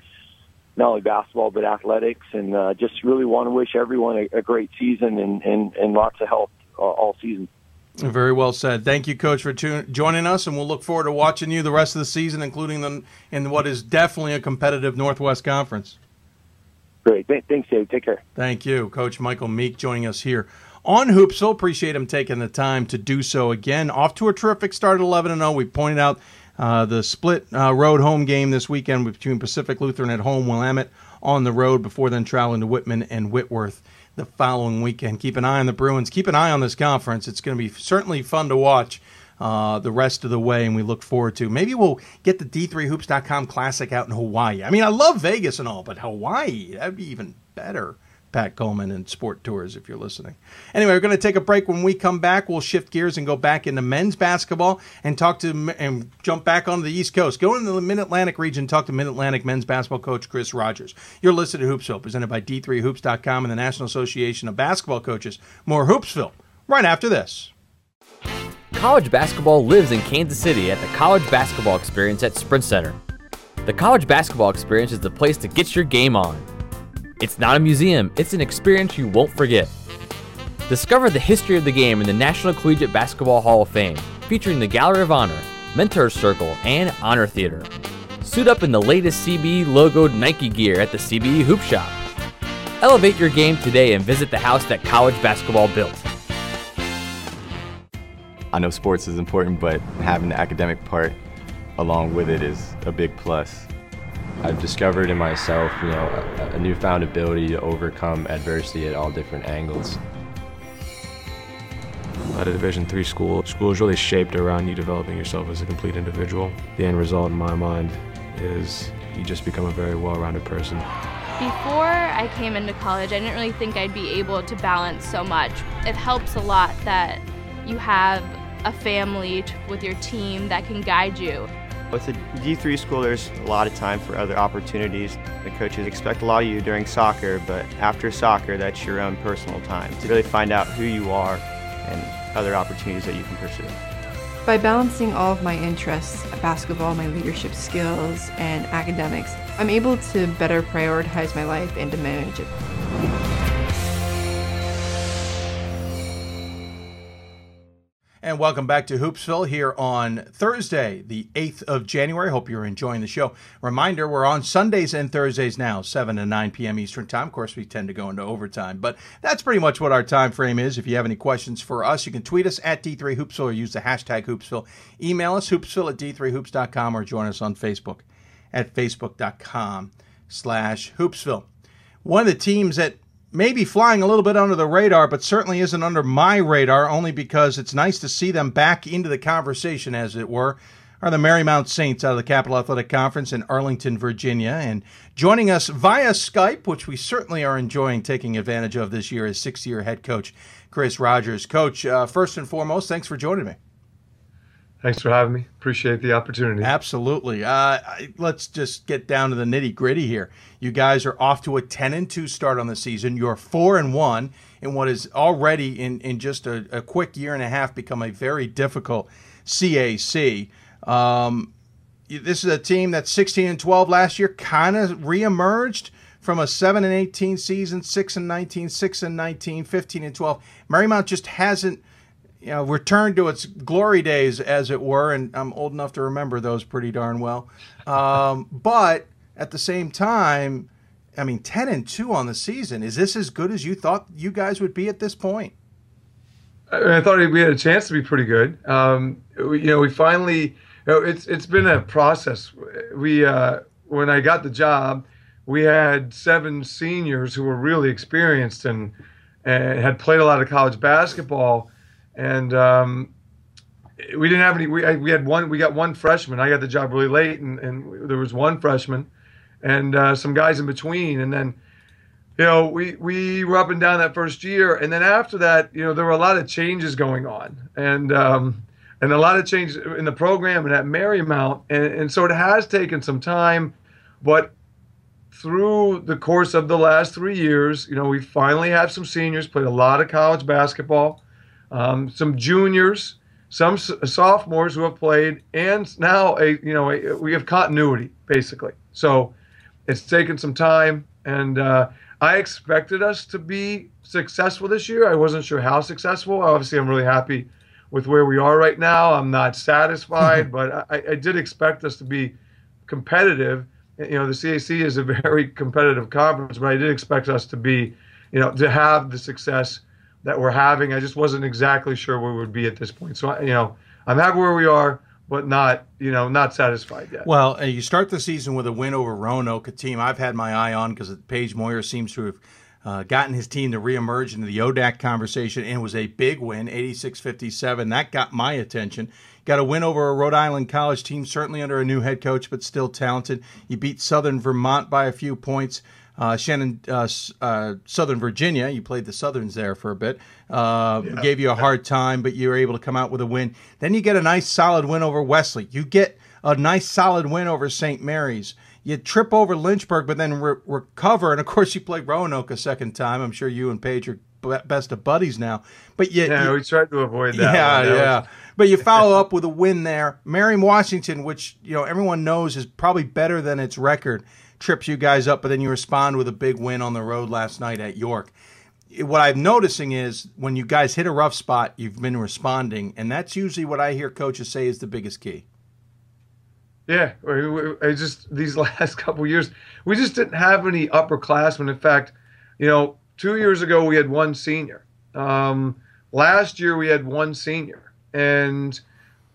not only basketball but athletics, and uh, just really want to wish everyone a, a great season and, and, and lots of health uh, all season. Very well said. Thank you, Coach, for tu- joining us, and we'll look forward to watching you the rest of the season, including the, in what is definitely a competitive Northwest Conference. Great. Thanks, Dave. Take care. Thank you, Coach Michael Meek, joining us here on Hoopsville. Appreciate him taking the time to do so again. Off to a terrific start at 11 and 0. We pointed out uh, the split uh, road home game this weekend between Pacific Lutheran at home, Willamette on the road, before then traveling to Whitman and Whitworth the following weekend. Keep an eye on the Bruins. Keep an eye on this conference. It's going to be certainly fun to watch uh, the rest of the way, and we look forward to. Maybe we'll get the D3Hoops.com Classic out in Hawaii. I mean, I love Vegas and all, but Hawaii, that'd be even better. Pat Coleman and Sport Tours, if you're listening. Anyway, we're going to take a break. When we come back, we'll shift gears and go back into men's basketball and talk to and jump back onto the East Coast. Go into the Mid Atlantic region, talk to Mid Atlantic men's basketball coach Chris Rogers. You're listening to Hoopsville, presented by D3Hoops.com and the National Association of Basketball Coaches. More Hoopsville right after this. College basketball lives in Kansas City at the College Basketball Experience at Sprint Center. The college basketball experience is the place to get your game on. It's not a museum, it's an experience you won't forget. Discover the history of the game in the National Collegiate Basketball Hall of Fame, featuring the Gallery of Honor, Mentor Circle, and Honor Theater. Suit up in the latest CBE logoed Nike gear at the CBE Hoop Shop. Elevate your game today and visit the house that college basketball built. I know sports is important, but having the academic part along with it is a big plus. I've discovered in myself, you know, a, a newfound ability to overcome adversity at all different angles. At a Division three school, school is really shaped around you developing yourself as a complete individual. The end result, in my mind, is you just become a very well-rounded person. Before I came into college, I didn't really think I'd be able to balance so much. It helps a lot that you have a family with your team that can guide you. With a D3 school, there's a lot of time for other opportunities. The coaches expect a lot of you during soccer, but after soccer, that's your own personal time to really find out who you are and other opportunities that you can pursue. By balancing all of my interests, basketball, my leadership skills, and academics, I'm able to better prioritize my life and to manage it. And welcome back to Hoopsville here on Thursday, the 8th of January. Hope you're enjoying the show. Reminder, we're on Sundays and Thursdays now, 7 to 9 p.m. Eastern Time. Of course, we tend to go into overtime, but that's pretty much what our time frame is. If you have any questions for us, you can tweet us at D3Hoopsville or use the hashtag Hoopsville. Email us, hoopsville at D3Hoops.com or join us on Facebook at Facebook.com slash Hoopsville. One of the teams that maybe flying a little bit under the radar, but certainly isn't under my radar, only because it's nice to see them back into the conversation, as it were, are the Marymount Saints out of the Capital Athletic Conference in Arlington, Virginia. And joining us via Skype, which we certainly are enjoying taking advantage of this year, is six year head coach Chris Rogers. Coach, uh, first and foremost, thanks for joining me. Thanks for having me. Appreciate the opportunity. Absolutely. Uh, let's just get down to the nitty gritty here. You guys are off to a ten and two start on the season. You're four and one in what is already in in just a, a quick year and a half become a very difficult CAC. Um, this is a team that's 16 and 12 last year, kind of reemerged from a 7 and 18 season, 6 and 19, 6 and 19, 15 and 12. Marymount just hasn't you know, returned to its glory days, as it were, and I'm old enough to remember those pretty darn well. Um, but at the same time, I mean, ten and two on the season. Is this as good as you thought you guys would be at this point? I, I thought we had a chance to be pretty good. Um, we, you know, we finally. You know, it's it's been a process. We uh, when I got the job, we had seven seniors who were really experienced and and had played a lot of college basketball and um, we didn't have any. We, we had one. We got one freshman. I got the job really late, and, and there was one freshman, and uh, some guys in between, and then. You know, we, we were up and down that first year, and then after that, you know, there were a lot of changes going on, and um, and a lot of changes in the program and at Marymount, and, and so it has taken some time, but through the course of the last three years, you know, we finally have some seniors played a lot of college basketball um, some juniors, some sophomores who have played, and now a you know a, we have continuity basically. So it's taken some time, and uh, I expected us to be successful this year. I wasn't sure how successful. Obviously, I'm really happy with where we are right now. I'm not satisfied, but I, I did expect us to be competitive. You know, the CAC is a very competitive conference, but I did expect us to be, you know, to have the success that we're having. I just wasn't exactly sure where we would be at this point. So you know, I'm happy where we are, but not you know not satisfied yet. Well, uh, you start the season with a win over Roanoke, a team I've had my eye on because Page Moir seems to have. Uh, gotten his team to reemerge into the ODAC conversation and was a big win, 86-57. That got my attention. Got a win over a Rhode Island college team, certainly under a new head coach, but still talented. You beat Southern Vermont by a few points. Uh, Shannon, uh, uh, Southern Virginia, you played the Southerns there for a bit, uh, yeah. gave you a hard time, but you were able to come out with a win. Then you get a nice solid win over Wesley. You get a nice solid win over St. Mary's. You trip over Lynchburg, but then re- recover. And of course, you play Roanoke a second time. I'm sure you and Page are b- best of buddies now. But yet, Yeah, you- we tried to avoid that. yeah. That yeah. was- But you follow up with a win there. Mary Washington, which you know everyone knows is probably better than its record, trips you guys up, but then you respond with a big win on the road last night at York. What I'm noticing is when you guys hit a rough spot, you've been responding, and that's usually what I hear coaches say is the biggest key. Yeah, I just these last couple years, we just didn't have any upperclassmen. In fact, you know, two years ago we had one senior. Um, last year we had one senior, and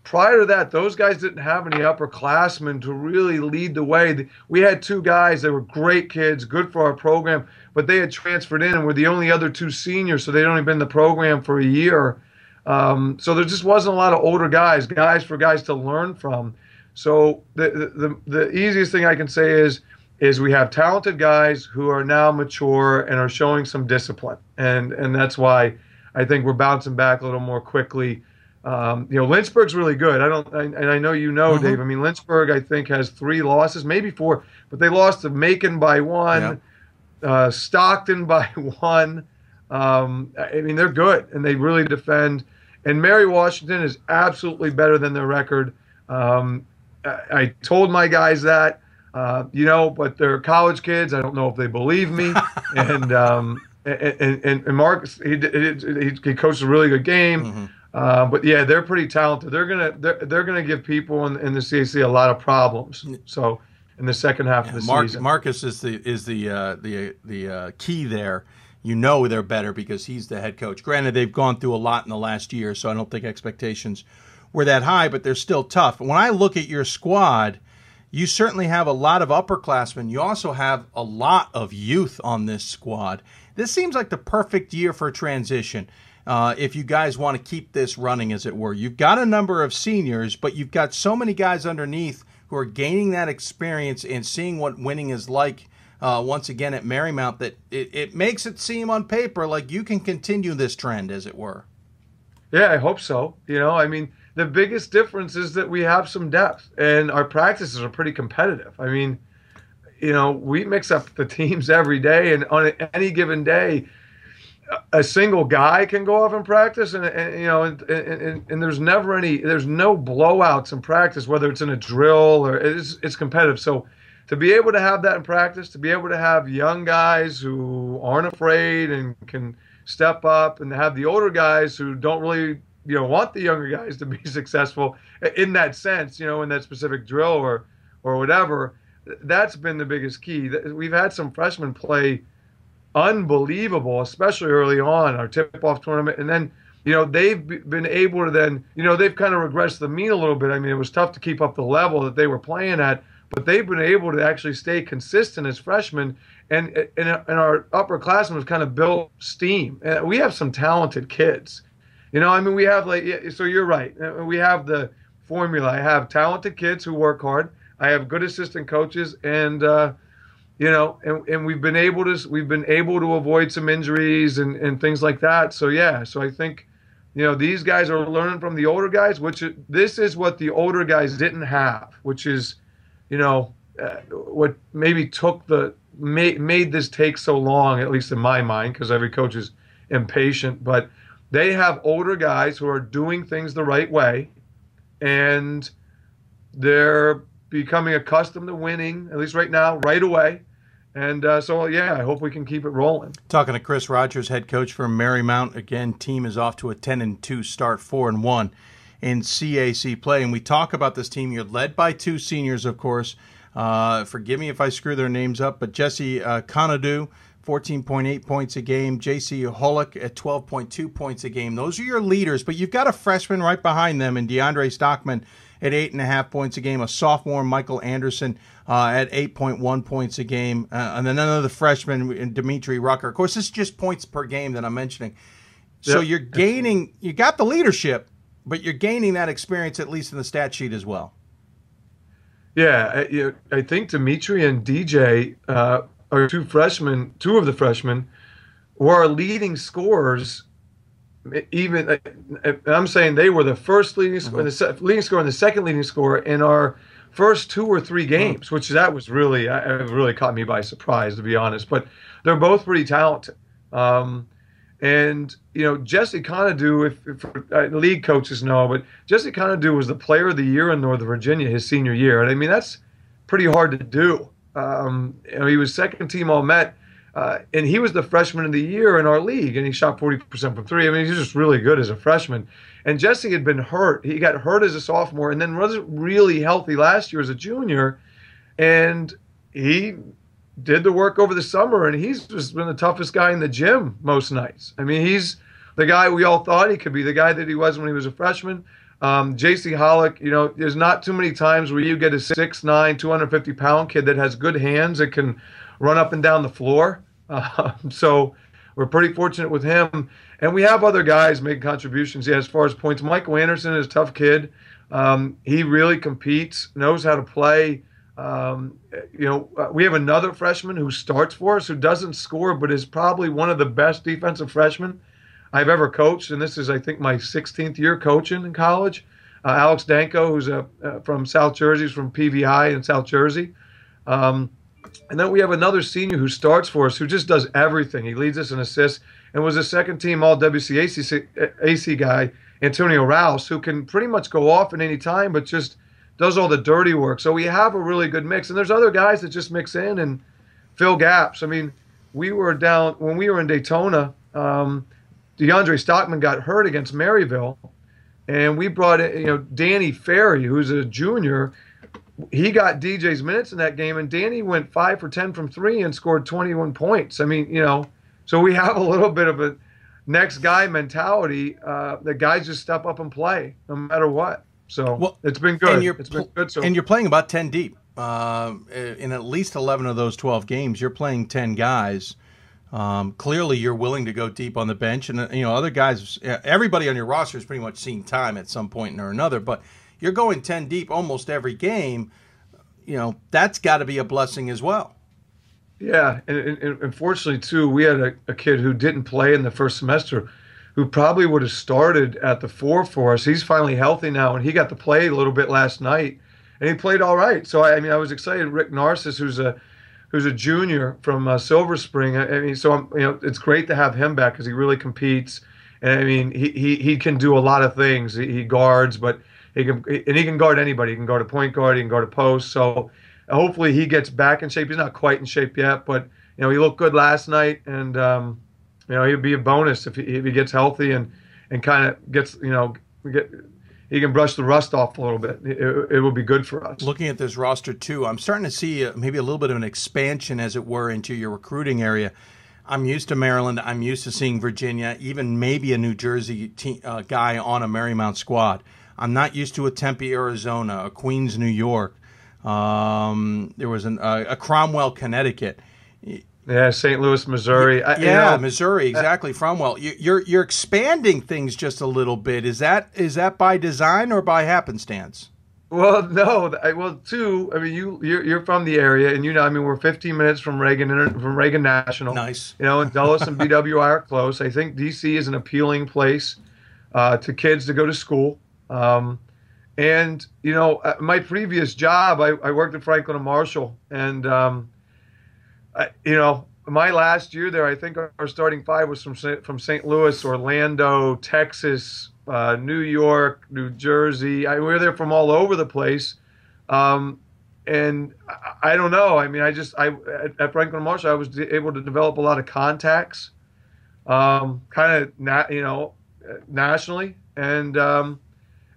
prior to that, those guys didn't have any upperclassmen to really lead the way. We had two guys that were great kids, good for our program, but they had transferred in and were the only other two seniors, so they'd only been in the program for a year. Um, so there just wasn't a lot of older guys, guys for guys to learn from. So the, the the the easiest thing I can say is is we have talented guys who are now mature and are showing some discipline, and and that's why I think we're bouncing back a little more quickly. Um, you know, Lynchburg's really good. I don't, I, and I know you know, Mhm. Dave. I mean, Lynchburg, I think, has three losses, maybe four, but they lost to Macon by one, uh, Stockton by one. Um, I mean, they're good and they really defend. And Mary Washington is absolutely better than their record. Um, I, I told my guys that, uh, you know, but they're college kids. I don't know if they believe me. and, um, and, and, and Mark, he, he, he coached a really good game. Uh, but yeah, they're pretty talented. They're gonna they're, they're gonna give people in, in the CAC a lot of problems. So in the second half of the Mark, season, Marcus is the is the uh, the the uh, key there. You know they're better because he's the head coach. Granted, they've gone through a lot in the last year, so I don't think expectations were that high, but they're still tough. When I look at your squad, you certainly have a lot of upperclassmen. You also have a lot of youth on this squad. This seems like the perfect year for transition. Uh, if you guys want to keep this running, as it were, you've got a number of seniors, but you've got so many guys underneath who are gaining that experience and seeing what winning is like uh, once again at Marymount that it, it makes it seem on paper like you can continue this trend, as it were. Yeah, I hope so. You know, I mean, the biggest difference is that we have some depth and our practices are pretty competitive. I mean, you know, we mix up the teams every day, and on any given day, a single guy can go off in practice, and, and you know, and, and, and there's never any, there's no blowouts in practice, whether it's in a drill or it's, it's competitive. So to be able to have that in practice, to be able to have young guys who aren't afraid and can step up, and have the older guys who don't really, you know, want the younger guys to be successful in that sense, you know, in that specific drill or or whatever. That's been the biggest key. We've had some freshmen play unbelievable, especially early on our tip-off tournament, and then you know they've been able to then you know they've kind of regressed the mean a little bit. I mean, it was tough to keep up the level that they were playing at, but they've been able to actually stay consistent as freshmen, and and, and our upperclassmen have kind of built steam. And we have some talented kids. You know, I mean, we have like so you're right. Uh, We have the formula. I have talented kids who work hard. I have good assistant coaches, and uh, you know, and, and we've been able to we've been able to avoid some injuries and, and things like that. So yeah, so I think, you know, these guys are learning from the older guys, which this is what the older guys didn't have, which is, you know, uh, what maybe took the made made this take so long, at least in my mind, because every coach is impatient, but they have older guys who are doing things the right way, and they're becoming accustomed to winning, at least right now, right away. And uh, so, yeah, I hope we can keep it rolling. Talking to Chris Rogers, head coach for Marymount. Again, team is off to a 10 and 2 start, 4 and 1 in CAC play. And we talk about this team. You're led by two seniors, of course. Uh, forgive me if I screw their names up, but Jesse uh, Conadu, 14.8 points a game. JC Holick at 12.2 points a game. Those are your leaders, but you've got a freshman right behind them and DeAndre Stockman at eight and a half points a game. A sophomore, Michael Anderson, uh, at 8.1 points a game. Uh, and then another freshman, Dimitri Rucker. Of course, this is just points per game that I'm mentioning. So Yep. you're gaining, you got the leadership, but you're gaining that experience at least in the stat sheet as well. Yeah, I, I think Dimitri and DJ uh, are two freshmen, two of the freshmen, were our leading scorers. Even uh, I'm saying they were the first leading scorer, the leading scorer, and the second leading scorer in our first two or three games, which that was really, uh, really caught me by surprise, to be honest. But they're both pretty talented. Um, And you know, Jesse Conadue, if, if uh, league coaches know, but Jesse Conadue was the Player of the Year in Northern Virginia his senior year, and I mean that's pretty hard to do. Um, you know, he was second team All Met, uh, and he was the freshman of the year in our league, and he shot 40% from three. I mean, he's just really good as a freshman. And Jesse had been hurt. He got hurt as a sophomore, and then wasn't really healthy last year as a junior. And he did the work over the summer, and he's just been the toughest guy in the gym most nights. I mean, he's the guy we all thought he could be, the guy that he was when he was a freshman. Um, J.C. Hollick, you know, there's not too many times where you get a 6'9", 250 pound kid that has good hands that can run up and down the floor. Uh, so we're pretty fortunate with him. And we have other guys making contributions yeah, as far as points. Michael Anderson is a tough kid. Um, he really competes, knows how to play. Um, you know, uh, we have another freshman who starts for us who doesn't score, but is probably one of the best defensive freshmen I've ever coached. And this is, I think, my 16th year coaching in college. Uh, Alex Danko, who's a, uh, from South Jersey, is from PVI in South Jersey. Um, and then we have another senior who starts for us who just does everything. He leads us in assists and was a second team All WCAC AC guy, Antonio Rouse, who can pretty much go off at any time, but just does all the dirty work. So we have a really good mix. And there's other guys that just mix in and fill gaps. I mean, we were down when we were in Daytona. Um, DeAndre Stockman got hurt against Maryville, and we brought in, you know, Danny Ferry, who's a junior. He got DJ's minutes in that game, and Danny went five for ten from three and scored 21 points. I mean, you know, so we have a little bit of a next guy mentality. Uh, the guys just step up and play no matter what. So well, it's been good. it's been good. So and you're playing about ten deep. Uh, in at least eleven of those twelve games, you're playing ten guys. Um, clearly, you're willing to go deep on the bench, and you know other guys. Everybody on your roster has pretty much seen time at some point or another. But you're going ten deep almost every game. You know that's got to be a blessing as well. Yeah, and, and, unfortunately too, we had a, a, kid who didn't play in the first semester, who probably would have started at the four for us. He's finally healthy now, and he got to play a little bit last night, and he played all right. So I, I mean, I was excited. Rick Narcissus, who's a who's a junior from uh, Silver Spring. I, I mean, so I'm, you know, it's great to have him back because he really competes, and I mean, he, he he can do a lot of things. He, he guards, but he can and he can guard anybody. He can guard a point guard. He can guard a post. So hopefully he gets back in shape. He's not quite in shape yet, but you know he looked good last night, and um, you know he'd be a bonus if he, if he gets healthy and and kind of gets you know get he can brush the rust off a little bit. It, it, will be good for us. Looking at this roster too, I'm starting to see uh, maybe a little bit of an expansion, as it were, into your recruiting area. I'm used to Maryland. I'm used to seeing Virginia, even maybe a New Jersey te- uh, guy on a Marymount squad. I'm not used to a Tempe, Arizona, a Queens, New York. Um, there was an, uh, a Cromwell, Connecticut. Yeah, St. Louis, Missouri. I, yeah, you know, Missouri, exactly. Uh, Cromwell. You, you're you're expanding things just a little bit. Is that is that by design or by happenstance? Well, no. I, well, two. I mean, you you're, you're, from the area, and you know, I mean, we're 15 minutes from Reagan from Reagan National. Nice. You know, and Dulles and BWI are close. I think DC is an appealing place uh, to kids to go to school. Um, and you know, uh, my previous job, I, I worked at Franklin and Marshall, and um, I, you know, my last year there, I think our starting five was from from St. Louis, Orlando, Texas, uh, New York, New Jersey. I, we were there from all over the place, um, and I, I, don't know. I mean, I just I at, at Franklin Marshall, I was able to develop a lot of contacts, um, kind of na- you know, nationally, and um,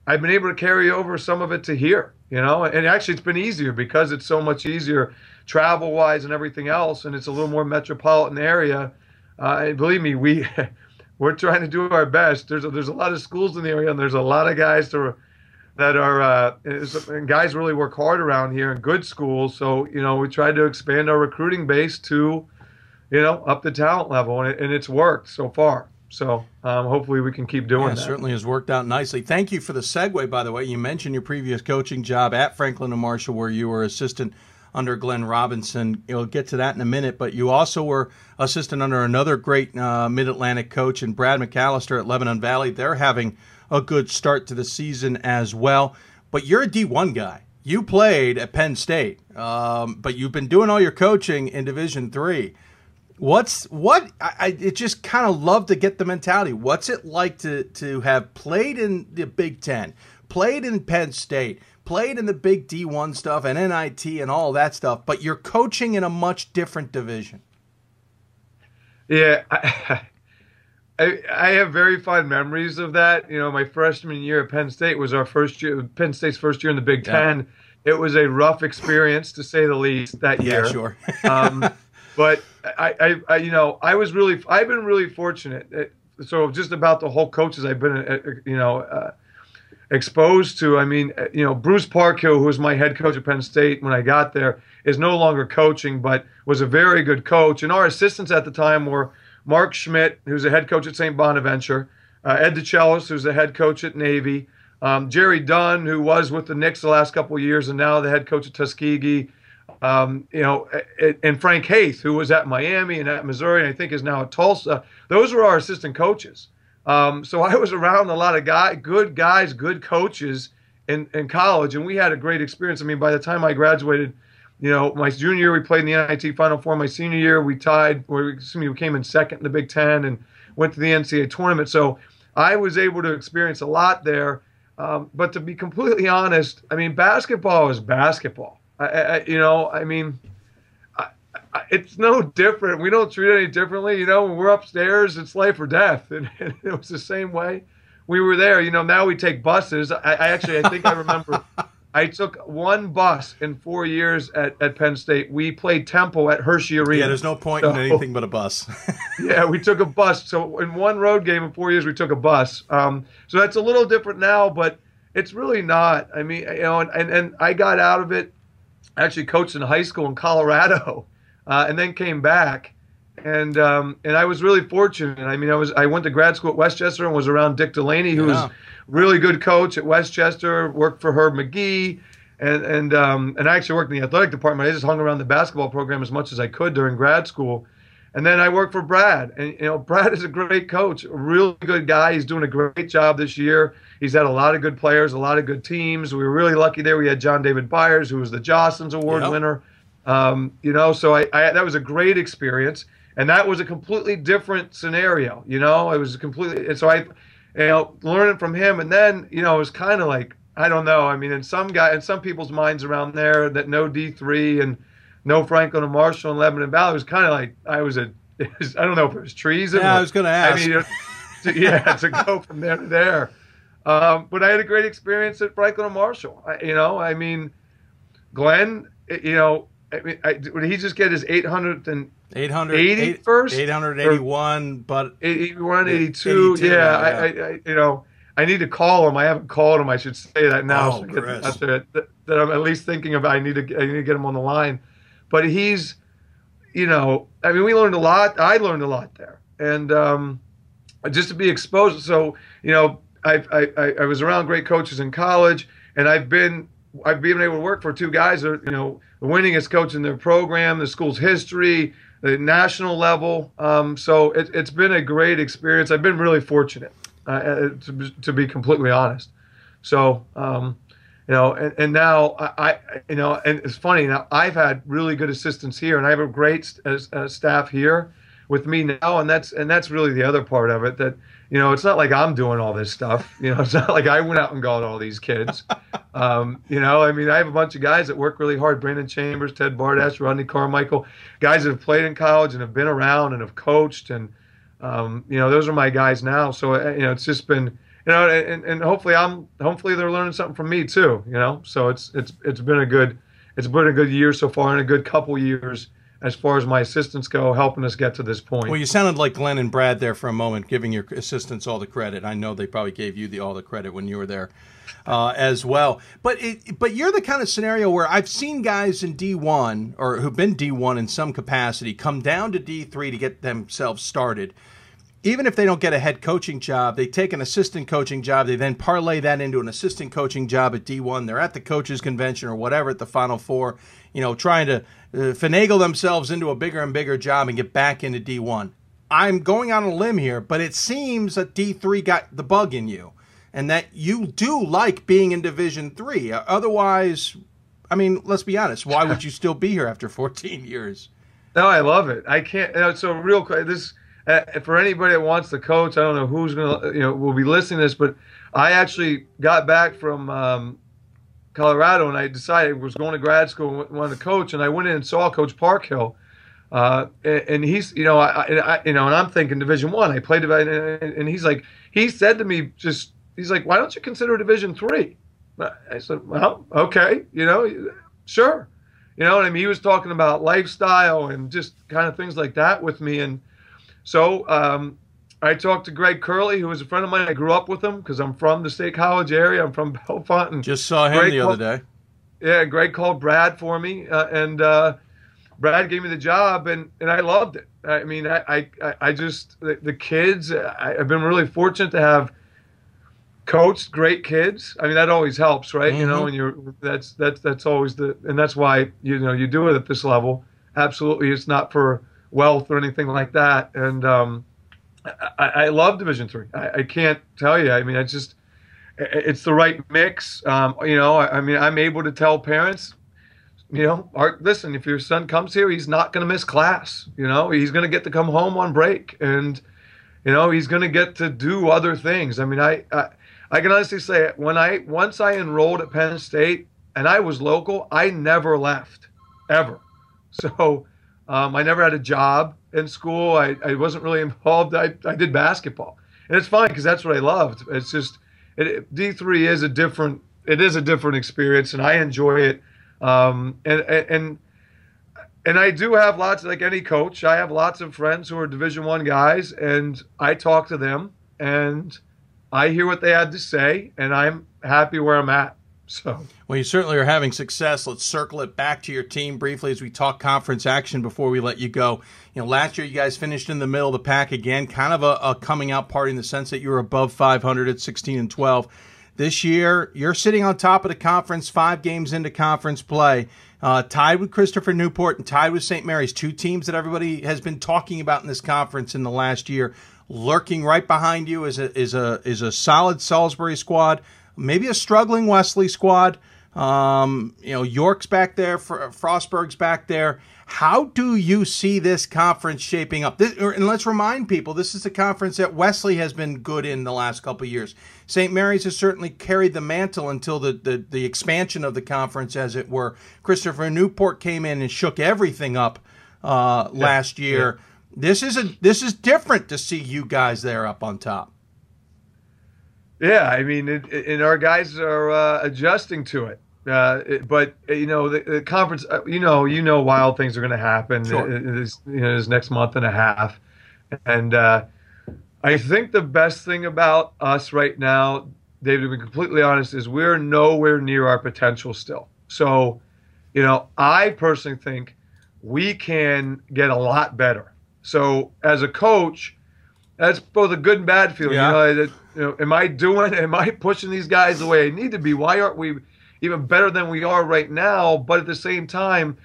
I've been able to carry over some of it to here, you know, and actually it's been easier because it's so much easier travel wise and everything else, and it's a little more metropolitan area. Uh, believe me, we we're trying to do our best. There's a, there's a lot of schools in the area, and there's a lot of guys that are that are uh, and guys really work hard around here in good schools. So you know, we tried to expand our recruiting base to you know up the talent level, and, it, and it's worked so far. So um, hopefully we can keep doing yeah, that. Certainly has worked out nicely. Thank you for the segue, by the way. You mentioned your previous coaching job at Franklin and Marshall, where you were assistant under Glenn Robinson. You'll get to that in a minute, but you also were assistant under another great uh, Mid Atlantic coach, and Brad McAllister at Lebanon Valley. They're having a good start to the season as well. But you're a D1 guy. You played at Penn State, um, but you've been doing all your coaching in Division Three What's what? I, I it just kind of love to get the mentality. What's it like to to have played in the Big Ten, played in Penn State, played in the Big D one stuff and NIT and all that stuff, but you're coaching in a much different division. Yeah, I, I, I have very fond memories of that. You know, my freshman year at Penn State was our first year, Penn State's first year in the Big Yeah. Ten. It was a rough experience to say the least that Yeah, year. sure. um, but I, I, I, you know, I was really, I've been really fortunate. So just about the whole coaches I've been, uh, uh, you know, uh, exposed to. I mean, uh, you know, Bruce Parkhill, who was my head coach at Penn State when I got there, is no longer coaching, but was a very good coach. And our assistants at the time were Mark Schmidt, who's the head coach at St. Bonaventure, uh, Ed DeChellis, who's the head coach at Navy, um, Jerry Dunn, who was with the Knicks the last couple of years and now the head coach at Tuskegee, um, you know, and- Frank Haith, who was at Miami and at Missouri, and I think is now at Tulsa. Those were our assistant coaches. Um, so I was around a lot of guy, good guys, good coaches in, in college, and we had a great experience. I mean, by the time I graduated, you know, my junior year we played in the NIT Final Four. My senior year we tied, or excuse me, we came in second in the Big Ten and went to the NCAA tournament. So I was able to experience a lot there. Um, but to be completely honest, I mean, basketball is basketball. I, I, you know, I mean, I, I, it's no different. We don't treat it any differently. You know, when we're upstairs, it's life or death, and, and it was the same way. We were there. You know, now we take buses. I, I actually, I think I remember. I took one bus in four years at, at Penn State. We played Temple at Hershey Arena. Yeah, there's no point in anything but a bus. yeah, we took a bus. So in one road game in four years, we took a bus. Um, so that's a little different now, but it's really not. I mean, you know, and, and, and I got out of it. Actually, coached in high school in Colorado, uh, and then came back, and um, and I was really fortunate. I mean, I was I went to grad school at West Chester and was around Dick Delaney, who Yeah. was really good coach at West Chester. Worked for Herb Magee. And and um, and I actually worked in the athletic department. I just hung around the basketball program as much as I could during grad school. And then I worked for Brad, and you know Brad is a great coach, a really good guy. He's doing a great job this year. He's had a lot of good players, a lot of good teams. We were really lucky there. We had John David Byers, who was the Jostens Award Yep. winner. Um, you know, so I, I that was a great experience, and that was a completely different scenario. You know, it was completely. And so I, you know, learning from him, and then you know, it was kind of like I don't know. I mean, in some guy, in some people's minds around there that know D three and no Franklin and Marshall and Lebanon Valley, it was kind of like I was a. Was, I don't know if it was treason. Yeah, I was gonna ask. I mean, to, yeah, to go from there to there. Um, but I had a great experience at Franklin and Marshall. I, you know, I mean, Glenn, eh, you know, I mean, I, did he just get his 800 and 800, 80 first? 881, but 81, 82. 82, yeah, yeah. I, I, you know, I need to call him. I haven't called him. I should say that now. Oh, so get that, that I'm at least thinking about. I need to, I need to get him on the line. But he's, you know, I mean, we learned a lot. I learned a lot there, and um, just to be exposed. So, you know, I, I, I was around great coaches in college, and I've been I've been able to work for two guys that are, you know, the winningest coach in their program, the school's history, the national level. Um, so it, it's been a great experience. I've been really fortunate, uh, uh, to, to be completely honest. So, um, you know, and, and now I, I, you know, and it's funny now. I've had really good assistants here, and I have a great st- uh, staff here with me now, and that's and that's really the other part of it. That you know, it's not like I'm doing all this stuff. You know, it's not like I went out and got all these kids. Um, you know, I mean, I have a bunch of guys that work really hard. Brandon Chambers, Ted Bardash, Rodney Carmichael, guys that have played in college and have been around and have coached, and um, you know, those are my guys now. So uh, you know, it's just been you know, and, and hopefully I'm hopefully they're learning something from me too. You know, so it's it's it's been a good it's been a good year so far and a good couple years as far as my assistants go, helping us get to this point. Well, you sounded like Glenn and Brad there for a moment, giving your assistants all the credit. I know they probably gave you the all the credit when you were there uh, as well. But it, but you're the kind of scenario where I've seen guys in D1 or who've been D1 in some capacity come down to D3 to get themselves started. Even if they don't get a head coaching job, they take an assistant coaching job. They then parlay that into an assistant coaching job at D1. They're at the coaches convention or whatever at the Final Four, you know, trying to uh, finagle themselves into a bigger and bigger job and get back into D1. I'm going on a limb here, but it seems that D3 got the bug in you and that you do like being in Division 3. Uh, Otherwise, I mean, let's be honest, why would you still be here after 14 years? No, I love it. I can't. You know, so real quick, this uh, for anybody that wants to coach. I don't know who's gonna you know will be listening to this, but I actually got back from um, Colorado and I decided I was going to grad school and wanted to coach, and I went in and saw Coach Parkhill. Uh, and, and he's, you know, I, I, you know, and I'm thinking Division One. I. I played, and he's like, he said to me, just, he's like, why don't you consider Division Three? I said, well, okay, you know, sure. You know what I mean? He was talking about lifestyle and just kind of things like that with me. And so um, I talked to Greg Curley, who was a friend of mine. I grew up with him because I'm from the State College area. I'm from Bellefonte. And Just saw him Greg the called- other day. Yeah, Greg called Brad for me, uh, and uh, Brad gave me the job, and, and I loved it. I mean, I I, I- just the, the kids. I, I've been really fortunate to have coached great kids. I mean, that always helps, right? You know, and you're that's that's that's always the and that's why you know you do it at this level. Absolutely, it's not for wealth or anything like that. And um, I, I love Division Three. I, I can't tell you. I mean, I just it's the right mix. Um, you know, I, I mean, I'm able to tell parents, you know, Art, listen, if your son comes here, he's not going to miss class. You know, he's going to get to come home on break, and you know, he's going to get to do other things. I mean, I, I I can honestly say when I once I enrolled at Penn State and I was local, I never left, ever. So um, I never had a job in school. I, I wasn't really involved. I, I did basketball, and it's fine because that's what I loved. It's just it, D three is a different it is a different experience, and I enjoy it. Um, and and and I do have lots like any coach. I have lots of friends who are Division one guys, and I talk to them and I hear what they had to say, and I'm happy where I'm at. So. Well, you certainly are having success. Let's circle it back to your team briefly as we talk conference action before we let you go. You know, last year you guys finished in the middle of the pack again, kind of a, a coming out party in the sense that you were above 500 at 16 and 12. This year, you're sitting on top of the conference, five games into conference play, uh, tied with Christopher Newport and tied with St. Mary's, two teams that everybody has been talking about in this conference in the last year. Lurking right behind you is a is a is a solid Salisbury squad, maybe a struggling Wesley squad. Um, you know, York's back there, Fr- Frostburg's back there. How do you see this conference shaping up? This, and let's remind people, this is a conference that Wesley has been good in the last couple of years. St. Mary's has certainly carried the mantle until the, the, the expansion of the conference, as it were. Christopher Newport came in and shook everything up uh, last year. This is a this is different to see you guys there up on top. Yeah, I mean, it, it- and our guys are uh, adjusting to it. Uh, it- but uh, you know, the, the conference, uh, you know, you know, wild things are going to happen Sure. this, you know, this next month and a half, and uh, I think the best thing about us right now, David, to be completely honest, is we're nowhere near our potential still. So, you know, I personally think we can get a lot better. So, as a coach, that's both a good and bad feeling. Yeah. You know, that, you know, am I doing? Am I pushing these guys the way I need to be? Why aren't we even better than we are right now? But at the same time,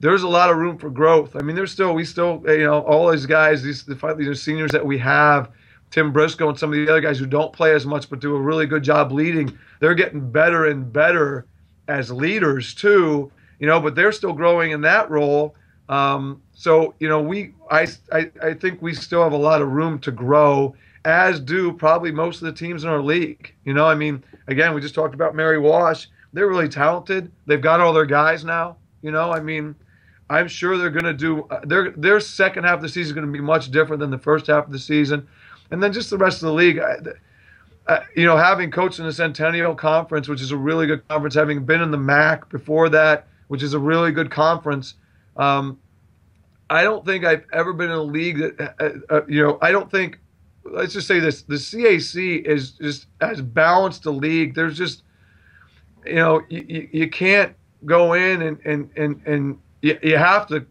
there's a lot of room for growth. I mean, there's still we still you know all these guys, these the seniors that we have, Tim Briscoe and some of the other guys who don't play as much but do a really good job leading. They're getting better and better as leaders too. You know, but they're still growing in that role. Um, so you know, we I, I I think we still have a lot of room to grow, as do probably most of the teams in our league. You know, I mean, again, we just talked about Mary Wash. They're really talented. They've got all their guys now. You know, I mean, I'm sure they're going to do uh, their their second half of the season is going to be much different than the first half of the season, and then just the rest of the league. I, uh, you know, having coached in the Centennial Conference, which is a really good conference, having been in the MAC before that, which is a really good conference, um, I don't think I've ever been in a league that, uh, uh, you know, I don't think, let's just say this, the CAC is just as balanced a league. There's just, you know, you, you, can't go in and, and, and, and you, you have to,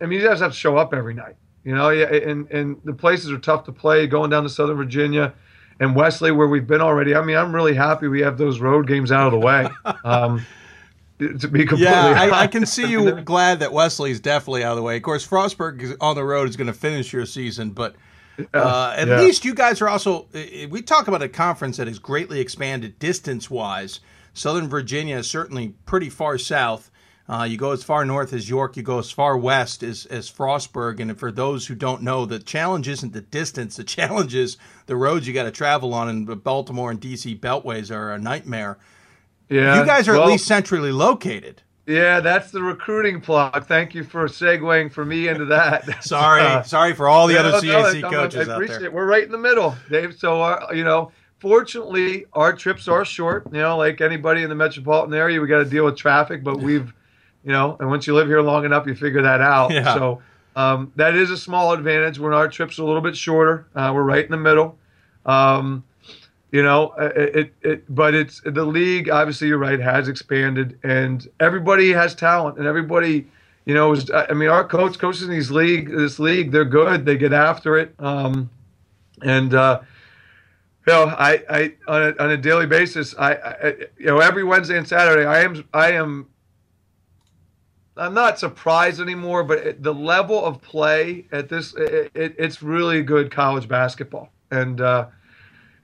I mean, you just have to show up every night, you know, yeah, and, and the places are tough to play going down to Southern Virginia and Wesley, where we've been already. I mean, I'm really happy we have those road games out of the way. Um, to be completely Yeah, I, I can see you glad that Wesley's definitely out of the way. Of course, Frostburg on the road is going to finish your season, but uh, at yeah. least you guys are also. We talk about a conference that has greatly expanded distance wise. Southern Virginia is certainly pretty far south. Uh, you go as far north as York, you go as far west as, as Frostburg. And for those who don't know, the challenge isn't the distance, the challenge is the roads you got to travel on. And the Baltimore and DC beltways are a nightmare. Yeah, you guys are well- at least centrally located. Yeah, that's the recruiting plug. Thank you for segueing for me into that. Sorry, sorry for all the Yeah, other no, no, CAC I coaches out appreciate there. it. We're right in the middle, Dave. So, uh, you know, fortunately, our trips are short. You know, like anybody in the metropolitan area, we got to deal with traffic, but we've, you know, and once you live here long enough, you figure that out. Yeah. So, um, that is a small advantage when our trips are a little bit shorter. Uh, we're right in the middle. Um, you know, uh, it, it, it, but it's the league. Obviously, you're right, has expanded, and everybody has talent, and everybody, you know, is. I mean, our coach coaches in these league, this league, they're good. They get after it, um, and uh, you know, I, I on a, on a daily basis, I, I, you know, every Wednesday and Saturday, I am, I am. I'm not surprised anymore, but the level of play at this, it, it's really good college basketball, and. Uh,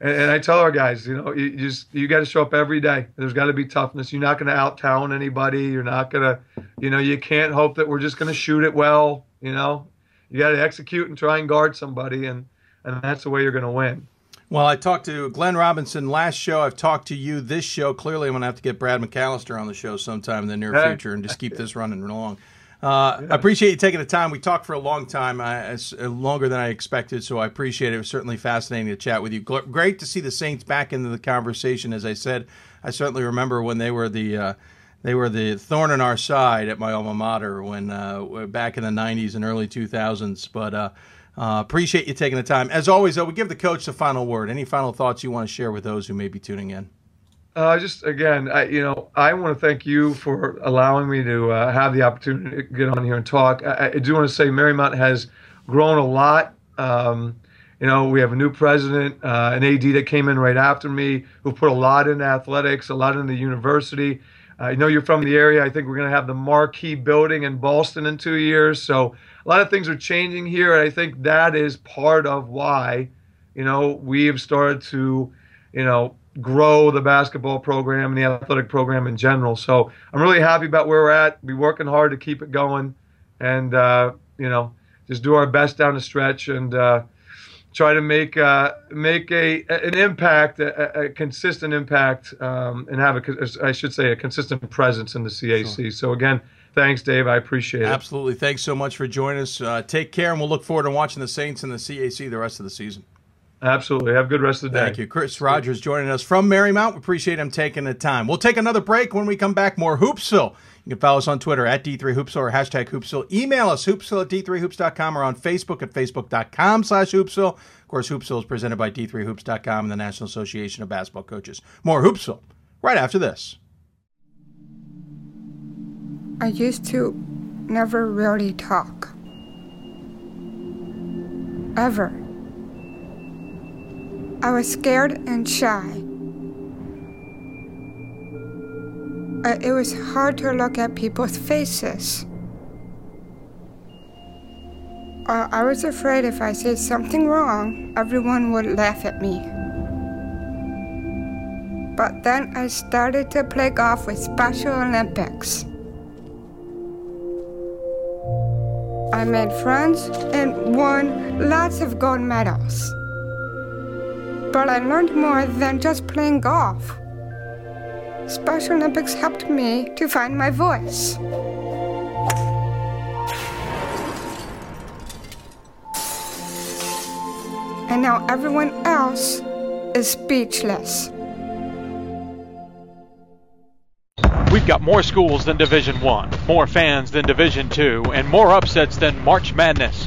and, and I tell our guys, you know, you, you just you got to show up every day. There's got to be toughness. You're not going to out town anybody. You're not going to, you know, you can't hope that we're just going to shoot it well. You know, you got to execute and try and guard somebody, and and that's the way you're going to win. Well, I talked to Glenn Robinson last show. I've talked to you this show. Clearly, I'm going to have to get Brad McAllister on the show sometime in the near future and just keep this running along. Uh, I appreciate you taking the time. We talked for a long time, uh, uh, longer than I expected, so I appreciate it. It was certainly fascinating to chat with you. Gl- Great to see the Saints back into the conversation. As I said, I certainly remember when they were the uh, they were the thorn in our side at my alma mater when uh, back in the '90s and early 2000s. But uh, uh, appreciate you taking the time. As always, though, we give the coach the final word. Any final thoughts you want to share with those who may be tuning in? Uh, just again, I, you know, I want to thank you for allowing me to uh, have the opportunity to get on here and talk. I, I do want to say Marymount has grown a lot. Um, you know, we have a new president, uh, an AD that came in right after me, who put a lot in athletics, a lot in the university. I know you're from the area. I think we're going to have the marquee building in Ballston in two years. So a lot of things are changing here, and I think that is part of why, you know, we have started to, you know, grow the basketball program and the athletic program in general. So I'm really happy about where we're at. Be working hard to keep it going, and uh, you know, just do our best down the stretch and uh, try to make uh, make a an impact, a, a consistent impact, um, and have a I should say a consistent presence in the CAC. So again, thanks, Dave. I appreciate it. Absolutely. Thanks so much for joining us. Uh, take care, and we'll look forward to watching the Saints and the CAC the rest of the season. Absolutely. Have a good rest of the day. Thank you. Chris Rogers joining us from Marymount. We appreciate him taking the time. We'll take another break. When we come back, more Hoopsville. You can follow us on Twitter at D3Hoopsville or hashtag Hoopsville. Email us, hoopsville at D3Hoops.com or on Facebook at Facebook.com slash Hoopsville. Of course, Hoopsville is presented by D3Hoops.com and the National Association of Basketball Coaches. More Hoopsville right after this. I used to never really talk. Ever. I was scared and shy. Uh, It was hard to look at people's faces. Uh, I was afraid if I said something wrong, everyone would laugh at me. But then I started to play golf with Special Olympics. I made friends and won lots of gold medals. But I learned more than just playing golf. Special Olympics helped me to find my voice. And now everyone else is speechless. We've got more schools than Division 1, more fans than Division 2, and more upsets than March Madness.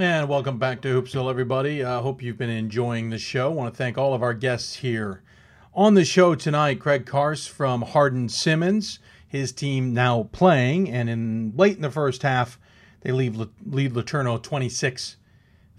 And welcome back to Hoopsville, everybody. I uh, hope you've been enjoying the show. I want to thank all of our guests here on the show tonight. Craig Carse from Hardin Simmons, his team now playing, and in late in the first half, They lead, lead LeTourneau 26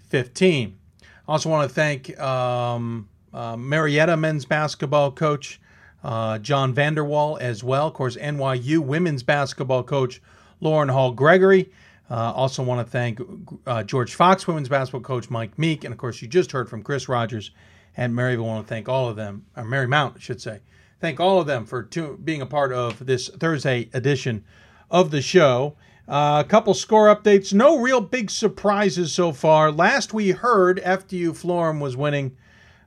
15. I Also, want to thank um, uh, Marietta men's basketball coach uh, John Vanderwall as well. Of course, NYU women's basketball coach Lauren Hall Gregory. Uh, also, want to thank uh, George Fox women's basketball coach Mike Meek, and of course, you just heard from Chris Rogers and Maryville. Want to thank all of them, or Marymount, I should say. Thank all of them for to, being a part of this Thursday edition of the show. Uh, a couple score updates. No real big surprises so far. Last we heard, FDU Florham was winning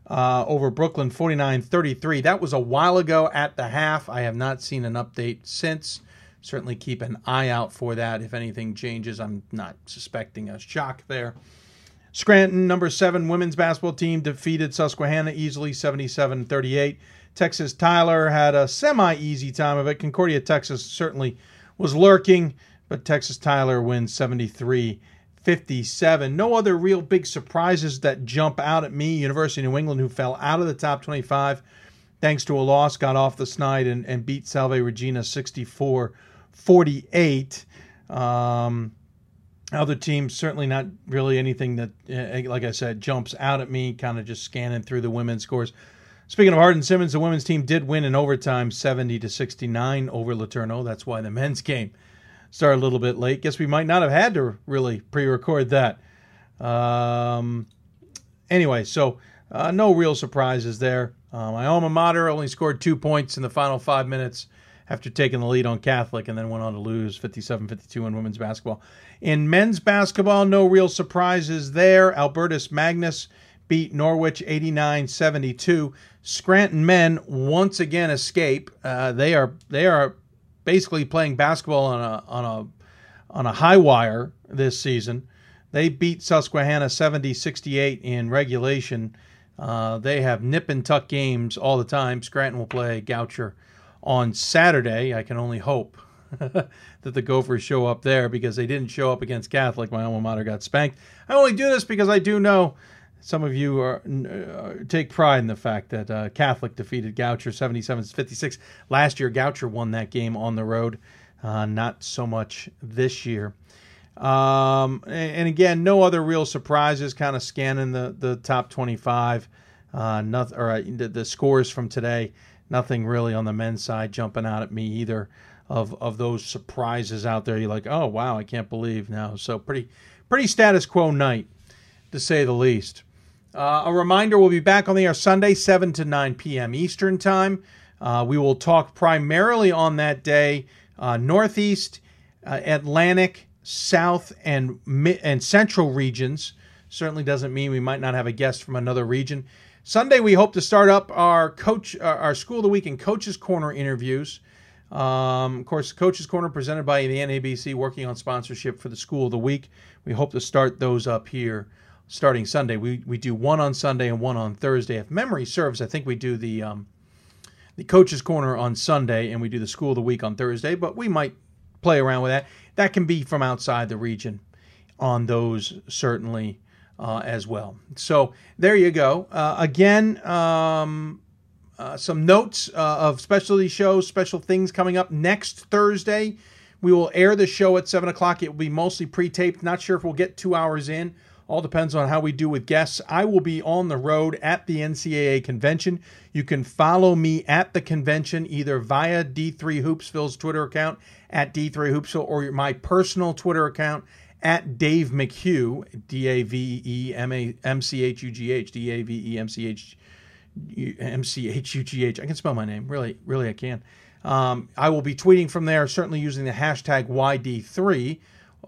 uh, over Brooklyn 49 33. That was a while ago at the half. I have not seen an update since. Certainly keep an eye out for that. If anything changes, I'm not suspecting a shock there. Scranton, number seven women's basketball team, defeated Susquehanna easily 77 38. Texas Tyler had a semi easy time of it. Concordia, Texas certainly was lurking, but Texas Tyler wins 73 57. No other real big surprises that jump out at me. University of New England, who fell out of the top 25 thanks to a loss, got off the snide and, and beat Salve Regina 64 48. Um, other teams, certainly not really anything that, uh, like I said, jumps out at me, kind of just scanning through the women's scores. Speaking of Hardin Simmons, the women's team did win in overtime 70 to 69 over LeTourneau. That's why the men's game started a little bit late. Guess we might not have had to really pre-record that. Um, anyway, so uh, no real surprises there. Uh, my alma mater only scored two points in the final five minutes after taking the lead on Catholic and then went on to lose 57 52 in women's basketball. In men's basketball, no real surprises there. Albertus Magnus beat Norwich 89 72. Scranton men once again escape. Uh, they are they are basically playing basketball on a on a on a high wire this season. They beat Susquehanna 70-68 in regulation. Uh, they have nip and tuck games all the time. Scranton will play Goucher on Saturday. I can only hope that the Gophers show up there because they didn't show up against Catholic. My alma mater got spanked. I only do this because I do know some of you are, uh, take pride in the fact that uh, Catholic defeated Goucher 77-56. Last year, Goucher won that game on the road. Uh, not so much this year. Um, and, again, no other real surprises. Kind of scanning the, the top 25. Uh, nothing, or uh, the, the scores from today. Nothing really on the men's side jumping out at me either. Of of those surprises out there, you're like, oh wow, I can't believe now. So pretty pretty status quo night, to say the least. Uh, a reminder we'll be back on the air Sunday, 7 to 9 p.m. Eastern Time. Uh, we will talk primarily on that day uh, Northeast, uh, Atlantic, South, and, and Central regions. Certainly doesn't mean we might not have a guest from another region. Sunday, we hope to start up our coach, uh, our School of the Week and Coaches Corner interviews. Um, of course, Coaches Corner presented by the NABC, working on sponsorship for the School of the Week. We hope to start those up here starting Sunday. We we do one on Sunday and one on Thursday. If memory serves, I think we do the um, the coaches corner on Sunday and we do the school of the week on Thursday. But we might play around with that. That can be from outside the region on those certainly uh, as well. So there you go. Uh, again. Um, uh, some notes uh, of specialty shows, special things coming up next Thursday. We will air the show at 7 o'clock. It will be mostly pre taped. Not sure if we'll get two hours in. All depends on how we do with guests. I will be on the road at the NCAA convention. You can follow me at the convention either via D3 Hoopsville's Twitter account at D3 Hoopsville or my personal Twitter account at Dave McHugh, D A V E M A M C H U G H, D A V E M C H M C H U G H. I can spell my name. Really, really, I can. Um, I will be tweeting from there, certainly using the hashtag YD3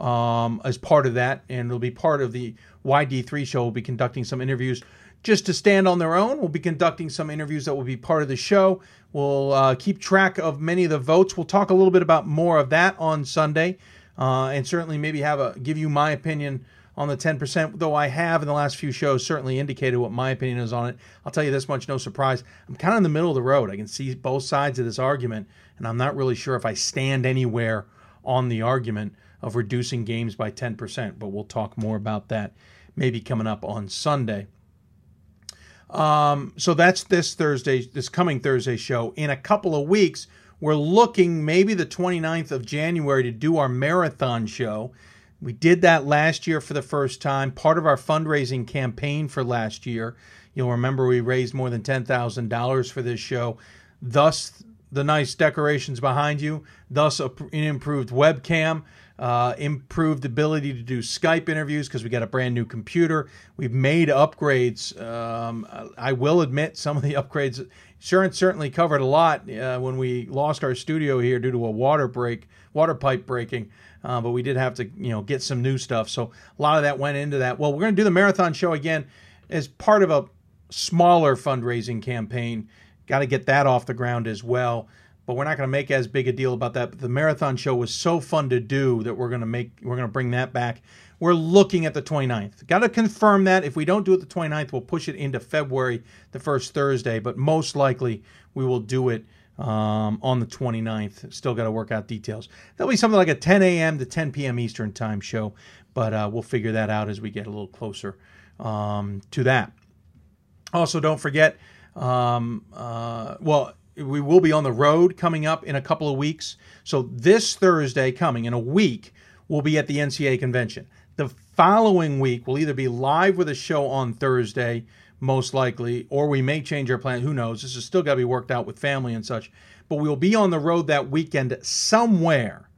um, as part of that, and it'll be part of the YD3 show. We'll be conducting some interviews just to stand on their own. We'll be conducting some interviews that will be part of the show. We'll uh, keep track of many of the votes. We'll talk a little bit about more of that on Sunday, uh, and certainly maybe have a give you my opinion on the 10%. Though I have in the last few shows certainly indicated what my opinion is on it. I'll tell you this much, no surprise. I'm kind of in the middle of the road. I can see both sides of this argument, and I'm not really sure if I stand anywhere on the argument of reducing games by 10%, but we'll talk more about that maybe coming up on Sunday. Um, so that's this Thursday, this coming Thursday show. In a couple of weeks, we're looking maybe the 29th of January to do our marathon show. We did that last year for the first time, part of our fundraising campaign for last year. You'll remember we raised more than $10,000 for this show. Thus, the nice decorations behind you, thus, an improved webcam. Uh, improved ability to do Skype interviews because we got a brand new computer. We've made upgrades. Um, I will admit some of the upgrades sure certainly covered a lot uh, when we lost our studio here due to a water break, water pipe breaking. Uh, but we did have to, you know, get some new stuff. So a lot of that went into that. Well, we're going to do the marathon show again as part of a smaller fundraising campaign. Got to get that off the ground as well but we're not going to make as big a deal about that. But the marathon show was so fun to do that we're going to make we're going to bring that back. We're looking at the 29th. Got to confirm that. If we don't do it the 29th, we'll push it into February, the first Thursday. But most likely we will do it um, on the 29th. Still got to work out details. That'll be something like a 10 a.m. to 10 p.m. Eastern time show, but uh, we'll figure that out as we get a little closer um, to that. Also, don't forget. Um, uh, well, we will be on the road coming up in a couple of weeks. So this Thursday coming in a week, we'll be at the NCAA convention. The following week, we'll either be live with a show on Thursday, most likely, or we may change our plan. Who knows? This is still got to be worked out with family and such. But we'll be on the road that weekend somewhere.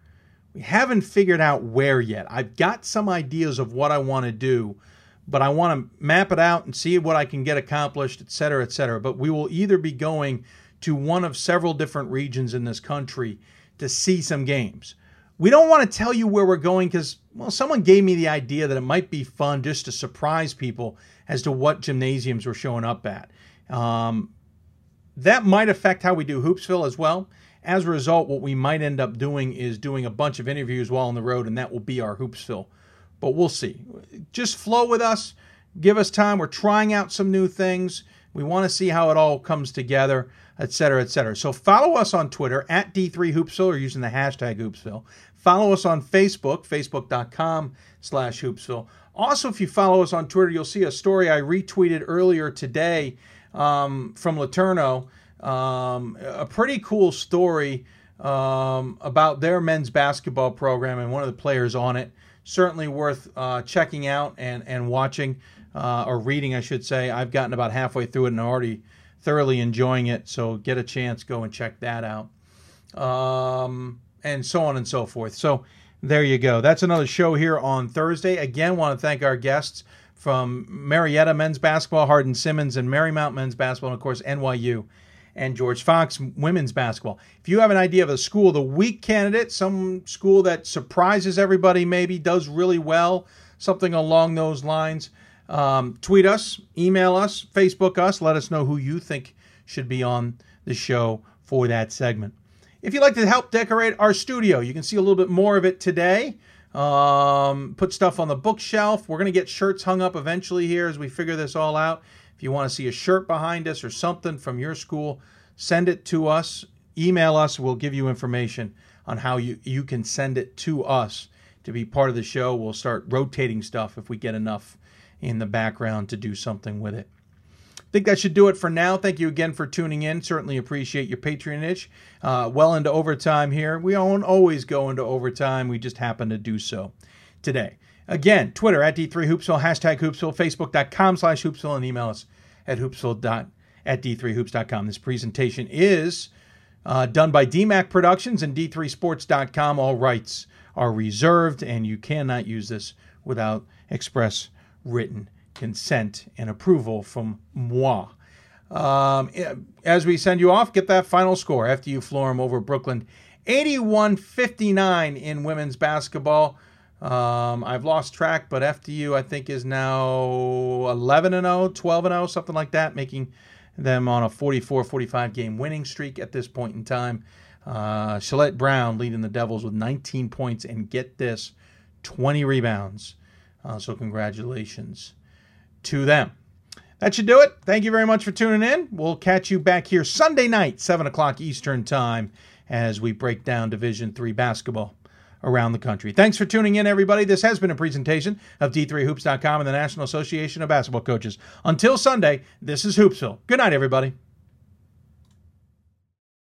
We haven't figured out where yet. I've got some ideas of what I want to do, but I want to map it out and see what I can get accomplished, et cetera, et cetera. But we will either be going to one of several different regions in this country to see some games. We don't want to tell you where we're going because, well, someone gave me the idea that it might be fun just to surprise people as to what gymnasiums we're showing up at. Um, that might affect how we do Hoopsville as well. As a result, what we might end up doing is doing a bunch of interviews while on the road, and that will be our Hoopsville. But we'll see. Just flow with us. Give us time. We're trying out some new things. We want to see how it all comes together et cetera, et cetera. So follow us on Twitter at D3Hoopsville or using the hashtag Hoopsville. Follow us on Facebook, facebook.com slash Hoopsville. Also, if you follow us on Twitter, you'll see a story I retweeted earlier today um, from LeTourneau. Um, a pretty cool story um, about their men's basketball program and one of the players on it. Certainly worth uh, checking out and, and watching, uh, or reading, I should say. I've gotten about halfway through it and already thoroughly enjoying it. So get a chance, go and check that out. Um, and so on and so forth. So there you go. That's another show here on Thursday. Again, want to thank our guests from Marietta men's basketball, Hardin Simmons, and Marymount men's basketball, and of course NYU and George Fox women's basketball. If you have an idea of a school the weak candidate, some school that surprises everybody, maybe does really well, something along those lines, um, tweet us, email us, Facebook us. Let us know who you think should be on the show for that segment. If you'd like to help decorate our studio, you can see a little bit more of it today. Um, put stuff on the bookshelf. We're going to get shirts hung up eventually here as we figure this all out. If you want to see a shirt behind us or something from your school, send it to us. Email us. We'll give you information on how you, you can send it to us to be part of the show. We'll start rotating stuff if we get enough in the background to do something with it. I think that should do it for now. Thank you again for tuning in. Certainly appreciate your patronage. Uh, well into overtime here. We don't always go into overtime. We just happen to do so today. Again, Twitter at D3Hoopsville, hashtag Hoopsville, Facebook.com slash Hoopsville, and email us at Hoopsville at D3Hoops.com. This presentation is uh, done by DMAC Productions and D3Sports.com. All rights are reserved, and you cannot use this without express written consent and approval from moi. Um, as we send you off, get that final score FDU Florham over Brooklyn 81 59 in women's basketball. Um, I've lost track, but FDU I think is now 11 and 0, 12 and 0, something like that, making them on a 44 45 game winning streak at this point in time. Uh, Shalette Brown leading the Devils with 19 points and get this 20 rebounds. Uh, so, congratulations to them. That should do it. Thank you very much for tuning in. We'll catch you back here Sunday night, 7 o'clock Eastern Time, as we break down Division Three basketball around the country. Thanks for tuning in, everybody. This has been a presentation of D3Hoops.com and the National Association of Basketball Coaches. Until Sunday, this is Hoopsville. Good night, everybody.